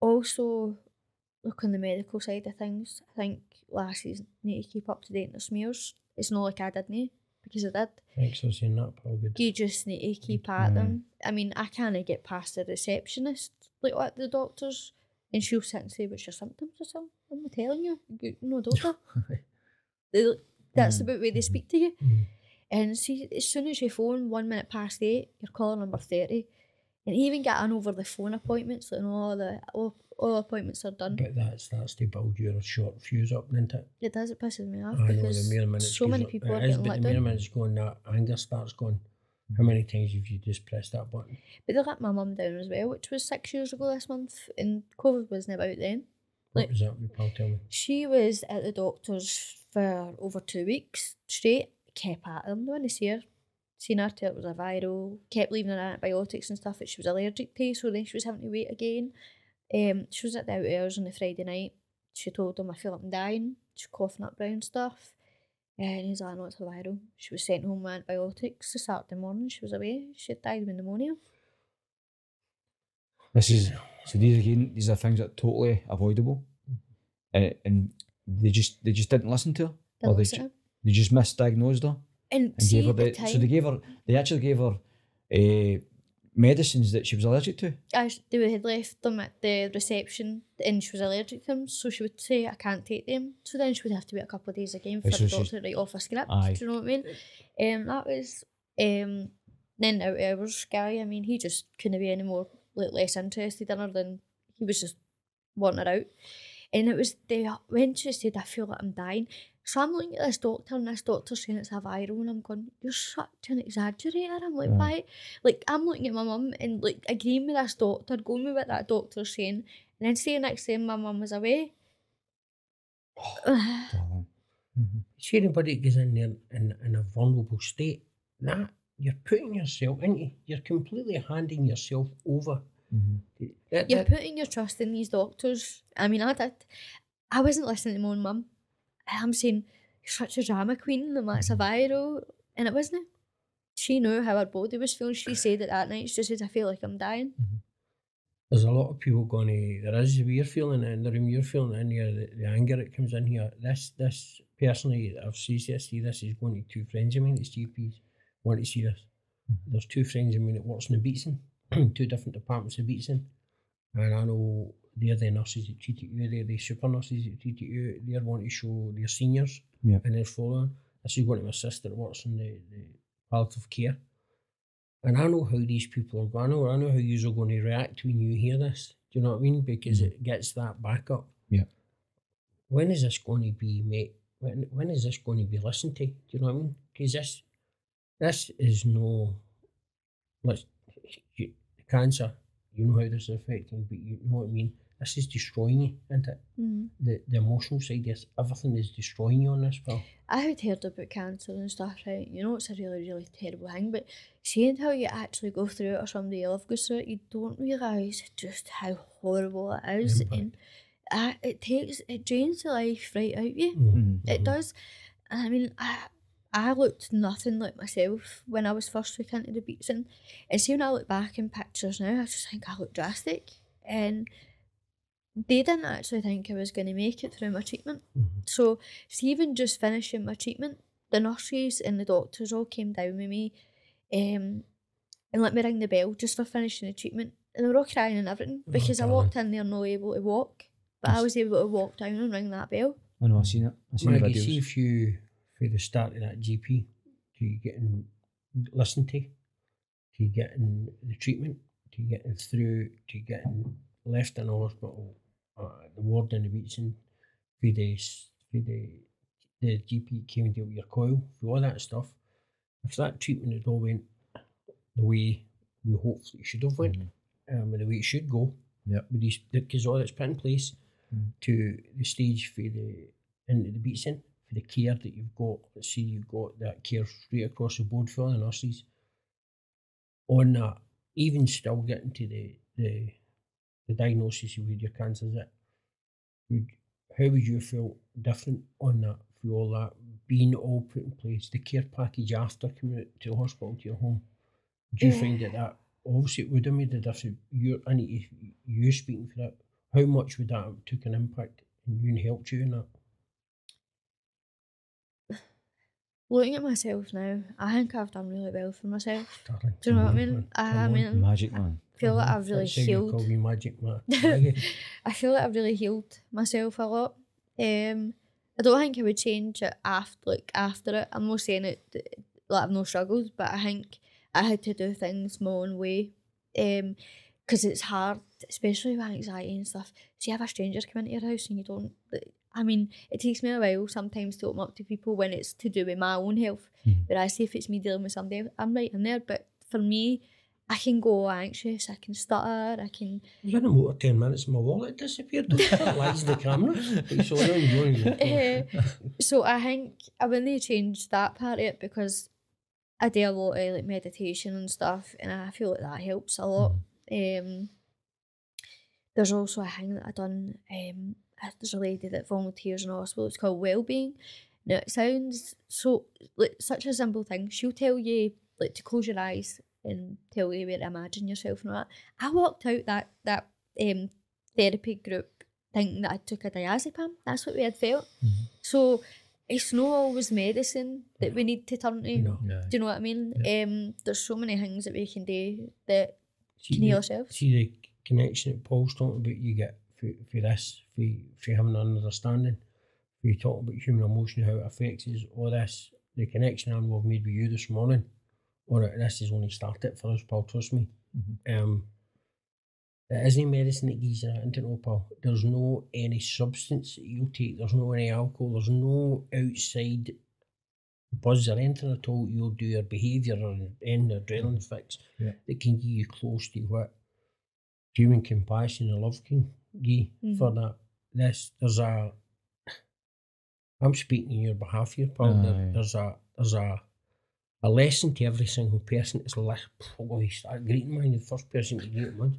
also look on the medical side of things. I think lassies need to keep up to date in their smears. It's not like I didn't because I did. Thanks for saying that, pal. Good. You just need to keep at them. I mean, I can't get past the receptionist like at the doctor's, and she'll sit and say, "What's your symptoms or something?" I'm telling you. No, doctor. <laughs> They- That's the way they speak to you. Mm. And see, as soon as you phone one minute past eight, you're caller number thirty, and even getting over the phone appointments, and all the all, all appointments are done. But that starts to build your short fuse up, doesn't it? It does. It pisses me off I know the because mere minutes so many people are is, getting but the mere going, that anger starts going. How many times have you just pressed that button? But they let my mum down as well, which was six years ago this month, and COVID wasn't about then. What Like- was that, your pal? Tell me. She was at the doctor's for over two weeks straight. Kept at them. They want to see her. seen her till it was a viral, kept leaving her antibiotics and stuff that she was allergic to, so then she was having to wait again. Um, she was at the out hours on the Friday night. She told him, I feel like I'm dying. She's coughing up brown stuff. And he's like, no, it's a viral. She was sent home with antibiotics the Saturday morning. She was away. She died with pneumonia. This is so these again. These are things that are totally avoidable, and, and they just they just didn't listen to her, Didn't or they, to her. They just misdiagnosed her And, and gave her the the, so they gave her they actually gave her uh, medicines that she was allergic to. as they had left them at the reception and she was allergic to them, so she would say, I can't take them. So then she would have to wait a couple of days again for so the doctor to write off a script. Aye. Do you know what I mean? Um, that was um, then out hours guy. I mean, he just couldn't be any more like, less interested in her than he was just wanting her out. And it was the when she said, I feel like I'm dying. So I'm looking at this doctor and this doctor's saying it's a viral and I'm going, You're such an exaggerator. I'm like, Yeah. why? Like I'm looking at my mum and like agreeing with this doctor, going with what that doctor's saying, and then saying next day my mum was away. <sighs> <sighs> Darling. See anybody goes in there in, in a vulnerable state, that you're putting yourself into, you're completely handing yourself over. Mhm. That- You're that- putting your trust in these doctors. I mean, I did. I wasn't listening to my own mum. I'm saying, You're such a drama queen, and that's a viral. And it wasn't. She knew how her body was feeling. She said it that night. She just said, I feel like I'm dying. Mm-hmm. there's a lot of people going to, there is, we're feeling it in the room, you're feeling it in here, the, the anger that comes in here. This, this, personally, I've seen this, see this is going to two friends of mine that's GPs, want to see this. Mm-hmm. There's two friends of mine that works in the Beatson, <clears throat> two different departments of Beatson, and I know they're the nurses that treat you, they're the super nurses that treat you, they're wanting to show their seniors Yeah. and they're following. This is going to my sister that works in the, the palliative care. And I know how these people are going. I know, I know how you are going to react when you hear this. Do you know what I mean? Because mm-hmm. it gets that backup. Yeah. When is this going to be made? When, when is this going to be listened to? Do you know what I mean? Because this, this is no, let's, you, cancer, you know how this is affecting, but you know what I mean? This is destroying you, isn't it? Mm. The, the emotional side, yes, everything is destroying you on this, pal. I had heard about cancer and stuff, right? You know, it's a really, really terrible thing, but seeing how you actually go through it or somebody else love goes through it, you don't realise just how horrible it is. Impact. And uh, it takes, it drains the life right out of you. Mhm. It does. I mean, I, I looked nothing like myself when I was first took into the Beatson. And see, when I look back in pictures now, I just think I look drastic. And they didn't actually think I was going to make it through my treatment. Mhm. So, see, even just finishing my treatment, the nurses and the doctors all came down with me um, and let me ring the bell just for finishing the treatment. And they were all crying and everything Oh, because I walked in there not able to walk. But I was able to walk down and ring that bell. I know. I've seen it. I've seen the Maggie, videos. see if you, for the start of that GP, do you getting listened to? Do you getting the treatment? Do you getting through? Do you getting left in the hospital? Uh, the ward in the Beatson, for the, for the, the GP came and dealt with your coil, for all that stuff. If that treatment had all went the way we hoped it should have went, um, and the way it should go, yeah, because all that's put in place Mm. to the stage for the into the Beatson for the care that you've got. Let's see, you've got that care straight across the board for all the nurses. On that, even still getting to the the, the diagnosis of your cancer, is it? Would, how would you feel different on that through all that being all put in place? The care package after coming out to the hospital to your home. Do you find that that obviously it would have made a difference? You, I need to, you speaking for that. How much would that have took an impact and you and helped you in that? Looking at myself now, I think I've done really well for myself. Darling, Do you know what I mean? I, I mean, Magic man. <laughs> I feel like Mhm. I've really That's how you healed. call me magic. I feel like I've really healed myself a lot. Um, I don't think I would change it after, like after it. I'm not saying it like I've no struggles, but I think I had to do things my own way. Um, because it's hard, especially with anxiety and stuff. So you have a stranger come into your house and you don't, I mean, it takes me a while sometimes to open up to people when it's to do with my own health. Mhm. But I see if it's me dealing with somebody, I'm right in there. But for me, I can go anxious, I can stutter, I can was in a motor 10 minutes and my wallet disappeared. That lies the camera. So going, <laughs> Eh, so I think I wouldn't change that part of it because I do a lot of like meditation and stuff, and I feel like that helps a lot. Um, there's also a thing that I've done. Um, there's a lady that volunteers in a hospital. It's called Wellbeing. Now it sounds so like such a simple thing. She'll tell you like to close your eyes and tell you where to imagine yourself and all that. I walked out that that um therapy group thinking that I took a diazepam. That's what we had felt. So it's not always medicine that we need to turn to. No. Yeah. Do you know what I mean? Um, there's so many things that we can do that See, can the- heal ourselves. See the connection that Paul's talking about you get for, for this, for, for having an understanding, for you talking about human emotion, how it affects us, all this, the connection I I've made with you this morning, or this er has only started for us, Paul, trust me. Um, it isn't medicine that gives you that into no, Paul. There's er no any substance that you'll take, there's no any alcohol, there's no outside buzz or anything at all you'll do your behaviour or end adrenaline fix Yeah. that can get you close to what human compassion and love can give mm. for that. This there's a I'm speaking on your behalf here, Paul. Ah, there- Aye. there's a there's er a a lesson to every single person that's li- oh, he started greeting me, the first person to greet me.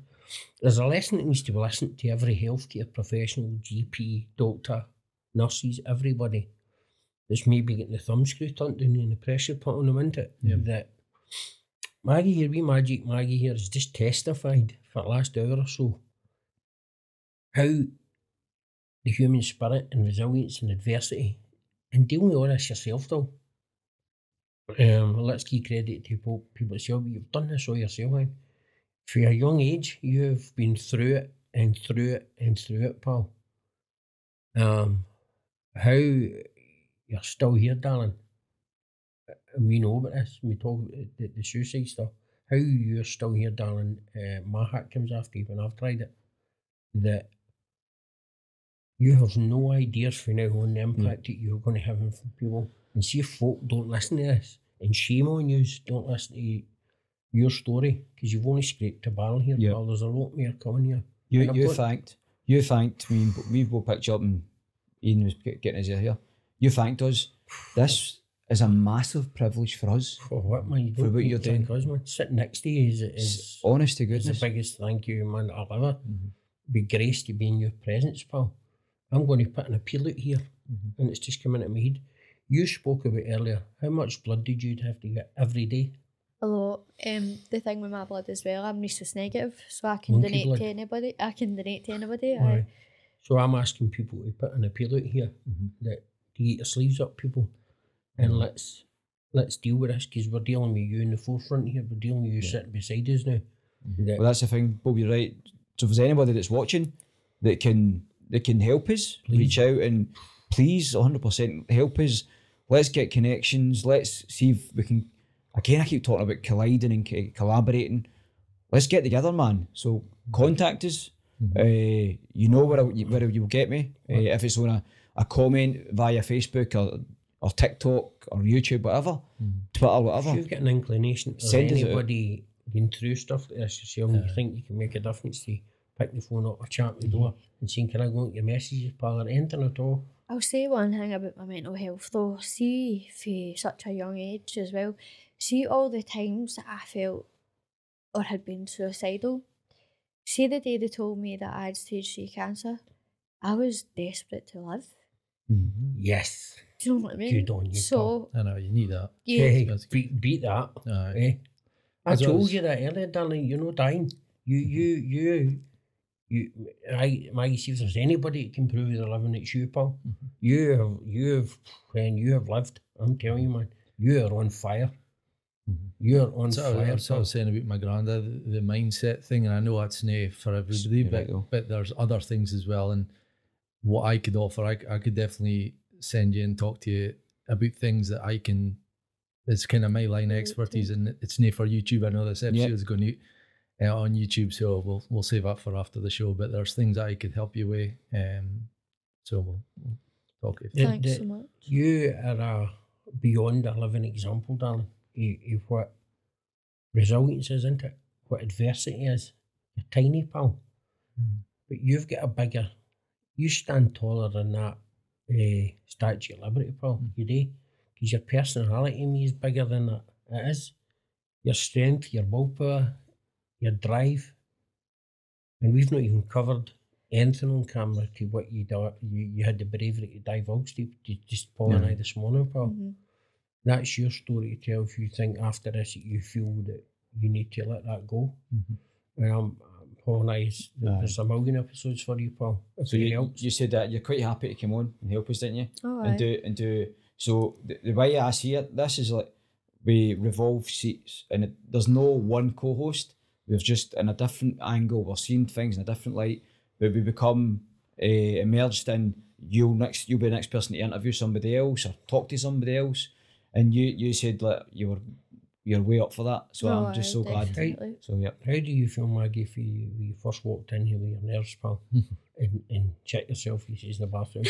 There's a lesson that needs to be listened to every healthcare professional, GP, doctor, nurses, everybody that's maybe getting the thumb screw turned down and the pressure put on them into it. Yeah. That Maggie here, wee Magic Maggie here, has just testified for the last hour or so how the human spirit and resilience and adversity and dealing with all this yourself though. Um, let's give credit to people, people "Oh, you've done this all yourself. eh?" For a young age, you've been through it and through it and through it, pal. Um, how you're still here, darling. And we know about this. We talk about the, the suicide stuff. How you're still here, darling. Uh, my heart comes after you when I've tried it. That you have no idea for now on the impact that you're going to have on people. And see if folk don't listen to this. And shame on you, don't listen to your story because you've only scraped a barrel here. Yeah. pal. There's a lot more coming here. You you got- thanked you thanked me. We both picked you up and Ian was getting his ear here. You thanked us. This is a massive privilege for us. For what, man? You for what you're doing. us, man. Sitting next to you is, is, Honest to goodness. the biggest thank you, man, I'll ever Mm-hmm. be graced to be in your presence, pal. I'm going to put an appeal out here, Mm-hmm. and it's just coming into my head. You spoke about earlier, how much blood did you have to get every day? A lot. Um, the thing with my blood as well, I'm rhesus negative, so I can Monkey donate blood. to anybody. I can donate to anybody. Aye. Aye. So I'm asking people to put an appeal out here Mm-hmm. that to get your sleeves up, people, and let's let's deal with this because we're dealing with you in the forefront here. We're dealing with you sitting beside us now. That- Well, that's the thing, Bob. You're right. So if there's anybody that's watching that can that can help us, reach out and please, 100 percent help us. Let's get connections. Let's see if we can. Again, I keep talking about colliding and collaborating. Let's get together, man. So contact us. Uh, you know where I, where you'll get me. Uh, if it's on a, a comment via Facebook or or TikTok or YouTube, whatever, Twitter, If whatever. you've got an inclination, or Send anybody been through stuff like this yourself, and you think you can make a difference to pick the phone up or chat the door and saying, "Can I go into your messages, pal?" or anything at all. I'll say one thing about my mental health though. See, for such a young age as well, see all the times that I felt or had been suicidal. See the day they told me that I had stage three cancer, I was desperate to live. Yes, Do you know what I mean? Good on you, So I know you need that. yeah, hey, beat, beat that. Aye. Eh? I As well told as- you that earlier, darling. You're not dying. You, you, you, you. I, see if there's anybody that can prove they're living, it's you, pal. Mm-hmm. You have, you have, when you have lived. I'm telling you, man, you are on fire. You're on So I fire. was, I was saying about my granddad, the, mindset thing, and I know that's no for everybody, but, but there's other things as well. And what I could offer, I, I could definitely send you and talk to you about things that I can. It's kind of my line of expertise, and it's no for YouTube. I know this episode Yep. is going to uh, on YouTube, so we'll we'll save that for after the show. But there's things that I could help you with, um, so we'll, we'll talk. If Yeah. thanks the- so much. You are a beyond a living example, darling, of, of what resilience is, isn't it? What adversity is. You're tiny, pal. But you've got a bigger, you stand taller than that uh, Statue of Liberty, pal. You do. Because your personality in me is bigger than that. It is. Your strength, your willpower, your drive. And we've not even covered anything on camera to what you do, you, you had the bravery to divulge to, to just Paul and I this morning, pal. Mhm. That's your story to tell if you think after this that you feel that you need to let that go. Mhm. And um, Paul and I, Aye. there's a million episodes for you, Paul. So you, helps. you said that you're quite happy to come on and help us, didn't you? Oh, and aye. do and do so the, the way I see it, this is like we revolve seats and it, there's no one co-host. We've just in a different angle, we're seeing things in a different light, but we become uh, immersed in you'll next you'll be the next person to interview somebody else or talk to somebody else. And you you said like you were you're way up for that. So Oh, I'm just aye, so glad. definitely. So yeah. How do you feel, Maggie, if you, when you first walked in here with your nerves, pal, <laughs> and, and check yourself, he says in the bathroom,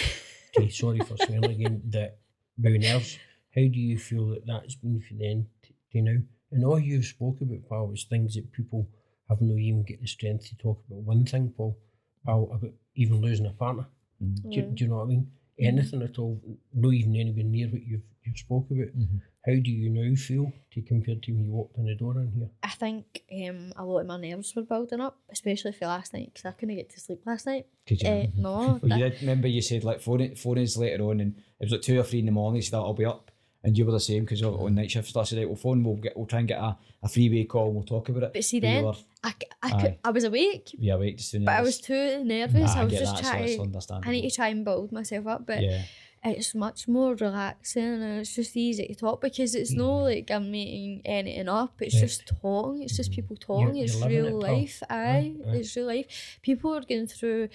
okay, sorry for swearing again, that about nerves, how do you feel that that's been for then t- to now? And all you've spoke about, pal, was things that people have not even get the strength to talk about. One thing, Paul, pal, about even losing a partner. Mm. Do, you- do you know what I mean? Anything at all, not even anywhere near what you've, you've spoke about. Mhm. How do you now feel to compare to when you walked in the door in here? I think um, a lot of my nerves were building up, especially for last night because I couldn't get to sleep last night. Could you? Uh, no, <laughs> Well, that- you did remember you said like four phone is later on, and it was like two or three in the morning. You said I'll be up, and you were the same because on night shift. So I said, right, we'll phone. We'll get. We'll try and get a, a freeway call. and We'll talk about it. But see But then, were, I, I, could, I was awake, yeah, wait, just soon. but I was too nervous. Nah, I was get just that, so trying. to- understandable. I need to try and build myself up, but yeah, it's much more relaxing and it's just easy to talk because it's no like I'm making anything up. It's Right. just talking. It's just people Mm-hmm. You're- talking. it's you're real it, life. Aye, aye. it's real life. People are going through.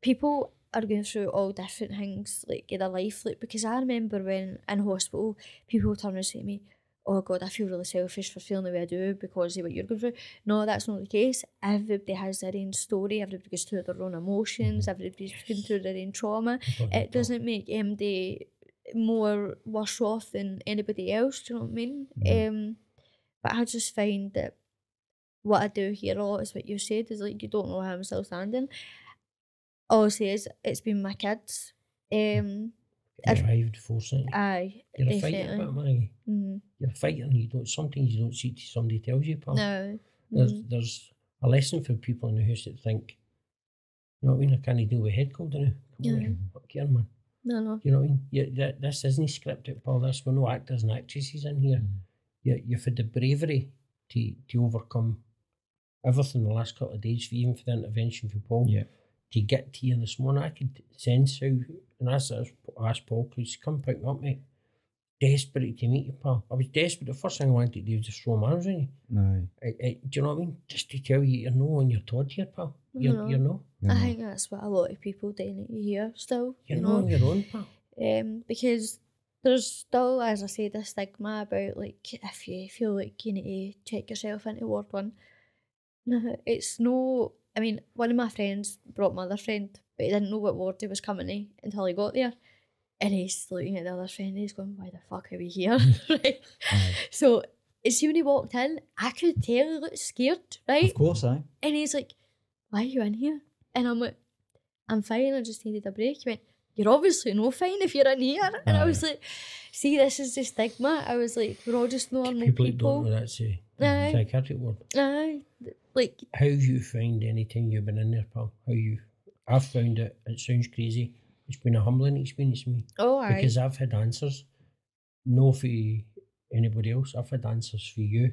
People are going through all different things like in their life. Like because I remember when in hospital, people would turn and say to me. Oh God, I feel really selfish for feeling the way I do because of what you're going through. No, that's not the case. Everybody has their own story. Everybody goes through their own emotions. Mm-hmm. Everybody's going through their own trauma it doesn't make MD more worse off than anybody else. Do you know what I mean? Mhm. Um, but I just find that what I do here a lot is what you said is like you don't know how I'm still standing. All I say it's been my kids. Um, I'd- Arrived foresight. aye, You're a fighter, definitely. but Maggie. Mm, You're a fighter and you don't sometimes you don't see it somebody tells you, pal. no, There's mm, there's a lesson for people in the house that think, you know what I mean, I can't deal with head cold now. Come Yeah. on, here, fuck here, man. no, no. You know what I mean? Yeah, that, this isn't scripted, Paul. This we're no actors and actresses in here. Mhm. You, you've had the bravery to to overcome everything the last couple of days, for even for the intervention for Paul. Yeah. To get to you this morning, I could sense how, and I asked, I asked Paul, could you come pick me up, mate? Desperate to meet you, pal. I was desperate. The first thing I wanted to do was just throw my arms on you. no, I, I, do you know what I mean? Just to tell you, you're no on your Todd here, pal. You're, No. you're no. I think that's what a lot of people do need to hear still. You're you no know, on your own, pal. um, because there's still, as I say, a stigma about like if you feel like you need to check yourself into Ward One. No, <laughs> it's no. I mean, one of my friends brought my other friend, but he didn't know what ward he was coming to until he got there, and he's looking at the other friend. And he's going, "Why the fuck are we here?" <laughs> <laughs> right. Aye. So, as soon when he walked in, I could tell he looked scared, right? of course, I. And he's like, Why are you in here? And I'm like, I'm fine, I just needed a break. He went, You're obviously no fine if you're in here. And I was like, See, this is the stigma. I was like, We're all just normal People people. don't know that's a psychiatric word. Aye. Like, How you find anything you've been in there, pal? How you? I've found it. It sounds crazy. It's been a humbling experience for me oh, aye. because I've had answers, no for anybody else. I've had answers for you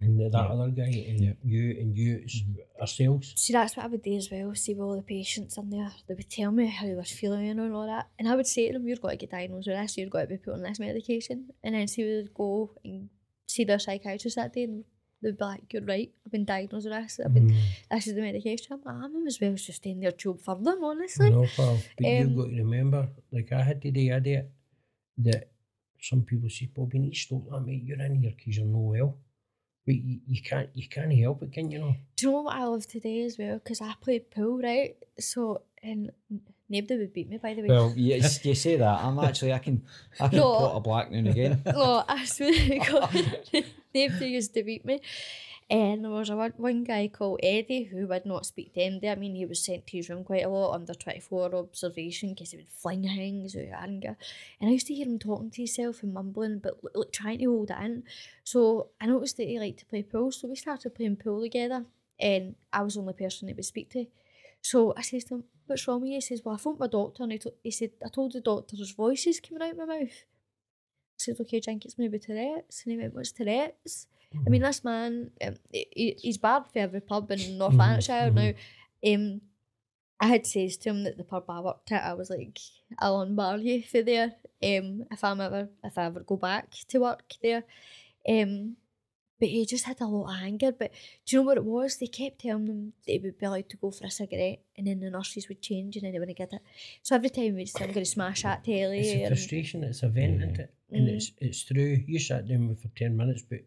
and that Yeah. other guy and Yeah. you and you it's mm-hmm. ourselves. See, that's what I would do as well. See, with all the patients in there, they would tell me how they were feeling and all that. And I would say to them, You've got to get diagnosed with this, you've got to be put on this medication. And then see, we would go and see their psychiatrist that day and they'd be like, You're right, I've been diagnosed with this, I've been Mm, this is the medication. I'm like, I'm as well as just staying there job further, I honestly. know, pal. But Um, you've got to remember, like I had today, I did that some people say, Bob, you need to stop that, mate. You're in here because you're no well. But you, you can't you can't help it, can you know? Do you know what I love today as well? Because I played pool, right? So, and nobody would beat me, by the way. Well, you, you <laughs> say that. I'm actually. I can. I can No. pot a black now and again. <laughs> no, I swear to <laughs> God, <laughs> nobody used to beat me. And there was a one, guy called Eddie who would not speak to anybody. I mean, he was sent to his room quite a lot under 24 observation because he would fling things out of anger. And I used to hear him talking to himself and mumbling, but like, trying to hold it in. So I noticed that he liked to play pool. So we started playing pool together. And I was the only person he would speak to. So I says to him, What's wrong with you? He says, Well, I phoned my doctor and he, he said, I told the doctor there's voices coming out of my mouth. Said, Okay, Jink, it's maybe Tourette's. And he went, What's Tourette's? I mean, this man, um, he, he- he's barred for every pub in North Mhm, Lanarkshire now. mhm. Um, I had says to him that the pub I worked at, I was like, I'll unbar you for there. Um, if I'm ever, if I ever go back to work there. Um, but he just had a lot of anger. But do you know what it was? They kept telling him that he would be allowed to go for a cigarette, and then the nurses would change, and then he wouldn't get it. So every time we'd say, "I'm going to smash that telly," It's a frustration. It's a vent, isn't it? And Mm. it's it's through. You sat down with for ten minutes, but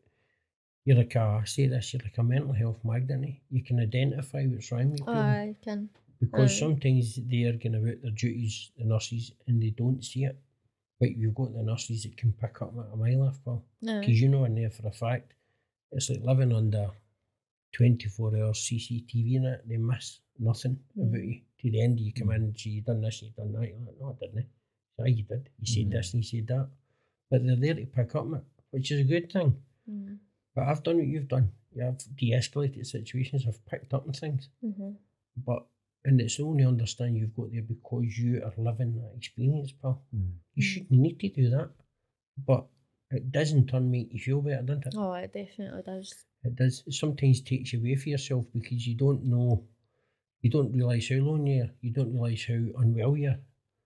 you're like a I say this. You're like a mental health magnet. eh? You can identify what's wrong with people I can. because aye. sometimes they are going about their duties, the nurses, and they don't see it. But you've got the nurses that can pick up at a mile off. Because you know in there for a fact, it's like living under 24 hours CCTV it. They miss nothing about Mm. you. To the end, you come in and say, you done this, you done that. You're like, no, I didn't. Yeah, you did. You said Mm. this and you said that. But they're there to pick up on it, which is a good thing. Mm. But I've done what you've done. You have de escalated situations, I've picked up on things. Mm-hmm. But, and it's only understand you've got there because you are living that experience, pal. Mm. You Mm. shouldn't need to do that. But it doesn't turn make you feel better, doesn't it? Oh, it definitely does. It does. It sometimes takes you away from yourself because you don't know, you don't realise how long you're, you don't realise how unwell you're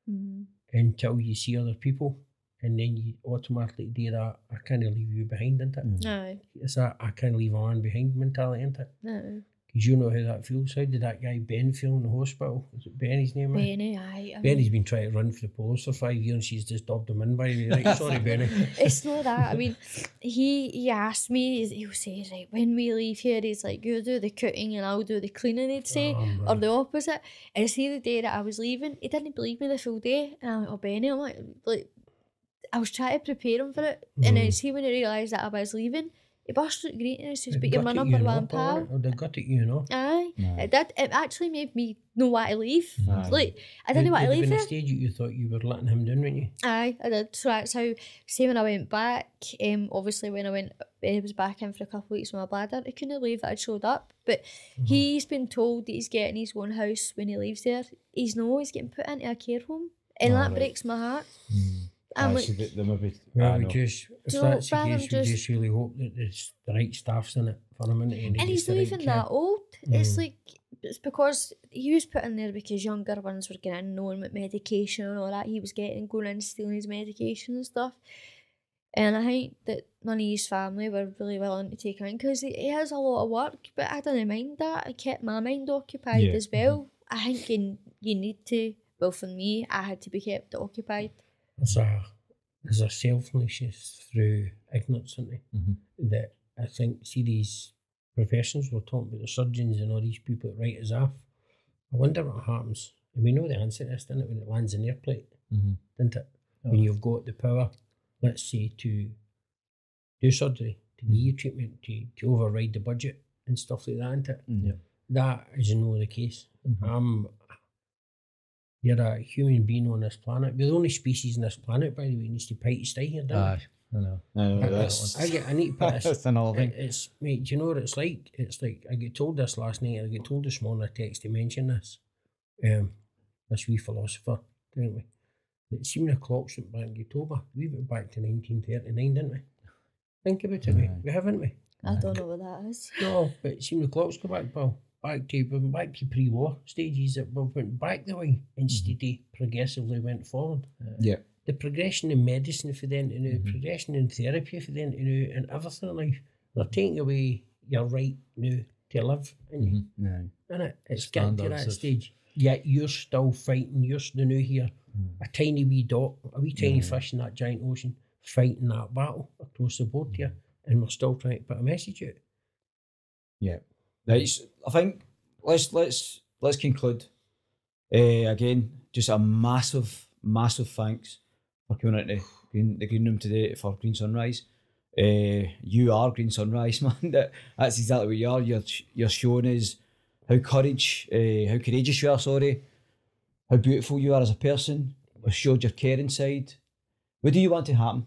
Mm-hmm. until you see other people. And then you automatically do that, I can't leave you behind, isn't it? Mm. No, It's that I can't leave a man behind mentality, isn't it? no. Because you know how that feels. How did that guy Ben feel in the hospital? Was it Benny's name? Benny, aye. I Benny's mean, been trying to run for the police for five years and she's just dubbed him in by the way. Right, <laughs> sorry, Benny. it's not that. I mean, he he asked me. He'll say, "Right, when we leave here, he's like, you do the cooking and I'll do the cleaning." He'd say, Oh, or the opposite. And see the day that I was leaving, he didn't believe me the full day, and I'm like, "Oh, Benny," I'm like, like, I was trying to prepare him for it, and then Mhm. see when he realised that I was leaving, he burst out greeting and says, It "But you're my number you, one no, pal." innit? Oh, they got it, you know. Aye, Aye. it did. It actually made me know why to leave. Aye. Like, I didn't know why to there'd leave been there. a stage that you thought you were letting him down, weren't you? Aye, I did. So that's how. See, when I went back, um, obviously when I went, I was back in for a couple of weeks with my bladder. I couldn't believe that I'd showed up. But Mm-hmm. he's been told that he's getting his own house when he leaves there. He's no, he's getting put into a care home, and Oh, that right. breaks my heart. Mm. I'm Aye, like, so they, they maybe, Well, I we just, if So that's the rather than case, we just- just really hope that there's the right staff's in it for him, innit? and he he's not even care. that old. It's Mm. like it's because he was put in there because younger ones were getting in, knowing what medication and all that he was getting, going in stealing his medication and stuff. And I think that none of his family were really willing to take him in because he, he has a lot of work, but I didn't mind that. It kept my mind occupied Yeah. as well. I think you, you need to, well, for me, I had to be kept occupied. There's a, there's a selfishness through ignorance? Mhm. That I think, see these professions, we're talking about the surgeons and all these people that write us off. I wonder what happens. And we know the answer to this, didn't it, when it lands in your plate, Mhm. didn't it? When you've got the power, let's say, to do surgery, to give you treatment, to, to override the budget and stuff like that, isn't it? Yeah. That is no the case. Mhm. You're a human being on this planet. We're the only species on this planet, by the way, needs to pay to stay here, don't Aye, I know. I know I, that's, I, get, I need to put <laughs> this. that's another it- it's mate, do you know what it's like? It's like I get told this last night. I get told this morning. I text to mention this. Um, this wee philosopher, didn't we? It seemed the clocks went back in October. We went back to 1939, didn't we? Think about it, we, we haven't we? I don't know what that is. No, but it seemed the clocks go back, Paul. Back to we went back to pre-war stages that we went back the way instead of progressively went forward. Yeah. The progression in medicine for then to now, Mhm. progression in therapy for then to now, and everything in life, they're taking away your right now to live. And Mhm. Aye. innit? It's getting to that of- stage. Yet you're still fighting. You're still now here, Mm. a tiny wee dot, a wee tiny Yeah. fish in that giant ocean, fighting that battle across the board here, and we're still trying to put a message out. Right, so I think let's let's let's conclude. Uh, again, just a massive, massive thanks for coming into green, the green room today for Green Sunrise. uh, you are Green Sunrise, <laughs> man. That, that's exactly what you are. You're you're showing us how courage, uh, how courageous you are. Sorry, how beautiful you are as a person. You've showed your caring side. What do you want to happen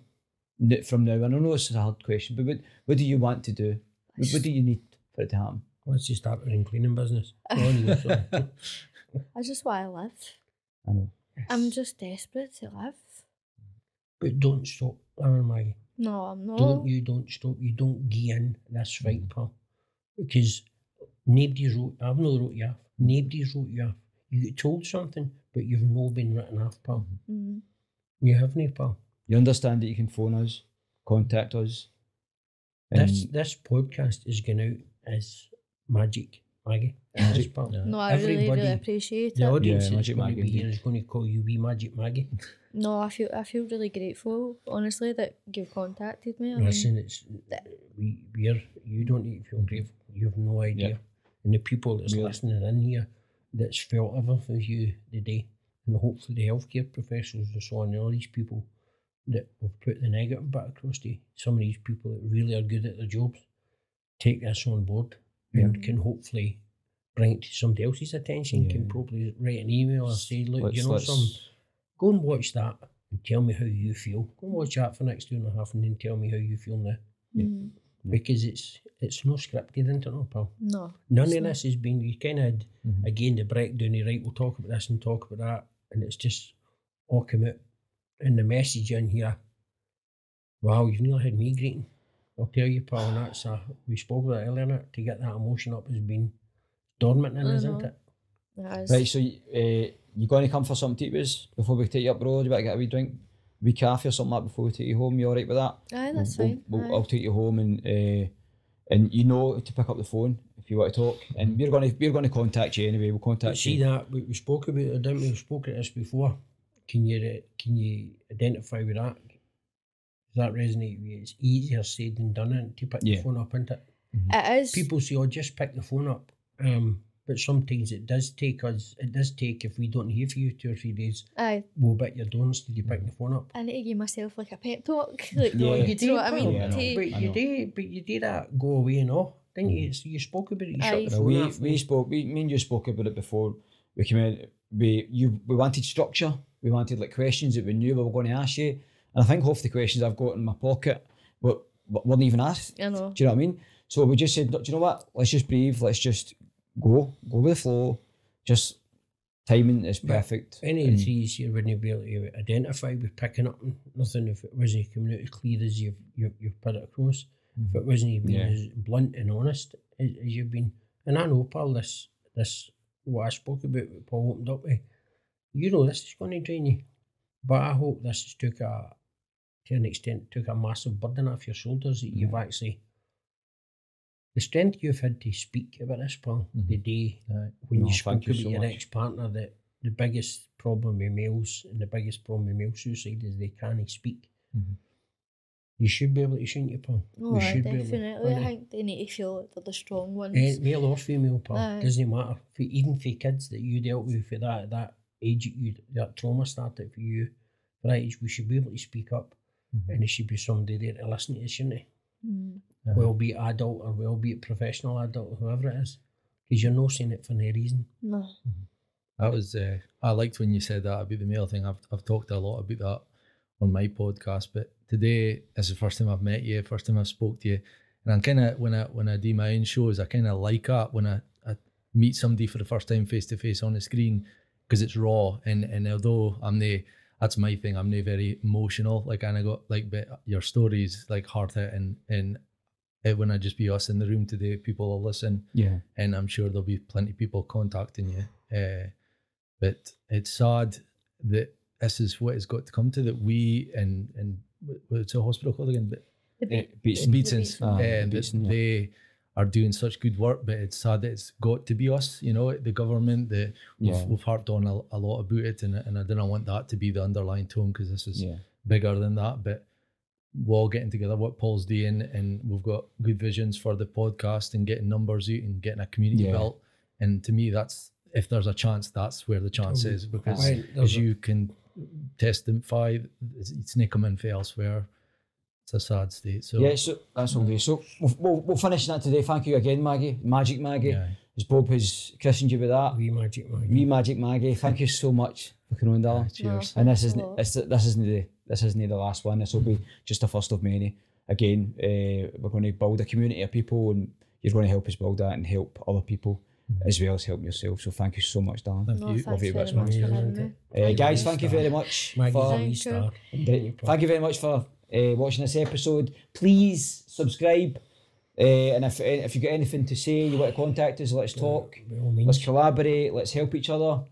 from now? And I know it's a hard question, but what, what do you want to do? What, what do you need for it to happen? Once you start in cleaning business. <laughs> Go on, you, sorry. I just want to live. I know. I'm just desperate to live. but don't stop, Aaron Maggie. No, I'm not. Don't you don't stop. You don't give in. That's right, pal. Because nobody's wrote. I've not wrote you off. Nobody's wrote you off. You get told something, but you've not been written off, pal. Mm. You haven't, pal. You understand that you can phone us, contact us. This this podcast is going out as magic, Maggie. It is, pal. Yeah. No, I really, really Everybody- appreciate The it. audience Yeah, is Magic Maggie, be is going to call you wee Magic Maggie. No, I feel I feel really grateful, honestly, that you've contacted me. I mean, Listen, it's we we're you don't need to feel grateful. You have no idea. Yeah. And the people that's Really. listening in here that's felt ever for you today, and hopefully the healthcare professionals and so on, and all these people that have put the negative back across to you, some of these people that really are good at their jobs, take this on board and can hopefully bring it to somebody else's attention, can probably write an email or say, look, Let's- you know some go and watch that and tell me how you feel. Go and watch that for the next two and a half and then tell me how you feel now. mm, Because it's it's no scripted into it, pal. no. None of not. this has been you kind of Mhm. again the breakdown. You right, we'll talk about this and talk about that, and it's just all come out. And the message in here, wow, you've nearly had me greeting. I'll tell you, pal, and that's a, we spoke about it earlier. innit? To get that emotion up has been dormant in I us, know. isn't it? It is. Right, so uh, you going to come for something to eat with before we take you up the road? You better get a wee drink, wee coffee or something like before we take you home. You all right with that? Aye, that's We'll- fine. we'll- aye. I'll take you home and uh, and you know to pick up the phone if you want to talk. And we're going to we're going to contact you anyway. We'll But contact see you. that we, we spoke about it, didn't we? We spoke about this before. Can you uh, can you identify with that? Does that resonate with you? It's easier said than done and to pick Yeah. the phone up, isn't it? It is. People say, "Oh, just pick the phone up," um, but sometimes it does take us. It does take if we don't hear from you two or three days, Aye, we'll bet your donuts till you pick the phone up. I need to give myself like a pep talk. <laughs> Like, Yeah. You you do you know what I mean? Yeah, I know. But I you know. did, but you did that go away and all, didn't you? So you spoke about it. You Aye. shut the No, phone we off. we spoke. We me and you spoke about it before. We came in. We you we wanted structure. We wanted like questions that we knew we were going to ask you. And I think half the questions I've got in my pocket were, weren't even asked. I know. Do you know what I mean? So we just said, do you know what? Let's just breathe. Let's just go, go with the flow. Just timing is Yeah. perfect. Any of And- the trees you wouldn't be able to identify with picking up nothing if it wasn't coming out as clear as you've you've, you've put it across. If it wasn't being Yeah. as blunt and honest as, as you've been, and I know, Paul, this this what I spoke about, what Paul opened up with. You know, this is going to drain you, but I hope this has took a to an extent took a massive burden off your shoulders that you've actually. The strength you've had to speak about this, Paul, the day Aye. when No, you thank spoke you about so your ex partner that the biggest problem with males and the biggest problem with male suicide is they can't speak. Mhm. You should be able to, shouldn't you, Paul? Oh, you aye, should be able definitely. I think they need to feel like they're the strong ones. Eh, male or female, Paul, Aye. doesn't matter. For, even for kids that you dealt with for that that age, you that trauma started for you, for that age, we should be able to speak up, Mhm. and there should be somebody there to listen to us, shouldn't they? Mm. Well, be it adult or well, be it professional adult, whoever it is, because you're not saying it for no reason. No. That was uh, I liked when you said that about the male thing. I've I've talked a lot about that on my podcast, but today is the first time I've met you, first time I've spoke to you, and I'm kind of when I when I do my own shows, I kind of like that when I, I meet somebody for the first time face to face on the screen because it's raw and and although I'm the that's my thing. I'm not very emotional. Like and I got like but your stories like heart hit and and it wouldn't just be us in the room today, people will listen Yeah. and I'm sure there'll be plenty of people contacting you. Uh, but it's sad that this is what it's got to come to that we and and wh- what's the hospital called again? But The Eh, big- Beatson. Beatson's, Ah, uh, that Beatson, yeah. they are doing such good work, but it's sad that it's got to be us. You know, the government that we've, Yeah. we've harped on a, a lot about it, and and I don't want that to be the underlying tone because this is Yeah. bigger than that. But we're all getting together, what Paul's doing, and we've got good visions for the podcast and getting numbers out and getting a community Yeah. built. And to me, that's if there's a chance, that's where the chance is because Right, as a- you can testify, it's, it's not coming from elsewhere. It's a sad state. So Yeah, so that's all good. So we'll, we'll, we'll finish that today. Thank you again, Maggie. Magic Maggie. Yeah. As Bob has christened you with that. We magic Maggie. Wee Magic Maggie. Thank you so much for coming on, darling. cheers. And this isn't this, this isn't the this isn't the last one. This will be just the first of many. Again, uh, we're going to build a community of people, and you're going to help us build that and help other people as well as help yourself. So thank you so much, darling. Thank No, you. Love you very bits, much man. for having me. Uh, guys, thank you very much Maggie's for Thank you. thank you very much for uh, watching this episode. Please subscribe, uh, and if if you got anything to say, you want to contact us, let's talk. By Let's collaborate. Let's help each other.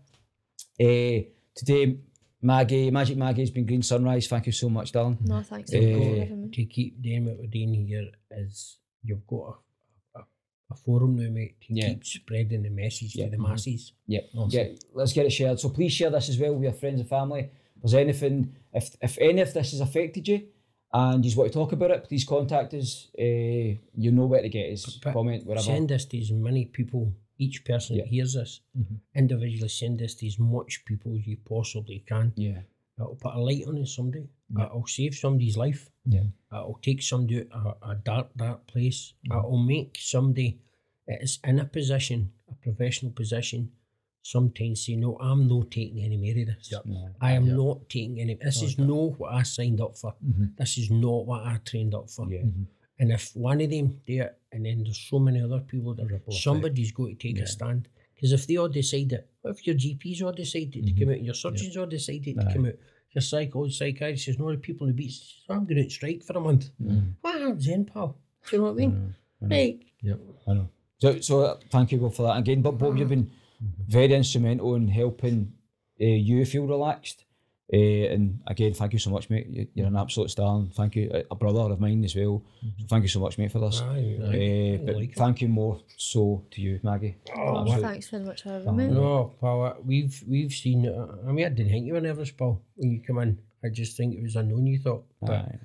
Uh, today, Maggie, Magic Maggie's been Green Sunrise. Thank you so much, darling. No, thanks for having me. To keep doing what we're doing here is you've got a, a, a forum now, mate, to Yeah. keep spreading the message Yeah. to the masses. Yeah, yeah. Let's get it shared. So please share this as well with your friends and family. If there's anything, if if any of this has affected you, and you just want to talk about it, please contact us. Uh, you know where to get us. But Comment wherever. Send us to as many people, each person that Yeah. hears this, Mhm. individually send us to as much people as you possibly can. yeah, It'll put a light on somebody. Yeah. It'll save somebody's life. Yeah. It'll take somebody out a, a dark, dark place. It'll make somebody that is in a position, a professional position, sometimes say, No, I'm not taking any more of this. Yep. no, I am Yeah. not taking any. This is Okay. not what I signed up for. Mhm. This is not what I trained up for. yeah, Mhm. And if one of them do it, and then there's so many other people that Ripple effect. somebody's got to take Yeah. a stand. Because if they all decide it, what if your GPs all decided to Mhm. come out, and your surgeons all decided to Aye. come out, your psycho, psychiatrist says, no, the people in the Beatson I'm going to strike for a month. Mhm. Wow, Zen pal. Do you know what I mean? I know, I know. Right. I know. So, so uh, thank you Bob for that again. But Bob, you've been very instrumental in helping uh, you feel relaxed. Uh, and again, thank you so much, mate. You- You're an absolute star. And thank you, a- a brother of mine as well. So thank you so much, mate, for this. Aye, Uh, but like it. thank you more so to you, Maggie. Oh, Absolute- Thanks very much for having me. No, pal, uh, we've we've seen. Uh, I mean, I didn't think you were nervous, pal, when you come in. I just think it was unknown. You thought, but Aye.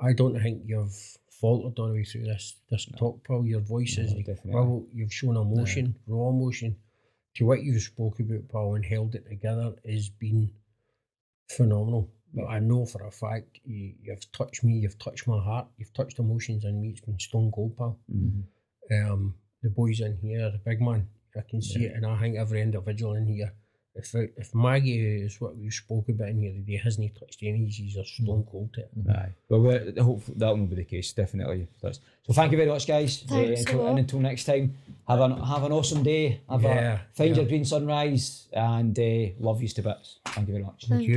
I don't think you've faltered all the way through this this talk, Paul. Your voice No, is well. You've shown emotion, raw emotion, to what you spoke about, Paul, and held it together has been phenomenal. But I know for a fact you, you've touched me. You've touched my heart. You've touched emotions in me. It's been stone cold, pal. Mhm. um, the boys in here, the big man. I can see it, and I think every individual in here. If it, if Maggie is what we spoke about in here today, hasn't he touched any, he's a stone cold to it. Aye. Well, we're, hope that will not be the case, definitely. That's, so thank you very much, guys. Uh, Thanks a until, lot. and until next time, have an have an awesome day. Have Yeah, a, find yeah. your green sunrise and uh, love you to bits. Thank you very much. Thank you.